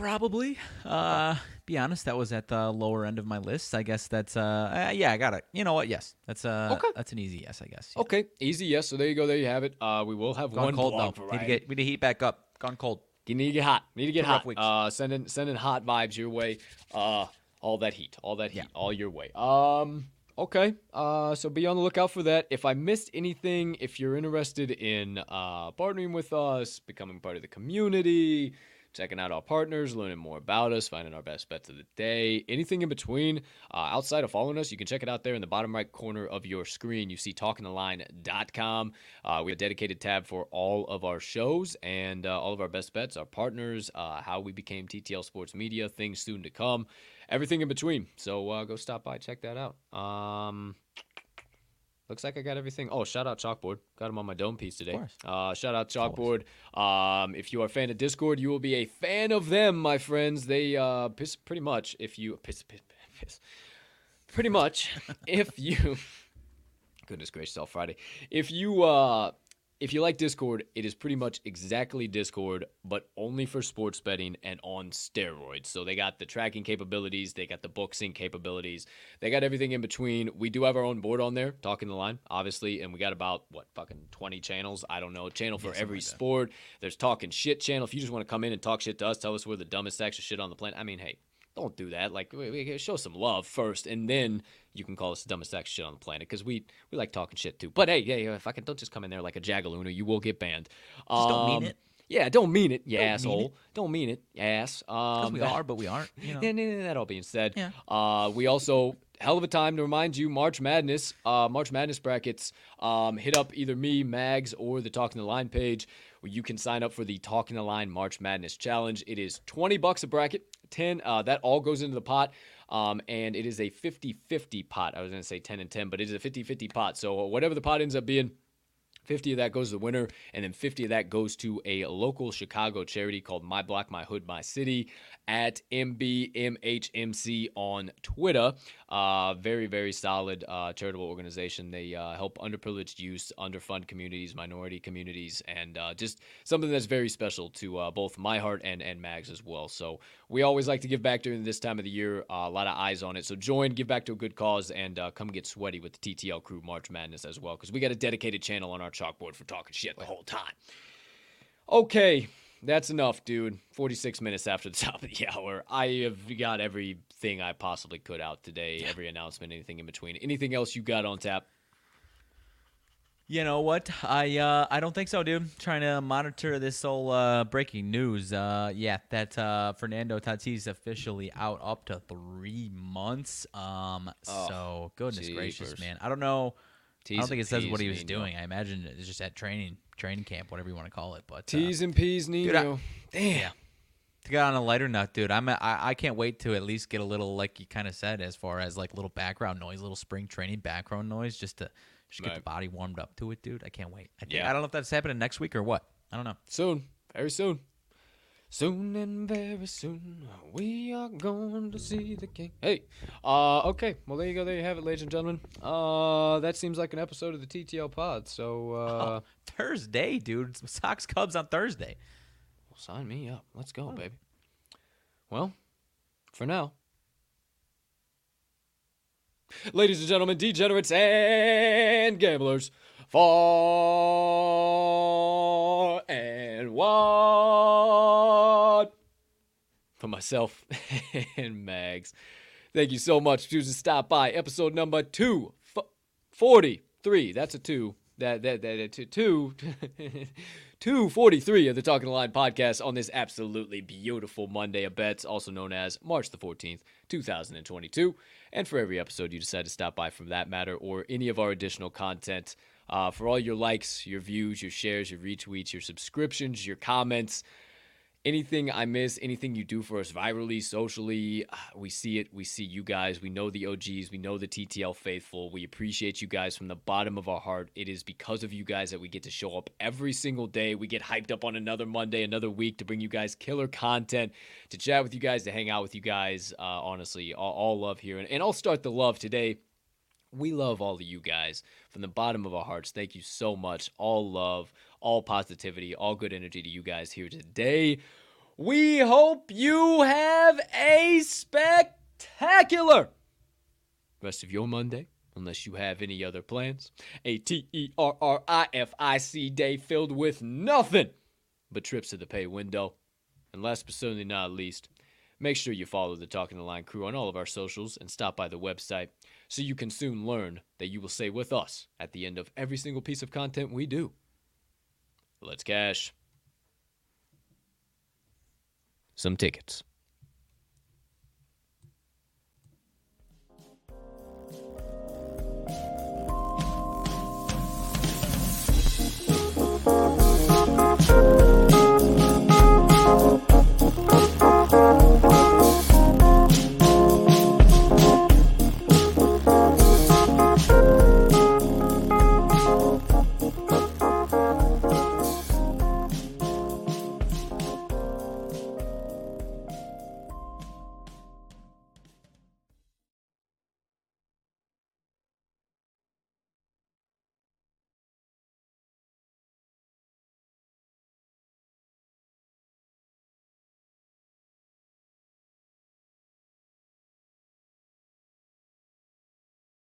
Probably. Uh, be honest, that was at the lower end of my list. I guess that's uh, uh yeah, I got it. You know what? Yes, that's uh, Okay. that's an easy yes, I guess. Yeah. Okay, easy. Yes. So there you go. There you have it. Uh, we will have Gone one cold though. variety. Need to get we need to heat back up. Gone cold. You need to get hot. Need to get Two hot. Uh, sending sending hot vibes your way. Uh, all that heat, all that heat, Yeah. all your way. Um, okay. Uh, so be on the lookout for that. If I missed anything, if you're interested in uh partnering with us, becoming part of the community, checking out our partners, learning more about us, finding our best bets of the day, anything in between, uh, outside of following us, you can check it out there in the bottom right corner of your screen. You see talkingtheline.com. Uh, we have a dedicated tab for all of our shows and uh, all of our best bets, our partners, uh, how we became TTL Sports Media, things soon to come, everything in between. So uh, go stop by, check that out. Um, Looks like I got everything. Oh, shout out Chalkboard. Got him on my dome piece today. course. Uh, shout out Chalkboard. Um, if you are a fan of Discord, you will be a fan of them, my friends. They uh, piss pretty much. If you piss, piss, piss, pretty much. [LAUGHS] if you, [LAUGHS] goodness gracious, all Friday. If you uh, if you like Discord, it is pretty much exactly Discord, but only for sports betting and on steroids. So they got the tracking capabilities, they got the book sync capabilities, they got everything in between. We do have our own board on there, talking the line, obviously, and we got about what fucking twenty channels. I don't know, channel for every sport. There's talking shit channel. If you just want to come in and talk shit to us, tell us we're the dumbest sacks of shit on the planet. I mean, hey, don't do that. Like, show some love first, and then you can call us the dumbest of shit on the planet because we we like talking shit too. But hey, hey, if I can, don't just come in there like a jagaloon, you will get banned. Just don't mean Um, it. Yeah, don't mean it, you Don't mean asshole. it. Don't mean it, ass. Um, we are, but we aren't. You know. [LAUGHS] yeah, no, no, that all being said, Yeah. uh, we also hell of a time to remind you March Madness, uh, March Madness brackets. Um, hit up either me, Mags, or the Talking the Line page where you can sign up for the Talking the Line March Madness challenge. It is twenty bucks a bracket, ten. Uh, that all goes into the pot. Um, and it is a 50-50 pot. I was going to say 10 and 10, but it is a 50-50 pot. So whatever the pot ends up being, 50 of that goes to the winner, and then 50 of that goes to a local Chicago charity called My Block, My Hood, My City at MBMHMC on Twitter. Uh, very, very solid uh, charitable organization. They uh, help underprivileged youth, underfunded communities, minority communities, and uh, just something that's very special to uh, both my heart and, and Mags as well. So we always like to give back during this time of the year. Uh, a lot of eyes on it. So join, give back to a good cause, and come get sweaty with the TTL crew March Madness as well, because we got a dedicated channel on our chalkboard for talking shit the whole time. Okay, that's enough, dude. 46 minutes after the [LAUGHS] top of the hour. I have got everything I possibly could out today, every announcement, anything in between. Anything else you got on tap? You know what? I uh, I don't think so, dude. Trying to monitor this whole uh, breaking news. Uh, yeah, that uh, Fernando Tatis officially out up to three months. Um, oh, so goodness geepers. gracious, man. I don't know. T's I don't think it says what he was doing. I imagine it's just at training training camp, whatever you want to call it. But uh, T's and P's, Nino. Dude, I, Damn. Yeah. To get on a lighter note, dude, I'm a, I, I can't wait to at least get a little like you kind of said as far as like little background noise, little spring training background noise, just to just get right. the body warmed up to it, dude. I can't wait. I think, yeah. I don't know if that's happening next week or what. I don't know. Soon, very soon. Soon and very soon, we are going to see the king. Hey, uh, okay. Well, there you go. There you have it, ladies and gentlemen. Uh, that seems like an episode of the TTL pod. So, uh, oh, [LAUGHS] Thursday, dude. Sox Cubs on Thursday. Well, sign me up. Let's go, oh. baby. Well, for now. Ladies and gentlemen, degenerates and gamblers, far and wide. For myself [LAUGHS] and Mags, thank you so much for choosing to stop by. Episode number 243. That's a two. That, that, that, that two, two [LAUGHS] 243 of the Talking Line podcast on this absolutely beautiful Monday of bets, also known as March the 14th, 2022. And for every episode you decide to stop by from that matter or any of our additional content, uh, for all your likes, your views, your shares, your retweets, your subscriptions, your comments, anything I miss, anything you do for us virally, socially, we see it. We see you guys. We know the OGs. We know the TTL faithful. We appreciate you guys from the bottom of our heart. It is because of you guys that we get to show up every single day. We get hyped up on another Monday, another week to bring you guys killer content, to chat with you guys, to hang out with you guys. Uh, honestly, all, all love here. And, and I'll start the love today. We love all of you guys from the bottom of our hearts. Thank you so much. All love, all positivity, all good energy to you guys here today. We hope you have a spectacular rest of your Monday, unless you have any other plans. A T E R R I F I C day filled with nothing but trips to the pay window. And last but certainly not least, make sure you follow the Talking the Line crew on all of our socials and stop by the website so you can soon learn that you will say with us at the end of every single piece of content we do. Let's cash some tickets.